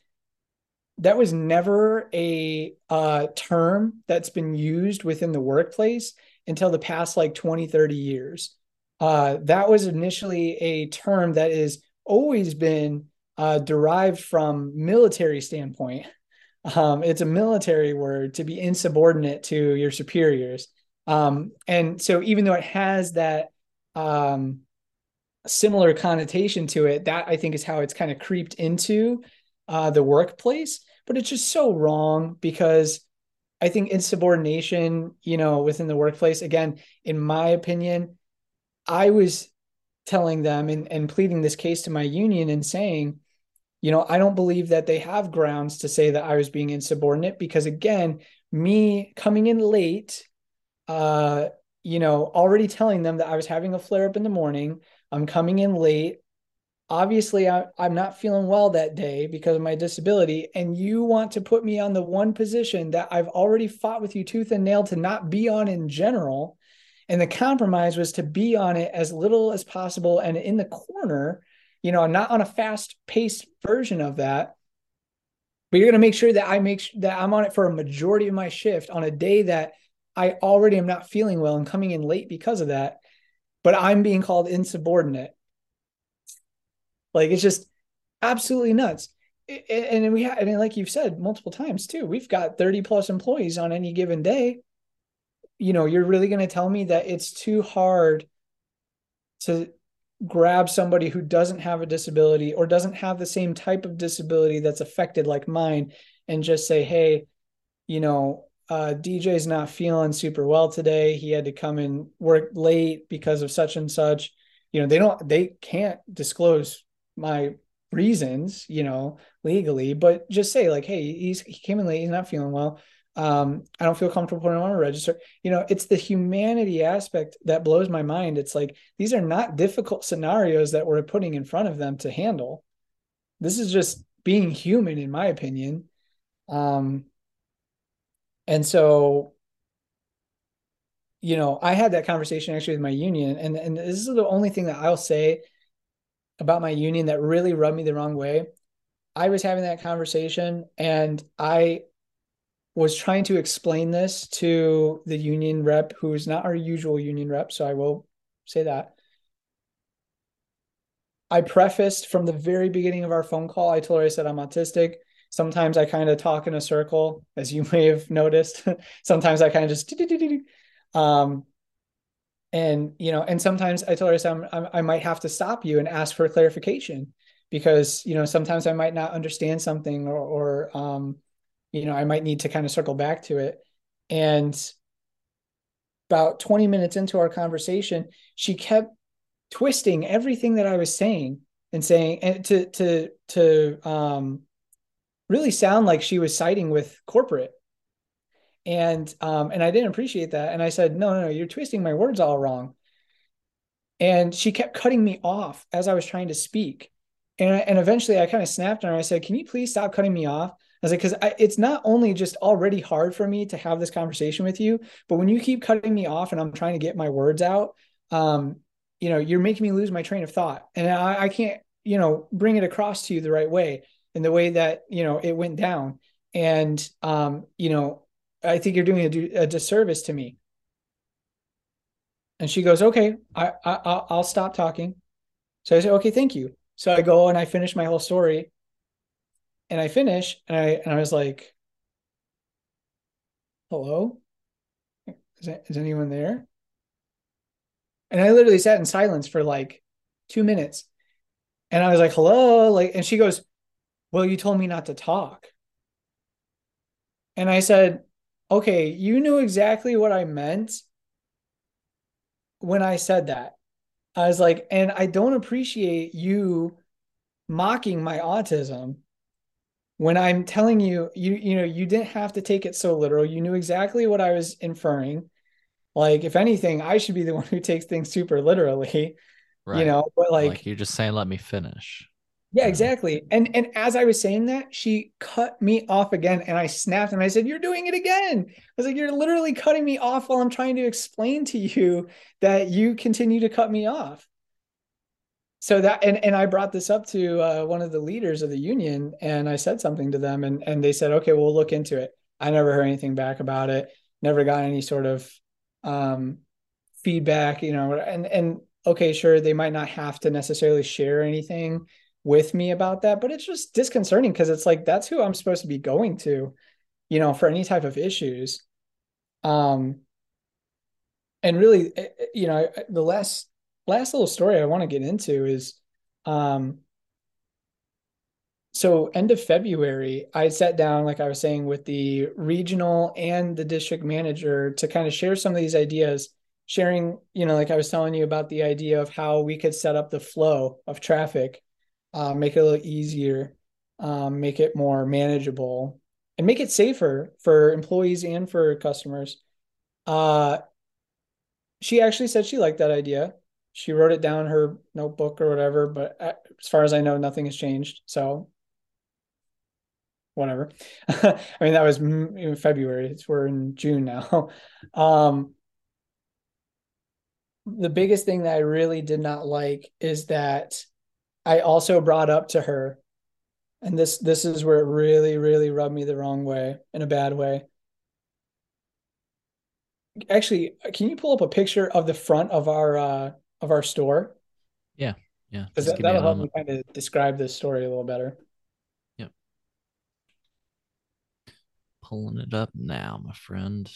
that was never a uh, term that's been used within the workplace until the past like 20 30 years uh, that was initially a term that has always been uh, derived from military standpoint. Um, it's a military word to be insubordinate to your superiors. Um, and so even though it has that um, similar connotation to it, that I think is how it's kind of creeped into uh, the workplace. But it's just so wrong because I think insubordination, you know, within the workplace, again, in my opinion, I was telling them and, and pleading this case to my union and saying, you know, I don't believe that they have grounds to say that I was being insubordinate because again, me coming in late, uh, you know, already telling them that I was having a flare up in the morning, I'm coming in late. Obviously, I, I'm not feeling well that day because of my disability. And you want to put me on the one position that I've already fought with you tooth and nail to not be on in general. And the compromise was to be on it as little as possible and in the corner you know, not on a fast paced version of that. But you're going to make sure that I make sure that I'm on it for a majority of my shift on a day that I already am not feeling well and coming in late because of that. But I'm being called insubordinate. Like it's just absolutely nuts. And we have, I mean, like you've said multiple times too, we've got 30 plus employees on any given day. You know, you're really going to tell me that it's too hard to grab somebody who doesn't have a disability or doesn't have the same type of disability that's affected like mine and just say hey you know uh, dj's not feeling super well today. He had to come and work late because of such and such. You know they don't they can't disclose my reasons you know legally but just say like hey he's he came in late. He's not feeling well um, I don't feel comfortable putting on a register. You know, it's the humanity aspect that blows my mind. It's like these are not difficult scenarios that we're putting in front of them to handle. This is just being human, in my opinion. Um, and so, you know, I had that conversation actually with my union, and and this is the only thing that I'll say about my union that really rubbed me the wrong way. I was having that conversation, and I was trying to explain this to the union rep, who is not our usual union rep. So I will say that. I prefaced from the very beginning of our phone call, I told her I said I'm autistic. Sometimes I kind of talk in a circle, as you may have noticed. sometimes I kind of just um and you know, and sometimes I told her I said I'm, I might have to stop you and ask for clarification because you know sometimes I might not understand something or, or um you know, I might need to kind of circle back to it. And about 20 minutes into our conversation, she kept twisting everything that I was saying and saying and to to to um really sound like she was siding with corporate. And um and I didn't appreciate that. And I said, no, no, no, you're twisting my words all wrong. And she kept cutting me off as I was trying to speak. And, and eventually I kind of snapped on her. I said, Can you please stop cutting me off? Was like, because it's not only just already hard for me to have this conversation with you, but when you keep cutting me off and I'm trying to get my words out, um, you know, you're making me lose my train of thought, and I, I can't, you know, bring it across to you the right way in the way that you know it went down, and um, you know, I think you're doing a, a disservice to me. And she goes, okay, I, I I'll stop talking. So I said, okay, thank you. So I go and I finish my whole story and I finish and I and I was like, hello? Is, that, is anyone there? And I literally sat in silence for like two minutes. And I was like, hello. Like, and she goes, well, you told me not to talk. And I said, okay, you knew exactly what I meant when I said that. I was like, and I don't appreciate you mocking my autism when I'm telling you, you, you know, you didn't have to take it so literal. You knew exactly what I was inferring. Like, if anything, I should be the one who takes things super literally, right. you know, but like, like you're just saying, let me finish. Yeah, exactly. And and as I was saying that, she cut me off again and I snapped and I said, You're doing it again. I was like, You're literally cutting me off while I'm trying to explain to you that you continue to cut me off. So that and and I brought this up to uh, one of the leaders of the union and I said something to them and and they said, Okay, we'll look into it. I never heard anything back about it, never got any sort of um feedback, you know, and and okay, sure, they might not have to necessarily share anything with me about that, but it's just disconcerting because it's like that's who I'm supposed to be going to, you know, for any type of issues. Um, and really, eh, eh, you know, the last last little story I want to get into is, um, so end of February, I sat down, like I was saying, with the regional and the district manager to kind of share some of these ideas. Sharing, you know, like I was telling you about the idea of how we could set up the flow of traffic uh, make it a little easier, um, make it more manageable, and make it safer for employees and for customers. Uh, she actually said she liked that idea. She wrote it down her notebook or whatever, but uh, as far as I know, nothing has changed. So whatever. I mean, that was in February. It's we're in June now. Um, the biggest thing that I really did not like is that I also brought up to her, and this this is where it really, really rubbed me the wrong way in a bad way. Actually, can you pull up a picture of the front of our uh of our store? Yeah, yeah. Because that, will help me kind of describe this story a little better. Yep. Pulling it up now, my friend.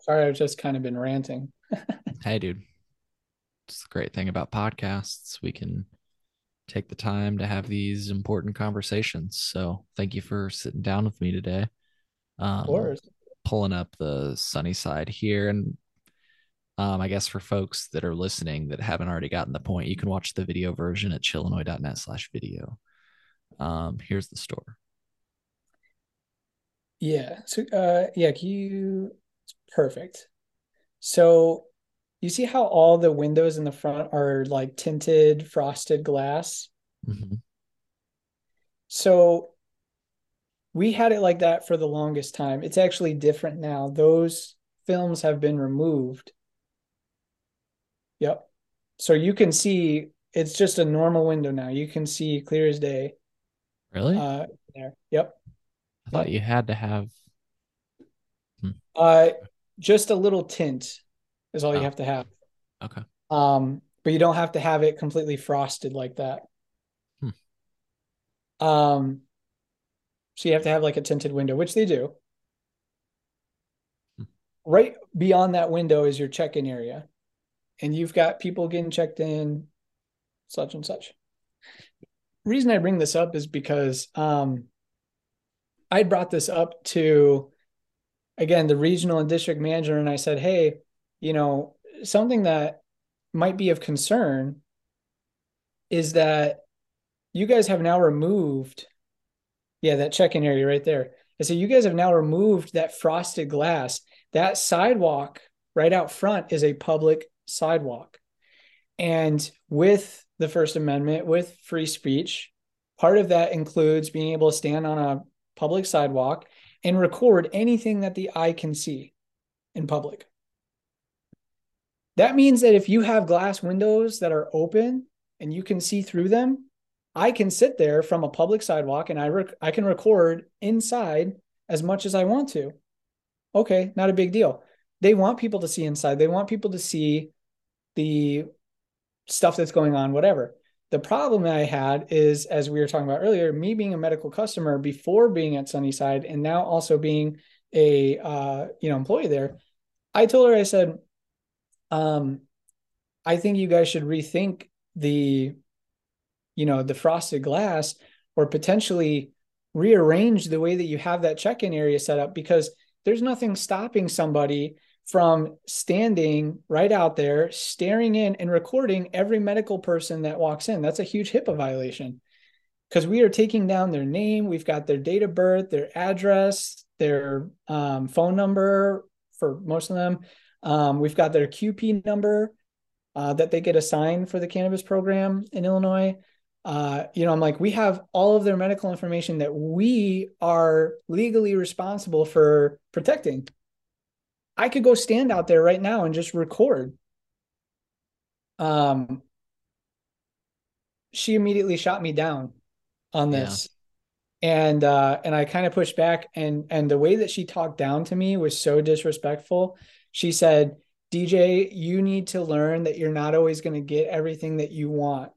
Sorry, I've just kind of been ranting. hey, dude. It's the great thing about podcasts. We can take the time to have these important conversations. So thank you for sitting down with me today. Um, of course. Pulling up the Sunnyside here. And um, I guess for folks that are listening that haven't already gotten the point, you can watch the video version at chillinois.net slash video. Um, here's the store. Yeah. So, uh, yeah, can you, perfect. So you see how all the windows in the front are like tinted frosted glass mm-hmm. so we had it like that for the longest time it's actually different now those films have been removed yep so you can see it's just a normal window now you can see clear as day really uh there yep i thought you had to have hmm. uh just a little tint is all oh. you have to have. Okay. Um, but you don't have to have it completely frosted like that. Hmm. Um, so you have to have like a tinted window, which they do. Hmm. Right beyond that window is your check-in area, and you've got people getting checked in, such and such. Reason I bring this up is because um, I brought this up to again the regional and district manager, and I said, "Hey, you know, something that might be of concern is that you guys have now removed, yeah, that check-in area right there. And so you guys have now removed that frosted glass. That sidewalk right out front is a public sidewalk. And with the First Amendment, with free speech, part of that includes being able to stand on a public sidewalk and record anything that the eye can see in public. That means that if you have glass windows that are open and you can see through them, I can sit there from a public sidewalk and I rec- I can record inside as much as I want to. Okay, not a big deal. They want people to see inside. They want people to see the stuff that's going on, whatever. The problem I had is, as we were talking about earlier, me being a medical customer before being at Sunnyside and now also being a uh, you know employee there. I told her, I said, um, I think you guys should rethink the you know, the frosted glass or potentially rearrange the way that you have that check-in area set up because there's nothing stopping somebody from standing right out there, staring in and recording every medical person that walks in. That's a huge HIPAA violation because we are taking down their name, we've got their date of birth, their address, their um, phone number for most of them. Um, we've got their QP number uh, that they get assigned for the cannabis program in Illinois. Uh, you know, I'm like, we have all of their medical information that we are legally responsible for protecting. I could go stand out there right now and just record. Um, she immediately shot me down on this. Yeah. And uh and I kind of pushed back and and the way that she talked down to me was so disrespectful. She said, "DJ, you need to learn that you're not always going to get everything that you want."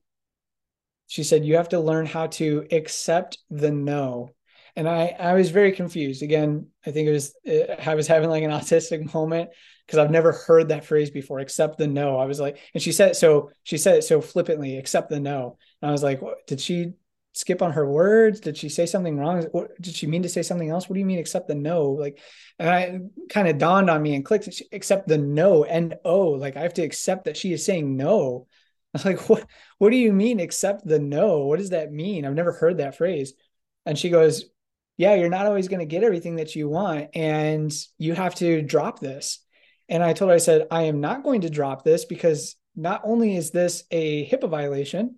She said, "You have to learn how to accept the no." And I I was very confused. Again, I think it was I was having like an autistic moment because I've never heard that phrase before. Accept the no. I was like, and she said so. She said it so flippantly. Accept the no. And I was like, what, did she skip on her words? Did she say something wrong? What, did she mean to say something else? What do you mean accept the no? Like, and I kind of dawned on me and clicked, accept the no, and oh, like I have to accept that she is saying no. I was like, what, what do you mean accept the no? What does that mean? I've never heard that phrase. And she goes, yeah, you're not always going to get everything that you want. And you have to drop this. And I told her, I said, I am not going to drop this because not only is this a HIPAA violation,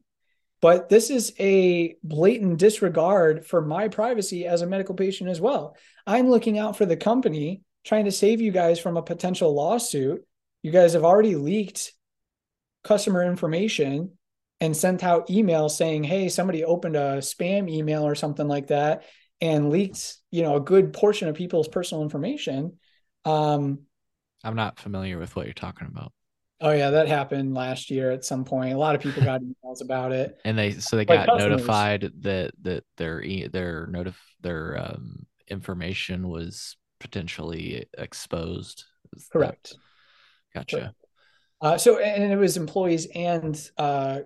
but this is a blatant disregard for my privacy as a medical patient as well. I'm looking out for the company, trying to save you guys from a potential lawsuit. You guys have already leaked customer information and sent out emails saying, "Hey, somebody opened a spam email or something like that and leaked, you know, a good portion of people's personal information." Um, I'm not familiar with what you're talking about. Oh yeah, that happened last year at some point. A lot of people got emails about it, and they so they got notified that that their their notif their um, information was potentially exposed. Correct. That... Gotcha. Correct. Uh, so and it was employees and uh,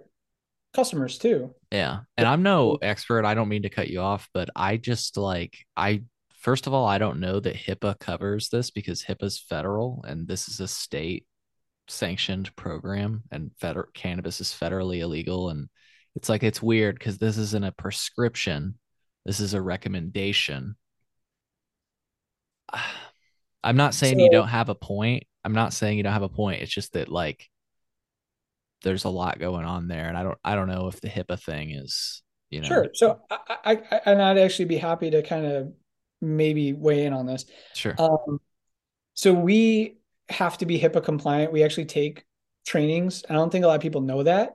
customers too. Yeah, and I'm no expert. I don't mean to cut you off, but I just like I first of all I don't know that HIPAA covers this because HIPAA's federal and this is a state sanctioned program and federal cannabis is federally illegal. And it's like it's weird because this isn't a prescription. This is a recommendation. I'm not saying so, you don't have a point. I'm not saying you don't have a point. It's just that like there's a lot going on there and i don't i don't know if the hipaa thing is you know sure so i i, I and i'd actually be happy to kind of maybe weigh in on this sure um so we have to be HIPAA compliant. We actually take trainings. I don't think a lot of people know that,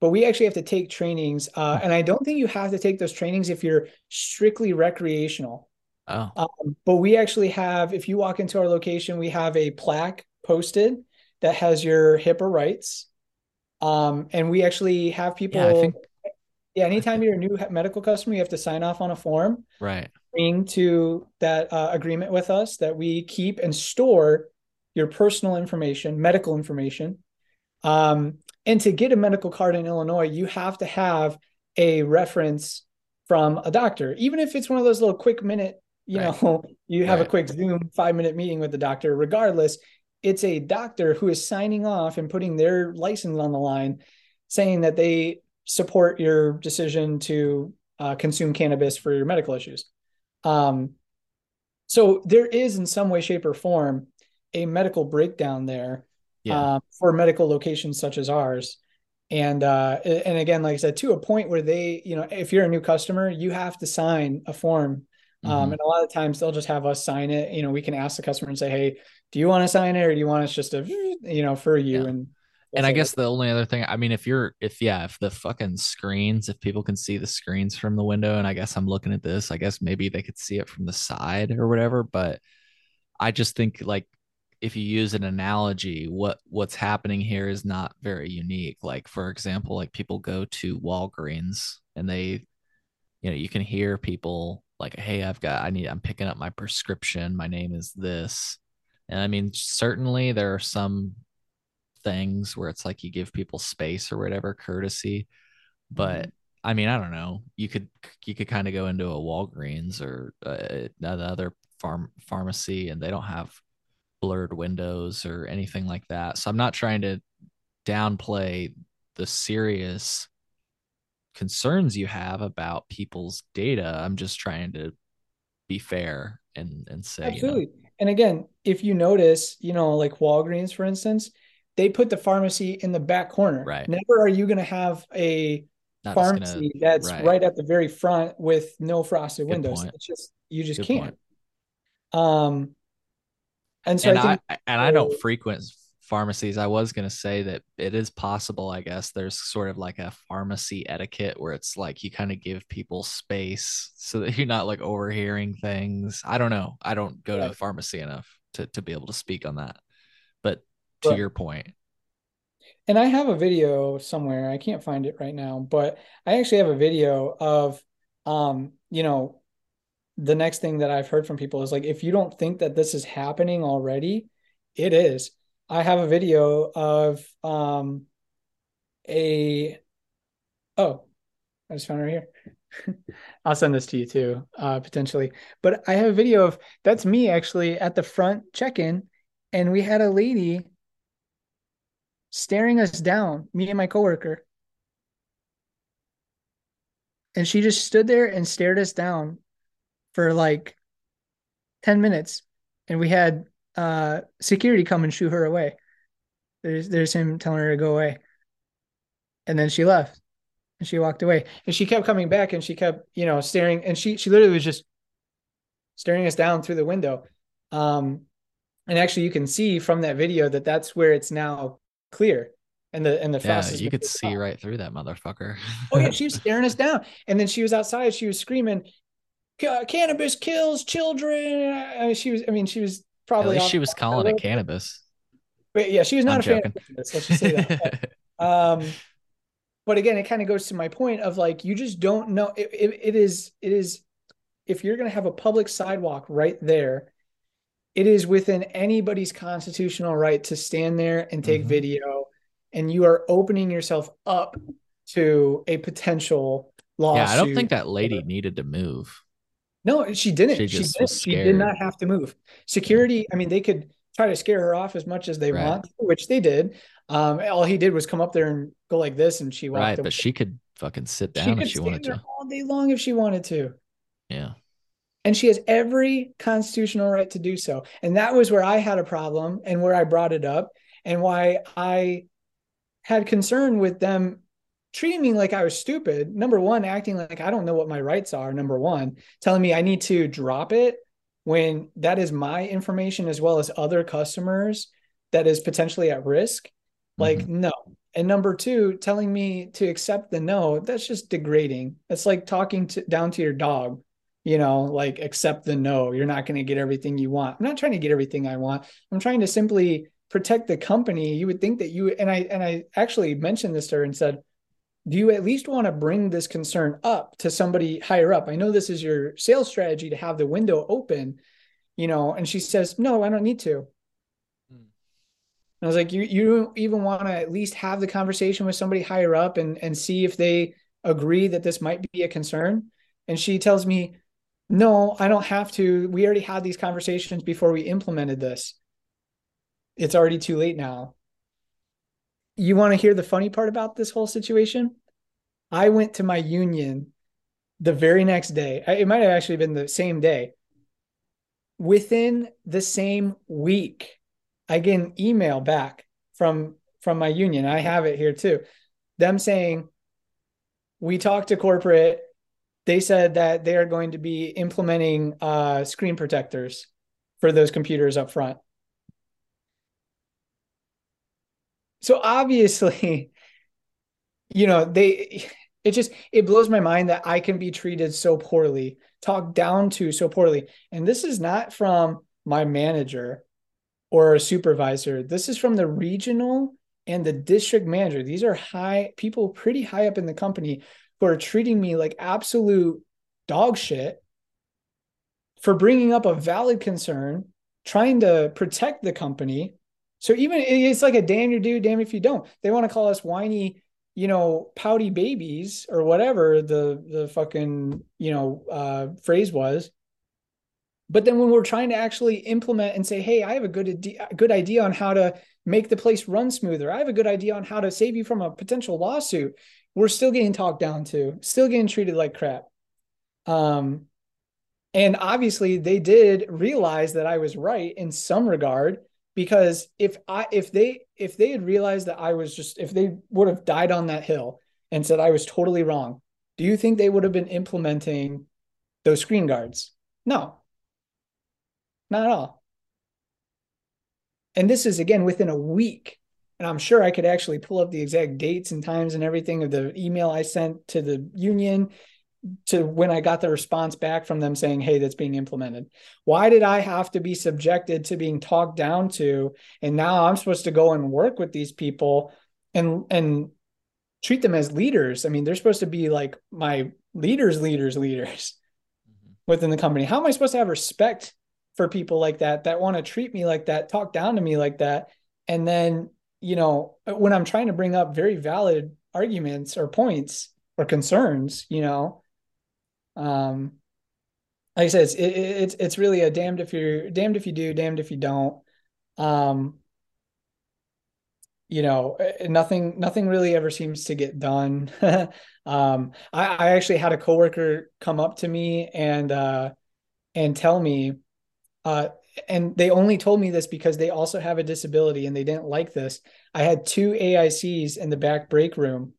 but we actually have to take trainings. Uh, and I don't think you have to take those trainings if you're strictly recreational. Oh. Um, but we actually have, if you walk into our location, we have a plaque posted that has your HIPAA rights. Um, and we actually have people. Yeah, think, yeah anytime you're a new medical customer, you have to sign off on a form. Right. To that uh, agreement with us that we keep and store your personal information, medical information. Um, and to get a medical card in Illinois, you have to have a reference from a doctor, even if it's one of those little quick minute, you right. know, you have right. a quick Zoom five minute meeting with the doctor. Regardless, it's a doctor who is signing off and putting their license on the line, saying that they support your decision to uh, consume cannabis for your medical issues. Um, so there is, in some way, shape, or form, a medical breakdown there yeah. um, for medical locations such as ours. And uh, and again, like I said, to a point where they, you know, if you're a new customer, you have to sign a form. Um, mm-hmm. and a lot of times they'll just have us sign it. You know, we can ask the customer and say, "Hey, do you want to sign it, or do you want us just to, you know, for you?" Yeah. And and I guess the only other thing, I mean, if you're, if yeah, if the fucking screens, if people can see the screens from the window, and I guess I'm looking at this, I guess maybe they could see it from the side or whatever. But I just think like if you use an analogy, what what's happening here is not very unique. Like for example, like people go to Walgreens and they, you know, you can hear people like, "Hey, I've got, I need, I'm picking up my prescription. My name is this," and I mean, certainly there are some things where it's like you give people space or whatever courtesy, but I mean, I don't know. You could you could kind of go into a Walgreens or uh, another farm pharmacy, and they don't have blurred windows or anything like that. So I'm not trying to downplay the serious concerns you have about people's data. I'm just trying to be fair and and say absolutely. You know, and again, if you notice, you know, like Walgreens, for instance, they put the pharmacy in the back corner. Right. Never are you going to have a Not pharmacy gonna, that's right. right. at the very front with no frosted Good windows. Point. It's just you just Good can't. Point. Um, and so and I, think, I and I don't frequent pharmacies. I was going to say that it is possible, I guess. There's sort of like a pharmacy etiquette where it's like you kind of give people space so that you're not like overhearing things. I don't know. I don't go to the pharmacy enough to, to be able to speak on that. But to right. your point. And I have a video somewhere. I can't find it right now, but I actually have a video of um, you know, the next thing that I've heard from people is like, if you don't think that this is happening already, it is. I have a video of um, a, oh, I just found it right here. I'll send this to you too, uh, potentially. But I have a video of that's me actually at the front check in, and we had a lady staring us down, me and my coworker. And she just stood there and stared us down for like 10 minutes and we had uh security come and shoo her away there's there's him telling her to go away and then she left and she walked away and she kept coming back and she kept you know staring and she she literally was just staring us down through the window um and actually you can see from that video that that's where it's now clear and the and the yeah, you could see right through that motherfucker. oh yeah, she was staring us down, and then she was outside. She was screaming, cannabis kills children. Uh, she was, I mean, she was probably. At least she was calling it cannabis. But yeah, she was not I'm a joking. fan of cannabis. Let's just say that. um, but again, it kind of goes to my point of like you just don't know. It, it, it is it is if you're going to have a public sidewalk right there, it is within anybody's constitutional right to stand there and take mm-hmm. video, and you are opening yourself up to a potential lawsuit. Yeah, I don't think that lady needed to move. No, she didn't. She, she, did, she did not have to move. Security, I mean, they could try to scare her off as much as they right. want, which they did. Um, all he did was come up there and go like this, and she walked. Right, away. but she could fucking sit down she if she wanted to all day long if she wanted to. Yeah. And she has every constitutional right to do so. And that was where I had a problem and where I brought it up and why I had concern with them treating me like I was stupid. Number one, acting like I don't know what my rights are. Number one, telling me I need to drop it when that is my information as well as other customers that is potentially at risk. Like, mm-hmm. no. And number two, telling me to accept the no, that's just degrading. It's like talking to, down to your dog, you know, like accept the no. You're not going to get everything you want. I'm not trying to get everything I want. I'm trying to simply protect the company. You would think that you and I and I actually mentioned this to her and said, do you at least want to bring this concern up to somebody higher up? I know this is your sales strategy to have the window open, you know, and she says, no, I don't need to. Hmm. I was like, you, you don't even want to at least have the conversation with somebody higher up and, and see if they agree that this might be a concern. And she tells me, no, I don't have to. We already had these conversations before we implemented this. It's already too late now you want to hear the funny part about this whole situation? I went to my union the very next day. It might have actually been the same day. Within the same week, I get an email back from from my union. I have it here too. Them saying, "We talked to corporate. They said that they are going to be implementing uh, screen protectors for those computers up front." So obviously you know they it just it blows my mind that i can be treated so poorly talked down to so poorly. And this is not from my manager or a supervisor. This is from the regional and the district manager. These are high people pretty high up in the company who are treating me like absolute dog shit for bringing up a valid concern trying to protect the company so even it's like a damn you do, damn if you don't. They want to call us whiny you know, pouty babies or whatever the the fucking, you know, uh phrase was. But then when we're trying to actually implement and say, "Hey, I have a good idea, good idea on how to make the place run smoother. I have a good idea on how to save you from a potential lawsuit." We're still getting talked down to, still getting treated like crap. Um, and obviously they did realize that I was right in some regard because if I if they if they had realized that I was just if they would have died on that hill and said I was totally wrong, do you think they would have been implementing those screen guards? No. Not at all. And this is again within a week. And I'm sure I could actually pull up the exact dates and times and everything of the email I sent to the union to when I got the response back from them saying, hey, that's being implemented. Why did I have to be subjected to being talked down to? And now I'm supposed to go and work with these people and and treat them as leaders. I mean, they're supposed to be like my leaders, leaders, leaders mm-hmm. within the company. How am I supposed to have respect for people like that that want to treat me like that, talk down to me like that? And then, you know, when I'm trying to bring up very valid arguments or points or concerns, you know, um, like I said, it's, it, it's it's really a damned if you're damned if you do, damned if you don't. Um, you know, eh, nothing nothing really ever seems to get done. um, I, I actually had a coworker come up to me and uh, and tell me, uh, and they only told me this because they also have a disability and they didn't like this. I had two AICs in the back break room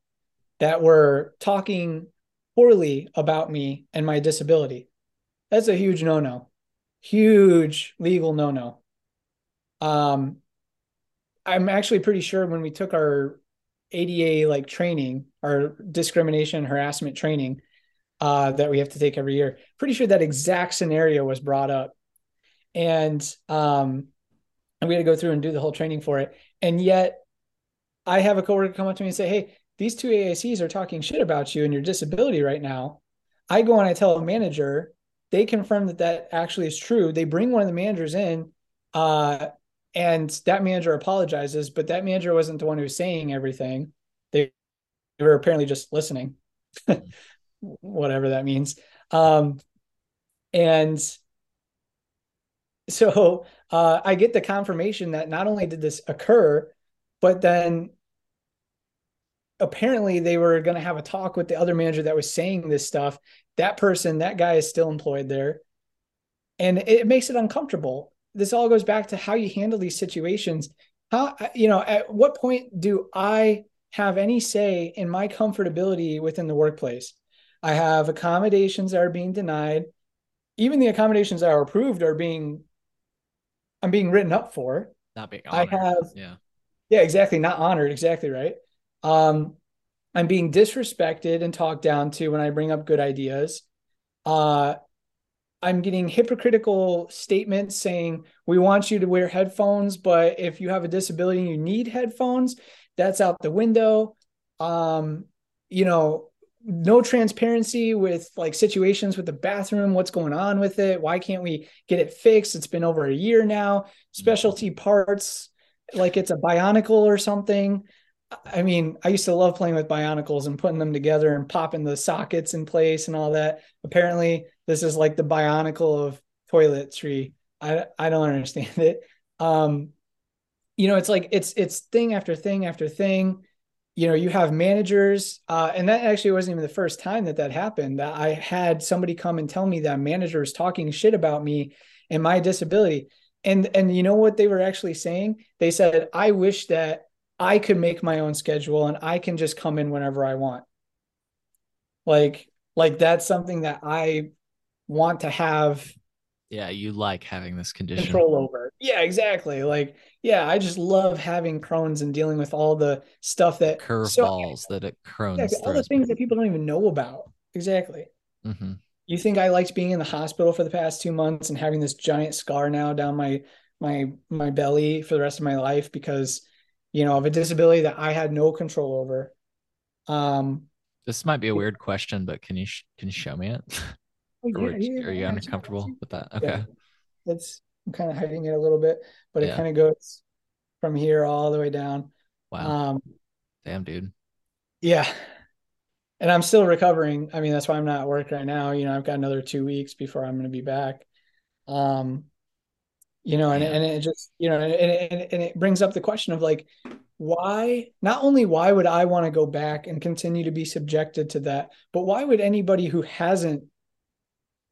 that were talking poorly about me and my disability. That's a huge no no, huge legal no no. Um, I'm actually pretty sure when we took our ADA like training, our discrimination harassment training uh, that we have to take every year, pretty sure that exact scenario was brought up. And um, and we had to go through and do the whole training for it. And yet I have a coworker come up to me and say, Hey, these two AICs are talking shit about you and your disability right now. I go and I tell a manager, they confirm that that actually is true. They bring one of the managers in, uh, and that manager apologizes, but that manager wasn't the one who was saying everything. They, were apparently just listening, whatever that means. Um, and so uh, I get the confirmation that not only did this occur, but then apparently they were going to have a talk with the other manager that was saying this stuff. That person, that guy is still employed there. And it makes it uncomfortable. This all goes back to how you handle these situations. How, uh, you know, at what point do I have any say in my comfortability within the workplace? I have accommodations that are being denied. Even the accommodations that are approved are being, I'm being written up for. Not being honored. I have, yeah, yeah, exactly. Not honored. Exactly right. Um, I'm being disrespected and talked down to when I bring up good ideas. Uh, I'm getting hypocritical statements saying we want you to wear headphones, but if you have a disability and you need headphones, that's out the window. Um, you know, no transparency with like situations with the bathroom, what's going on with it? Why can't we get it fixed? It's been over a year now. Specialty parts, like it's a bionicle or something. I mean, I used to love playing with Bionicles and putting them together and popping the sockets in place and all that. Apparently, this is like the Bionicle of toiletry. I I don't understand it. Um, you know, it's like it's it's thing after thing after thing. You know, you have managers, uh, and that actually wasn't even the first time that that happened. I had somebody come and tell me that manager was talking shit about me and my disability. And and you know what they were actually saying? They said, "I wish that." I could make my own schedule and I can just come in whenever I want. Like, like that's something that I want to have. Yeah, you like having this condition control over. Yeah, exactly. Like, yeah, I just love having Crohn's and dealing with all the stuff that curveballs so, that it Crohn's. Yeah, all the things that people don't even know about. Exactly. Mm-hmm. You think I liked being in the hospital for the past two months and having this giant scar now down my my my belly for the rest of my life because you know, of a disability that I had no control over. Um, this might be a weird question, but can you sh- can you show me it? Oh, yeah, yeah, are you yeah, uncomfortable with that? Okay, it's I'm kind of hiding it a little bit, but it kind of goes from here all the way down. Wow, um, damn, dude. Yeah. And I'm still recovering. I mean, that's why I'm not at work right now. You know, I've got another two weeks before I'm going to be back. Um, you know, and, and it just, you know, and, and, and it brings up the question of like, why, not only why would I want to go back and continue to be subjected to that, but why would anybody who hasn't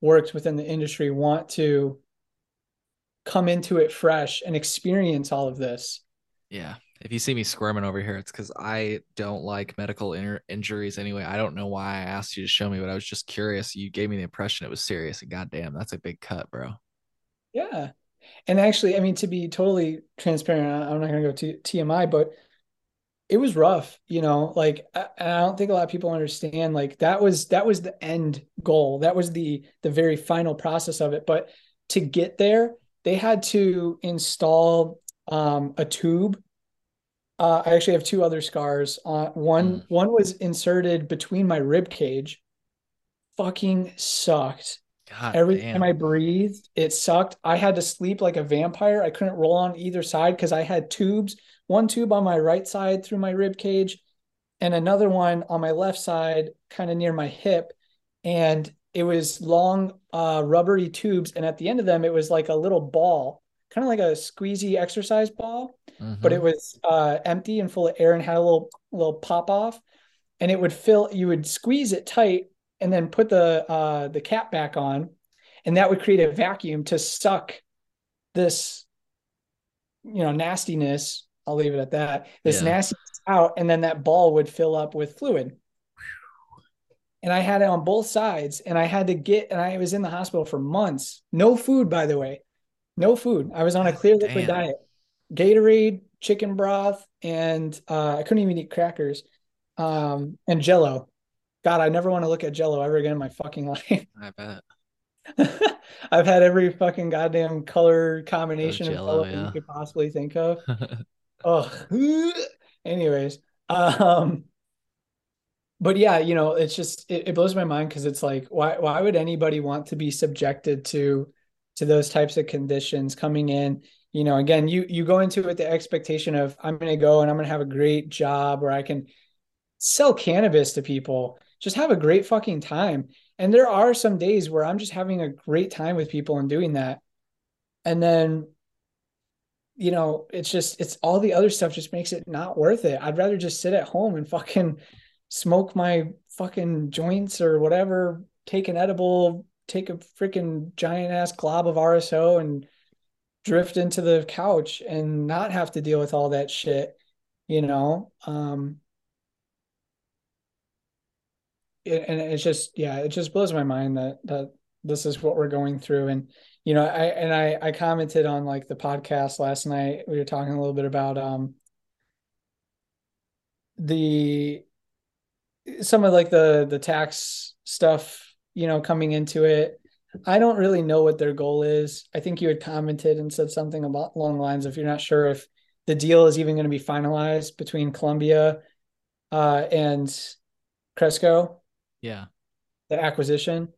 worked within the industry want to come into it fresh and experience all of this? Yeah. If you see me squirming over here, it's because I don't like medical in- injuries anyway. I don't know why I asked you to show me, but I was just curious. You gave me the impression it was serious, and goddamn, that's a big cut, bro. Yeah, and actually, I mean, to be totally transparent, I'm not going to go to TMI, but it was rough, you know, like, I, I don't think a lot of people understand, like that was, that was the end goal. That was the, the very final process of it. But to get there, they had to install um, a tube. Uh, I actually have two other scars. Uh, one, mm. one was inserted between my rib cage. Fucking sucked God Every damn. time I breathed, it sucked. I had to sleep like a vampire. I couldn't roll on either side because I had tubes. One tube on my right side through my rib cage, and another one on my left side, kind of near my hip. And it was long, uh, rubbery tubes, and at the end of them, it was like a little ball, kind of like a squeezy exercise ball, mm-hmm. but it was uh, empty and full of air and had a little little pop off, and it would fill. You would squeeze it tight and then put the uh, the cap back on, and that would create a vacuum to suck this, you know, nastiness. I'll leave it at that. This yeah. nastiness out, and then that ball would fill up with fluid. And I had it on both sides, and I had to get, and I was in the hospital for months. No food, by the way, no food. I was on a clear liquid Damn. diet, Gatorade, chicken broth, and uh, I couldn't even eat crackers, um, and Jello. God, I never want to look at Jello ever again in my fucking life. I bet. I've had every fucking goddamn color combination oh, Jello, of color yeah. you could possibly think of. oh, anyways, um, but yeah, you know, it's just it, it blows my mind because it's like, why why would anybody want to be subjected to to those types of conditions coming in? You know, again, you you go into it with the expectation of I'm going to go and I'm going to have a great job where I can sell cannabis to people just have a great fucking time. And there are some days where I'm just having a great time with people and doing that. And then, you know, it's just, it's all the other stuff just makes it not worth it. I'd rather just sit at home and fucking smoke my fucking joints or whatever, take an edible, take a freaking giant ass glob of RSO and drift into the couch and not have to deal with all that shit, you know? Um, and it's just yeah it just blows my mind that that this is what we're going through. And you know i and i i commented on like the podcast last night. We were talking a little bit about um the some of like the the tax stuff you know coming into it. I don't really know what their goal is. I think you had commented and said something about along the lines of you're not sure if the deal is even going to be finalized between columbia uh and cresco yeah. The acquisition.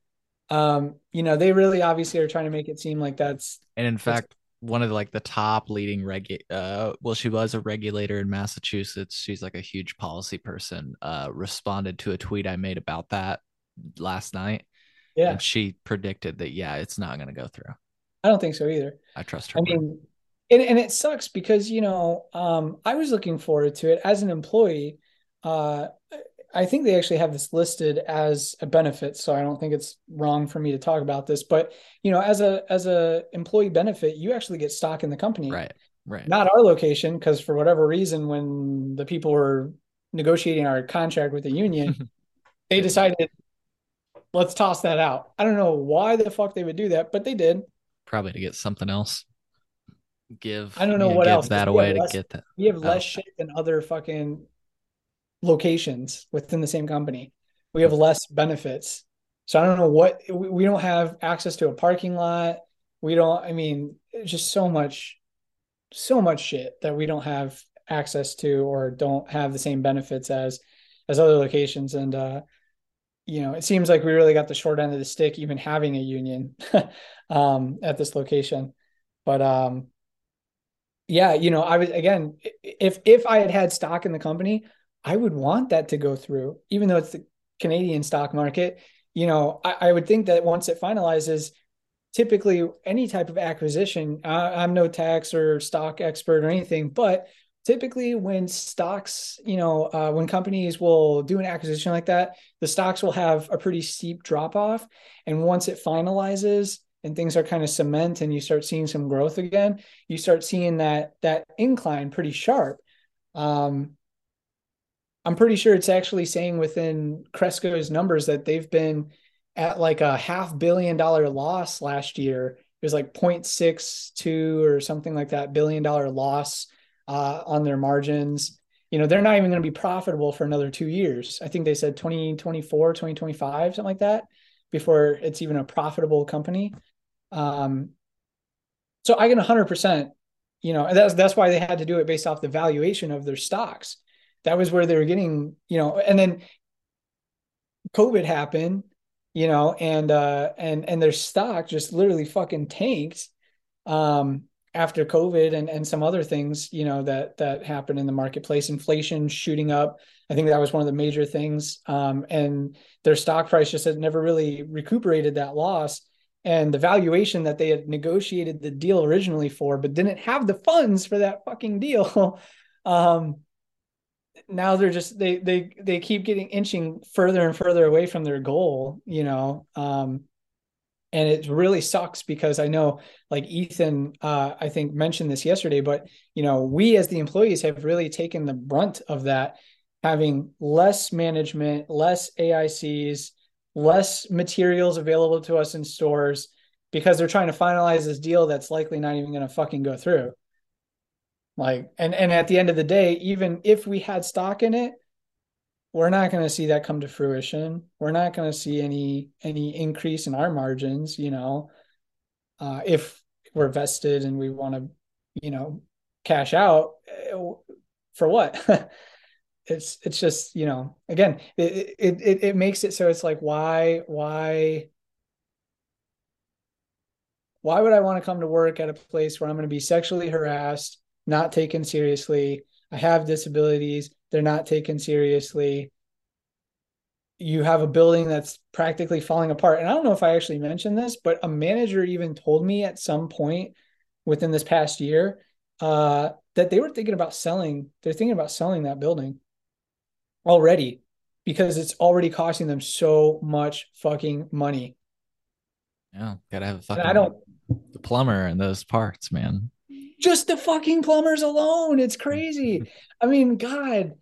Um, you know, they really obviously are trying to make it seem like that's and in fact one of the, like the top leading regu uh well she was a regulator in Massachusetts. She's like a huge policy person. Uh responded to a tweet I made about that last night. Yeah. And she predicted that yeah, it's not gonna go through. I don't think so either. I trust her. I mean, and, and it sucks because you know, um, I was looking forward to it as an employee. Uh, I think they actually have this listed as a benefit, so I don't think it's wrong for me to talk about this. But you know, as a as a employee benefit, you actually get stock in the company, right? Right. Not our location, because for whatever reason, when the people were negotiating our contract with the union, they decided let's toss that out. I don't know why the fuck they would do that, but they did. Probably to get something else. Give I don't know what else that away to get that. We have less shit than other fucking locations within the same company. We have less benefits. So I don't know what we don't have access to a parking lot. We don't, I mean, just so much, so much shit that we don't have access to or don't have the same benefits as as other locations. And uh, you know, it seems like we really got the short end of the stick, even having a union um at this location. But um yeah, you know, I was again, if if I had had stock in the company, I would want that to go through, even though it's the Canadian stock market. You know, I, I would think that once it finalizes, typically any type of acquisition, I'm no tax or stock expert or anything, but typically when stocks, you know, uh, when companies will do an acquisition like that, the stocks will have a pretty steep drop off. And once it finalizes, and things are kind of cement and you start seeing some growth again, you start seeing that that incline pretty sharp. Um, I'm pretty sure it's actually saying within Cresco's numbers that they've been at like a half billion dollar loss last year. It was like 0.62 or something like that billion dollar loss uh, on their margins. You know, they're not even going to be profitable for another two years. I think they said 2024, 2025, something like that, before it's even a profitable company. Um, so I get 100%, you know, that's, that's why they had to do it based off the valuation of their stocks. That was where they were getting, you know, and then COVID happened, you know, and, uh, and, and their stock just literally fucking tanked. Um, after COVID and, and some other things, you know, that that happened in the marketplace, inflation shooting up. I think that was one of the major things. Um, and their stock price just had never really recuperated that loss and the valuation that they had negotiated the deal originally for, but didn't have the funds for that fucking deal. um, now they're just they they they keep getting inching further and further away from their goal, you know. Um, and it really sucks because I know, like Ethan, uh, I think mentioned this yesterday, but you know, we as the employees have really taken the brunt of that, having less management, less AICs, less materials available to us in stores because they're trying to finalize this deal that's likely not even going to fucking go through. Like, and and at the end of the day, even if we had stock in it, we're not going to see that come to fruition. We're not going to see any any increase in our margins. You know, uh, if we're vested and we want to, you know, cash out eh, for what? it's it's just you know again it, it it it makes it so it's like why why why would I want to come to work at a place where I'm going to be sexually harassed, not taken seriously? I have disabilities, they're not taken seriously. You have a building that's practically falling apart. And I don't know if I actually mentioned this, but a manager even told me at some point within this past year uh, that they were thinking about selling, they're thinking about selling that building already because it's already costing them so much fucking money. Yeah, gotta have a fucking. And I don't. The plumber and those parts, man. Just the fucking plumbers alone, it's crazy. I mean, God,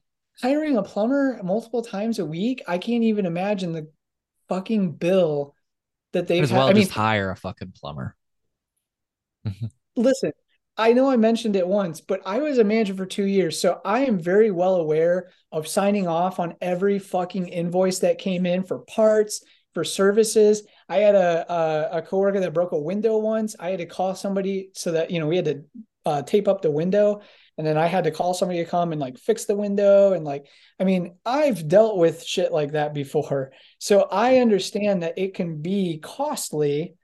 hiring a plumber multiple times a week, I can't even imagine the fucking bill that they. As well, I just mean, hire a fucking plumber. listen, I know I mentioned it once, but I was a manager for two years. So I am very well aware of signing off on every fucking invoice that came in for parts, for services. I had a, a, a coworker that broke a window once. I had to call somebody so that, you know, we had to uh, tape up the window and then I had to call somebody to come and like fix the window. And like, I mean, I've dealt with shit like that before. So I understand that it can be costly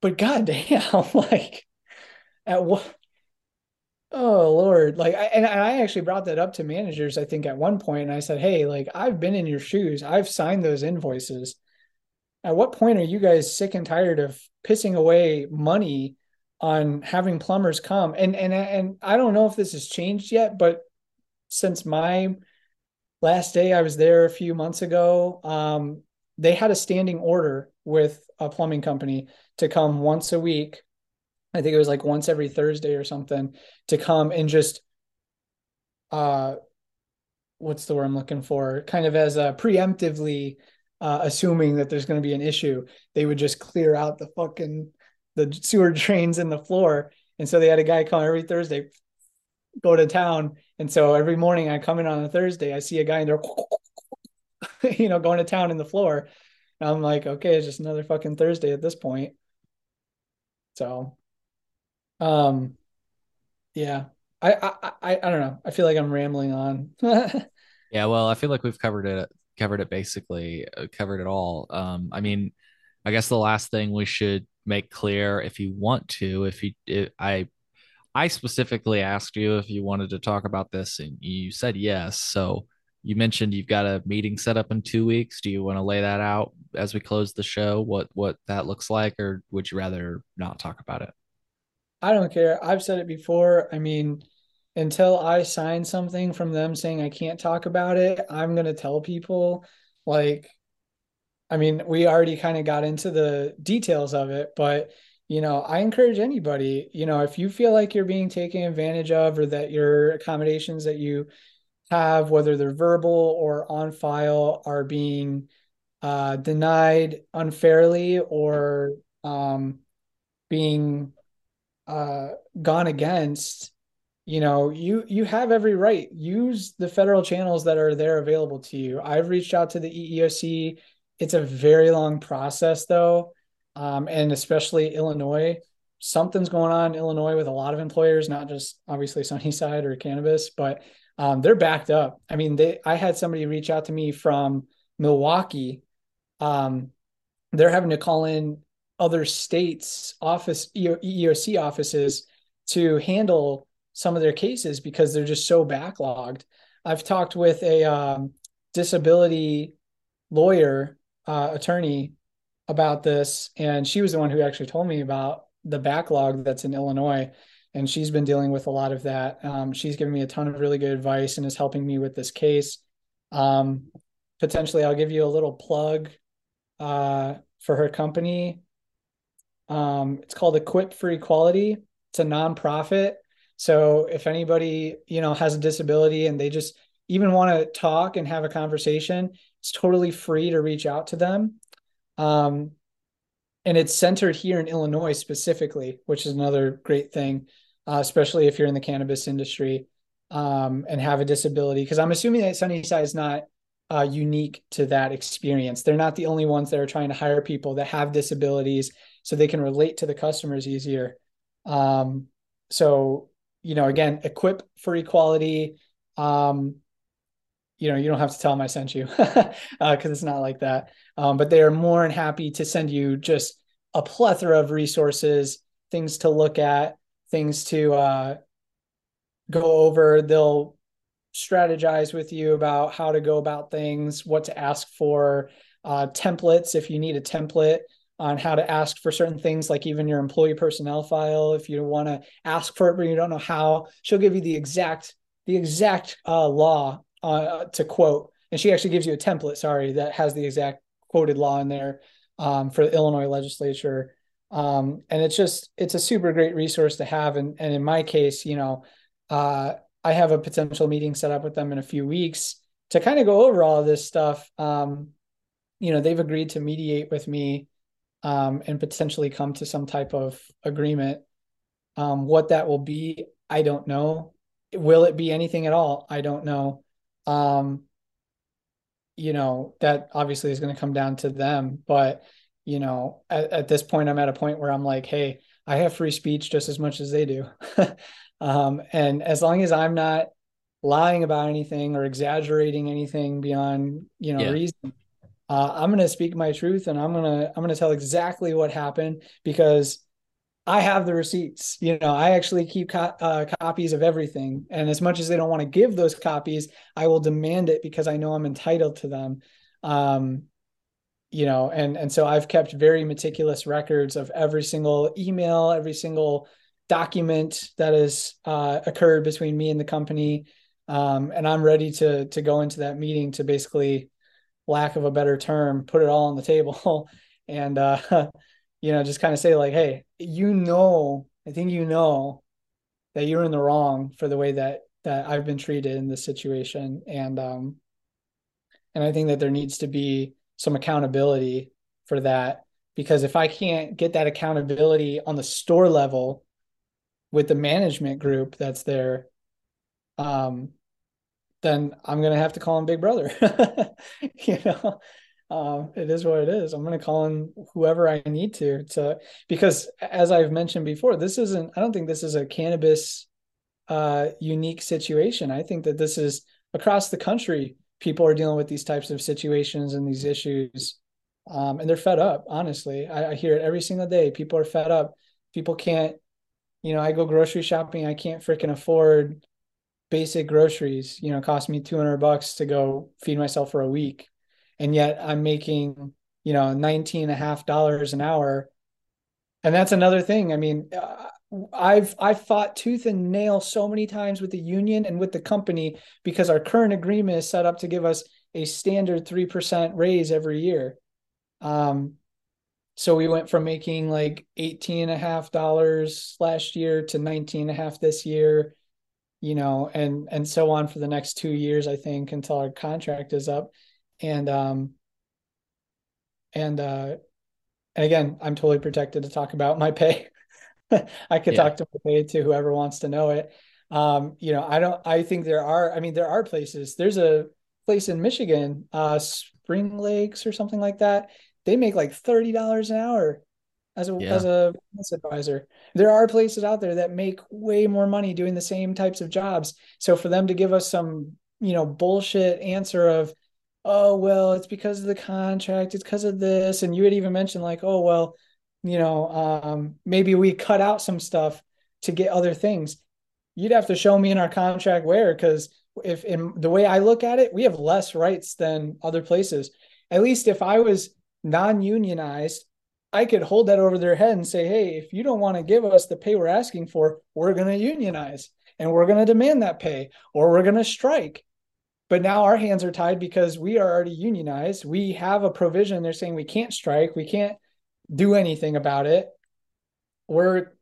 but goddamn, like at what? Oh Lord, like, I, and I actually brought that up to managers. I think at one point, and I said, "Hey, like, I've been in your shoes. I've signed those invoices. At what point are you guys sick and tired of pissing away money on having plumbers come? And and and I don't know if this has changed yet, but since my last day, I was there a few months ago. Um, they had a standing order with a plumbing company to come once a week. I think it was like once every Thursday or something to come and just uh what's the word I'm looking for? Kind of as a preemptively uh, assuming that there's going to be an issue, they would just clear out the fucking the sewer drains in the floor. And so they had a guy come every Thursday, go to town. And so every morning I come in on a Thursday, I see a guy in there, you know, going to town in the floor. And I'm like, okay, it's just another fucking Thursday at this point. So, um, yeah, I, I, I, I don't know. I feel like I'm rambling on. yeah. Well, I feel like we've covered it, covered it basically, uh, covered it all. Um, I mean, I guess the last thing we should make clear, if you want to, if you, if I, I specifically asked you if you wanted to talk about this, and you said yes. So you mentioned you've got a meeting set up in two weeks. Do you want to lay that out as we close the show? What what that looks like, or would you rather not talk about it? I don't care. I've said it before. I mean, until I sign something from them saying I can't talk about it, I'm gonna tell people like I mean, we already kind of got into the details of it, but you know, I encourage anybody, you know, if you feel like you're being taken advantage of or that your accommodations that you have, whether they're verbal or on file, are being uh, denied unfairly or um, being uh, gone against, you know, you you have every right. Use the federal channels that are there available to you. I've reached out to the EEOC. It's a very long process, though um, and especially Illinois. Something's going on in Illinois with a lot of employers, not just obviously Sunnyside or cannabis, but um, they're backed up. I mean, they I had somebody reach out to me from Milwaukee. Um, they're having to call in other states' office EEOC offices to handle some of their cases because they're just so backlogged. I've talked with a um, disability lawyer uh, attorney about this, and she was the one who actually told me about the backlog that's in Illinois. And she's been dealing with a lot of that. Um, she's given me a ton of really good advice and is helping me with this case. Um, potentially, I'll give you a little plug uh, for her company. Um, it's called Equip for Equality. It's a nonprofit. So if anybody you know has a disability and they just even want to talk and have a conversation, it's totally free to reach out to them. Um, and it's centered here in Illinois specifically, which is another great thing, uh, especially if you're in the cannabis industry um, and have a disability. Because I'm assuming that Sunnyside is not uh, unique to that experience. They're not the only ones that are trying to hire people that have disabilities so they can relate to the customers easier. Um, so, you know, again, equip for equality. Um, you know, you don't have to tell them I sent you because uh, it's not like that. Um, but they are more than happy to send you just a plethora of resources, things to look at, things to uh, go over. They'll strategize with you about how to go about things, what to ask for, uh, templates if you need a template on how to ask for certain things, like even your employee personnel file. If you want to ask for it but you don't know how, she'll give you the exact the exact uh, law uh, to quote, and she actually gives you a template. Sorry, that has the exact quoted law in there um, for the Illinois legislature. Um, and it's just it's a super great resource to have. And and in my case, you know, uh, I have a potential meeting set up with them in a few weeks to kind of go over all of this stuff. Um, you know, they've agreed to mediate with me um, and potentially come to some type of agreement. Um, what that will be, I don't know. Will it be anything at all? I don't know. Um, you know, that obviously is going to come down to them. But, you know, at, at, this point, I'm at a point where I'm like, hey, I have free speech just as much as they do. um, and as long as I'm not lying about anything or exaggerating anything beyond, you know, yeah. reason, uh, I'm going to speak my truth and I'm going to, I'm going to tell exactly what happened because I have the receipts. You know, I actually keep co- uh, copies of everything. And as much as they don't want to give those copies, I will demand it because I know I'm entitled to them. Um, you know, and and so I've kept very meticulous records of every single email, every single document that has uh, occurred between me and the company. Um, and I'm ready to to go into that meeting to basically, lack of a better term, put it all on the table and uh, you know, just kind of say like, hey, you know, I think you know that you're in the wrong for the way that that I've been treated in this situation, and um, and I think that there needs to be some accountability for that because if I can't get that accountability on the store level with the management group that's there, um, then I'm gonna have to call him Big Brother. you know, uh, it is what it is. I'm going to call in whoever I need to to because as I've mentioned before, this isn't. I don't think this is a cannabis uh, unique situation. I think that this is across the country. People are dealing with these types of situations and these issues, um, and they're fed up. Honestly, I, I hear it every single day. People are fed up. People can't you know, I go grocery shopping, I can't freaking afford basic groceries, you know, cost me 200 bucks to go feed myself for a week. And yet I'm making, you know, 19 and a half dollars an hour. And that's another thing. I mean, uh, I've I've fought tooth and nail so many times with the union and with the company because our current agreement is set up to give us a standard 3% raise every year. Um, so we went from making like 18 and a half dollars last year to 19 and a half this year you know and and so on for the next two years i think until our contract is up and um and uh and again i'm totally protected to talk about my pay i could yeah. talk to my pay to whoever wants to know it um you know i don't i think there are i mean there are places there's a place in michigan uh spring lakes or something like that they make like $30 an hour as a yeah. as a business advisor. There are places out there that make way more money doing the same types of jobs. So for them to give us some, you know, bullshit answer of, oh well, it's because of the contract, it's because of this, and you had even mentioned like, oh well, you know, um, maybe we cut out some stuff to get other things. You'd have to show me in our contract where, because if in the way I look at it, we have less rights than other places. At least if I was non-unionized I could hold that over their head and say, hey, if you don't want to give us the pay we're asking for, we're going to unionize and we're going to demand that pay or we're going to strike. But now our hands are tied because we are already unionized. We have a provision. They're saying we can't strike, we can't do anything about it. We're,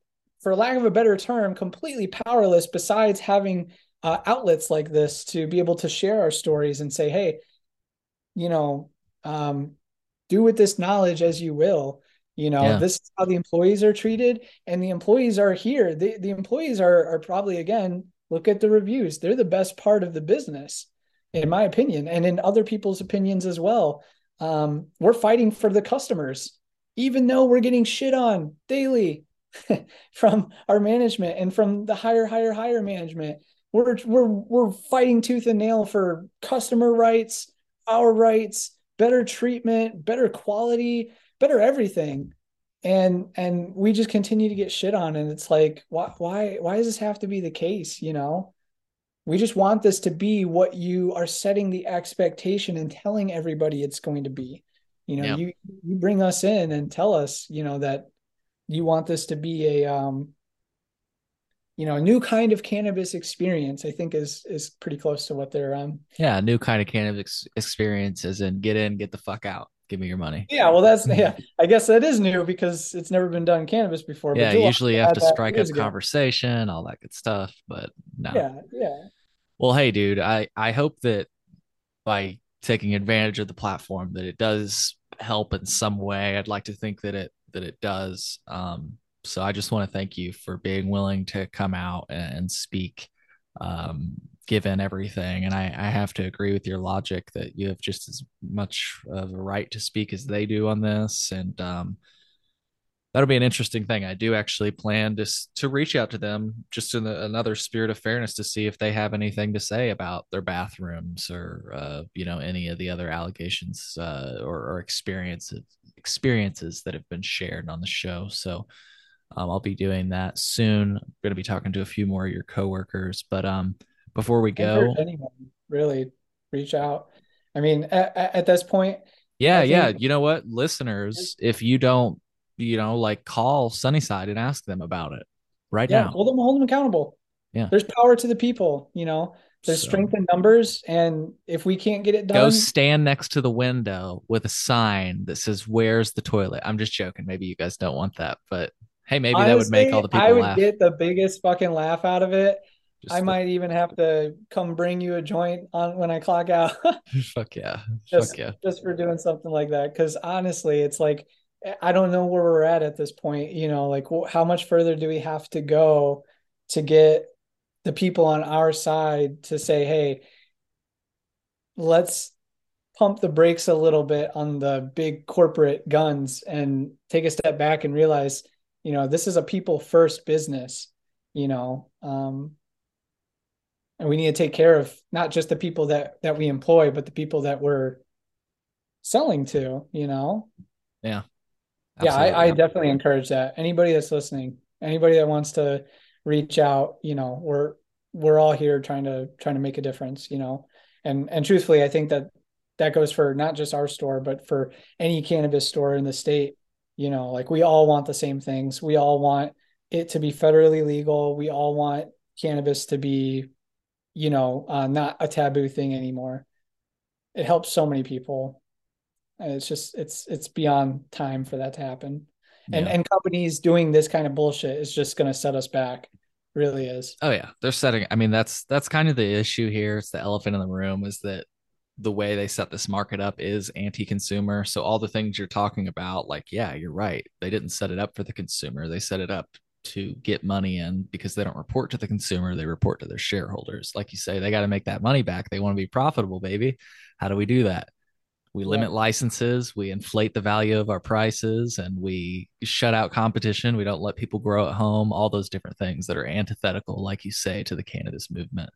for lack of a better term, completely powerless besides having uh, outlets like this to be able to share our stories and say, hey, you know, um, do with this knowledge as you will you know yeah. this is how the employees are treated and the employees are here the, the employees are, are probably again look at the reviews they're the best part of the business in my opinion and in other people's opinions as well. Um, we're fighting for the customers even though we're getting shit on daily from our management and from the higher higher higher management. We're we're we're fighting tooth and nail for customer rights our rights better treatment better quality better everything. And and we just continue to get shit on and it's like why why why does this have to be the case you know we just want this to be what you are setting the expectation and telling everybody it's going to be you know you you bring us in and tell us you know that you want this to be a um you know a new kind of cannabis experience i think is is pretty close to what they're um yeah new kind of cannabis experience is in get in get the fuck out give me your money. Yeah, well, that's yeah. I guess that is new because it's never been done cannabis before. Yeah, usually you have to strike up conversation, all that good stuff. But no. Yeah, yeah. Well, hey, dude, I I hope that by taking advantage of the platform that it does help in some way. I'd like to think that it that it does. Um, so I just want to thank you for being willing to come out and, speak. Um, given everything. And I, I have to agree with your logic that you have just as much of a right to speak as they do on this. And um, that'll be an interesting thing. I do actually plan to to reach out to them just in the, another spirit of fairness to see if they have anything to say about their bathrooms or uh, you know any of the other allegations uh, or, or experiences experiences that have been shared on the show. So. Um, I'll be doing that soon. I'm going to be talking to a few more of your coworkers, but um, before we go? Anyone really reach out. I mean, at, at this point, yeah, yeah. You know what, listeners, if you don't, you know, like call Sunnyside and ask them about it right yeah, now. Hold them, hold them accountable. Yeah, there's power to the people. You know, there's so, strength in numbers, and if we can't get it done, go stand next to the window with a sign that says "Where's the toilet?" I'm just joking. Maybe you guys don't want that, but hey, maybe Honestly, that would make all the people. I would laugh. get the biggest fucking laugh out of it just I the... might even have to come bring you a joint on when I clock out. Fuck yeah. Just, Fuck yeah. Just for doing something like that. Cause honestly, it's like, I don't know where we're at at this point. You know, like how much further do we have to go to get the people on our side to say, hey, let's pump the brakes a little bit on the big corporate guns and take a step back and realize, you know, this is a people first business, you know. Um, and we need to take care of not just the people that that we employ but the people that we're selling to you know yeah Absolutely. yeah I, I definitely encourage that anybody that's listening Anybody that wants to reach out, you know, we're we're all here trying to trying to make a difference, you know. And and truthfully, I think that that goes for not just our store, but for any cannabis store in the state. You know, like we all want the same things. We all want it to be federally legal. We all want cannabis to be, you know, uh, not a taboo thing anymore. It helps so many people, it's just it's it's beyond time for that to happen. And yeah. and companies doing this kind of bullshit is just going to set us back. Really is. Oh yeah, they're setting. I mean, that's that's kind of the issue here. It's the elephant in the room is that the way they set this market up is anti-consumer. So all the things you're talking about, like, yeah, you're right. They didn't set it up for the consumer. They set it up to get money in because they don't report to the consumer. They report to their shareholders. Like you say, they got to make that money back. They want to be profitable, baby. How do we do that? We yeah. limit licenses, we inflate the value of our prices, and we shut out competition. We don't let people grow at home, all those different things that are antithetical, like you say, to the cannabis movement.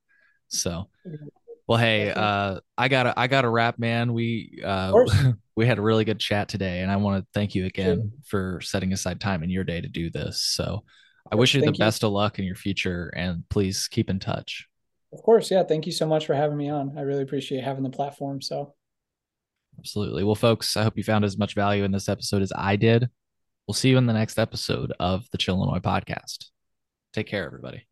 So well, hey, uh, I got I got a wrap, man. We uh, we had a really good chat today, and I want to thank you again for setting aside time in your day to do this. So, I wish you thank the you. best of luck in your future, and please keep in touch. Of course, yeah. Thank you so much for having me on. I really appreciate having the platform. So, absolutely. Well, folks, I hope you found as much value in this episode as I did. We'll see you in the next episode of the Chillinois podcast. Take care, everybody.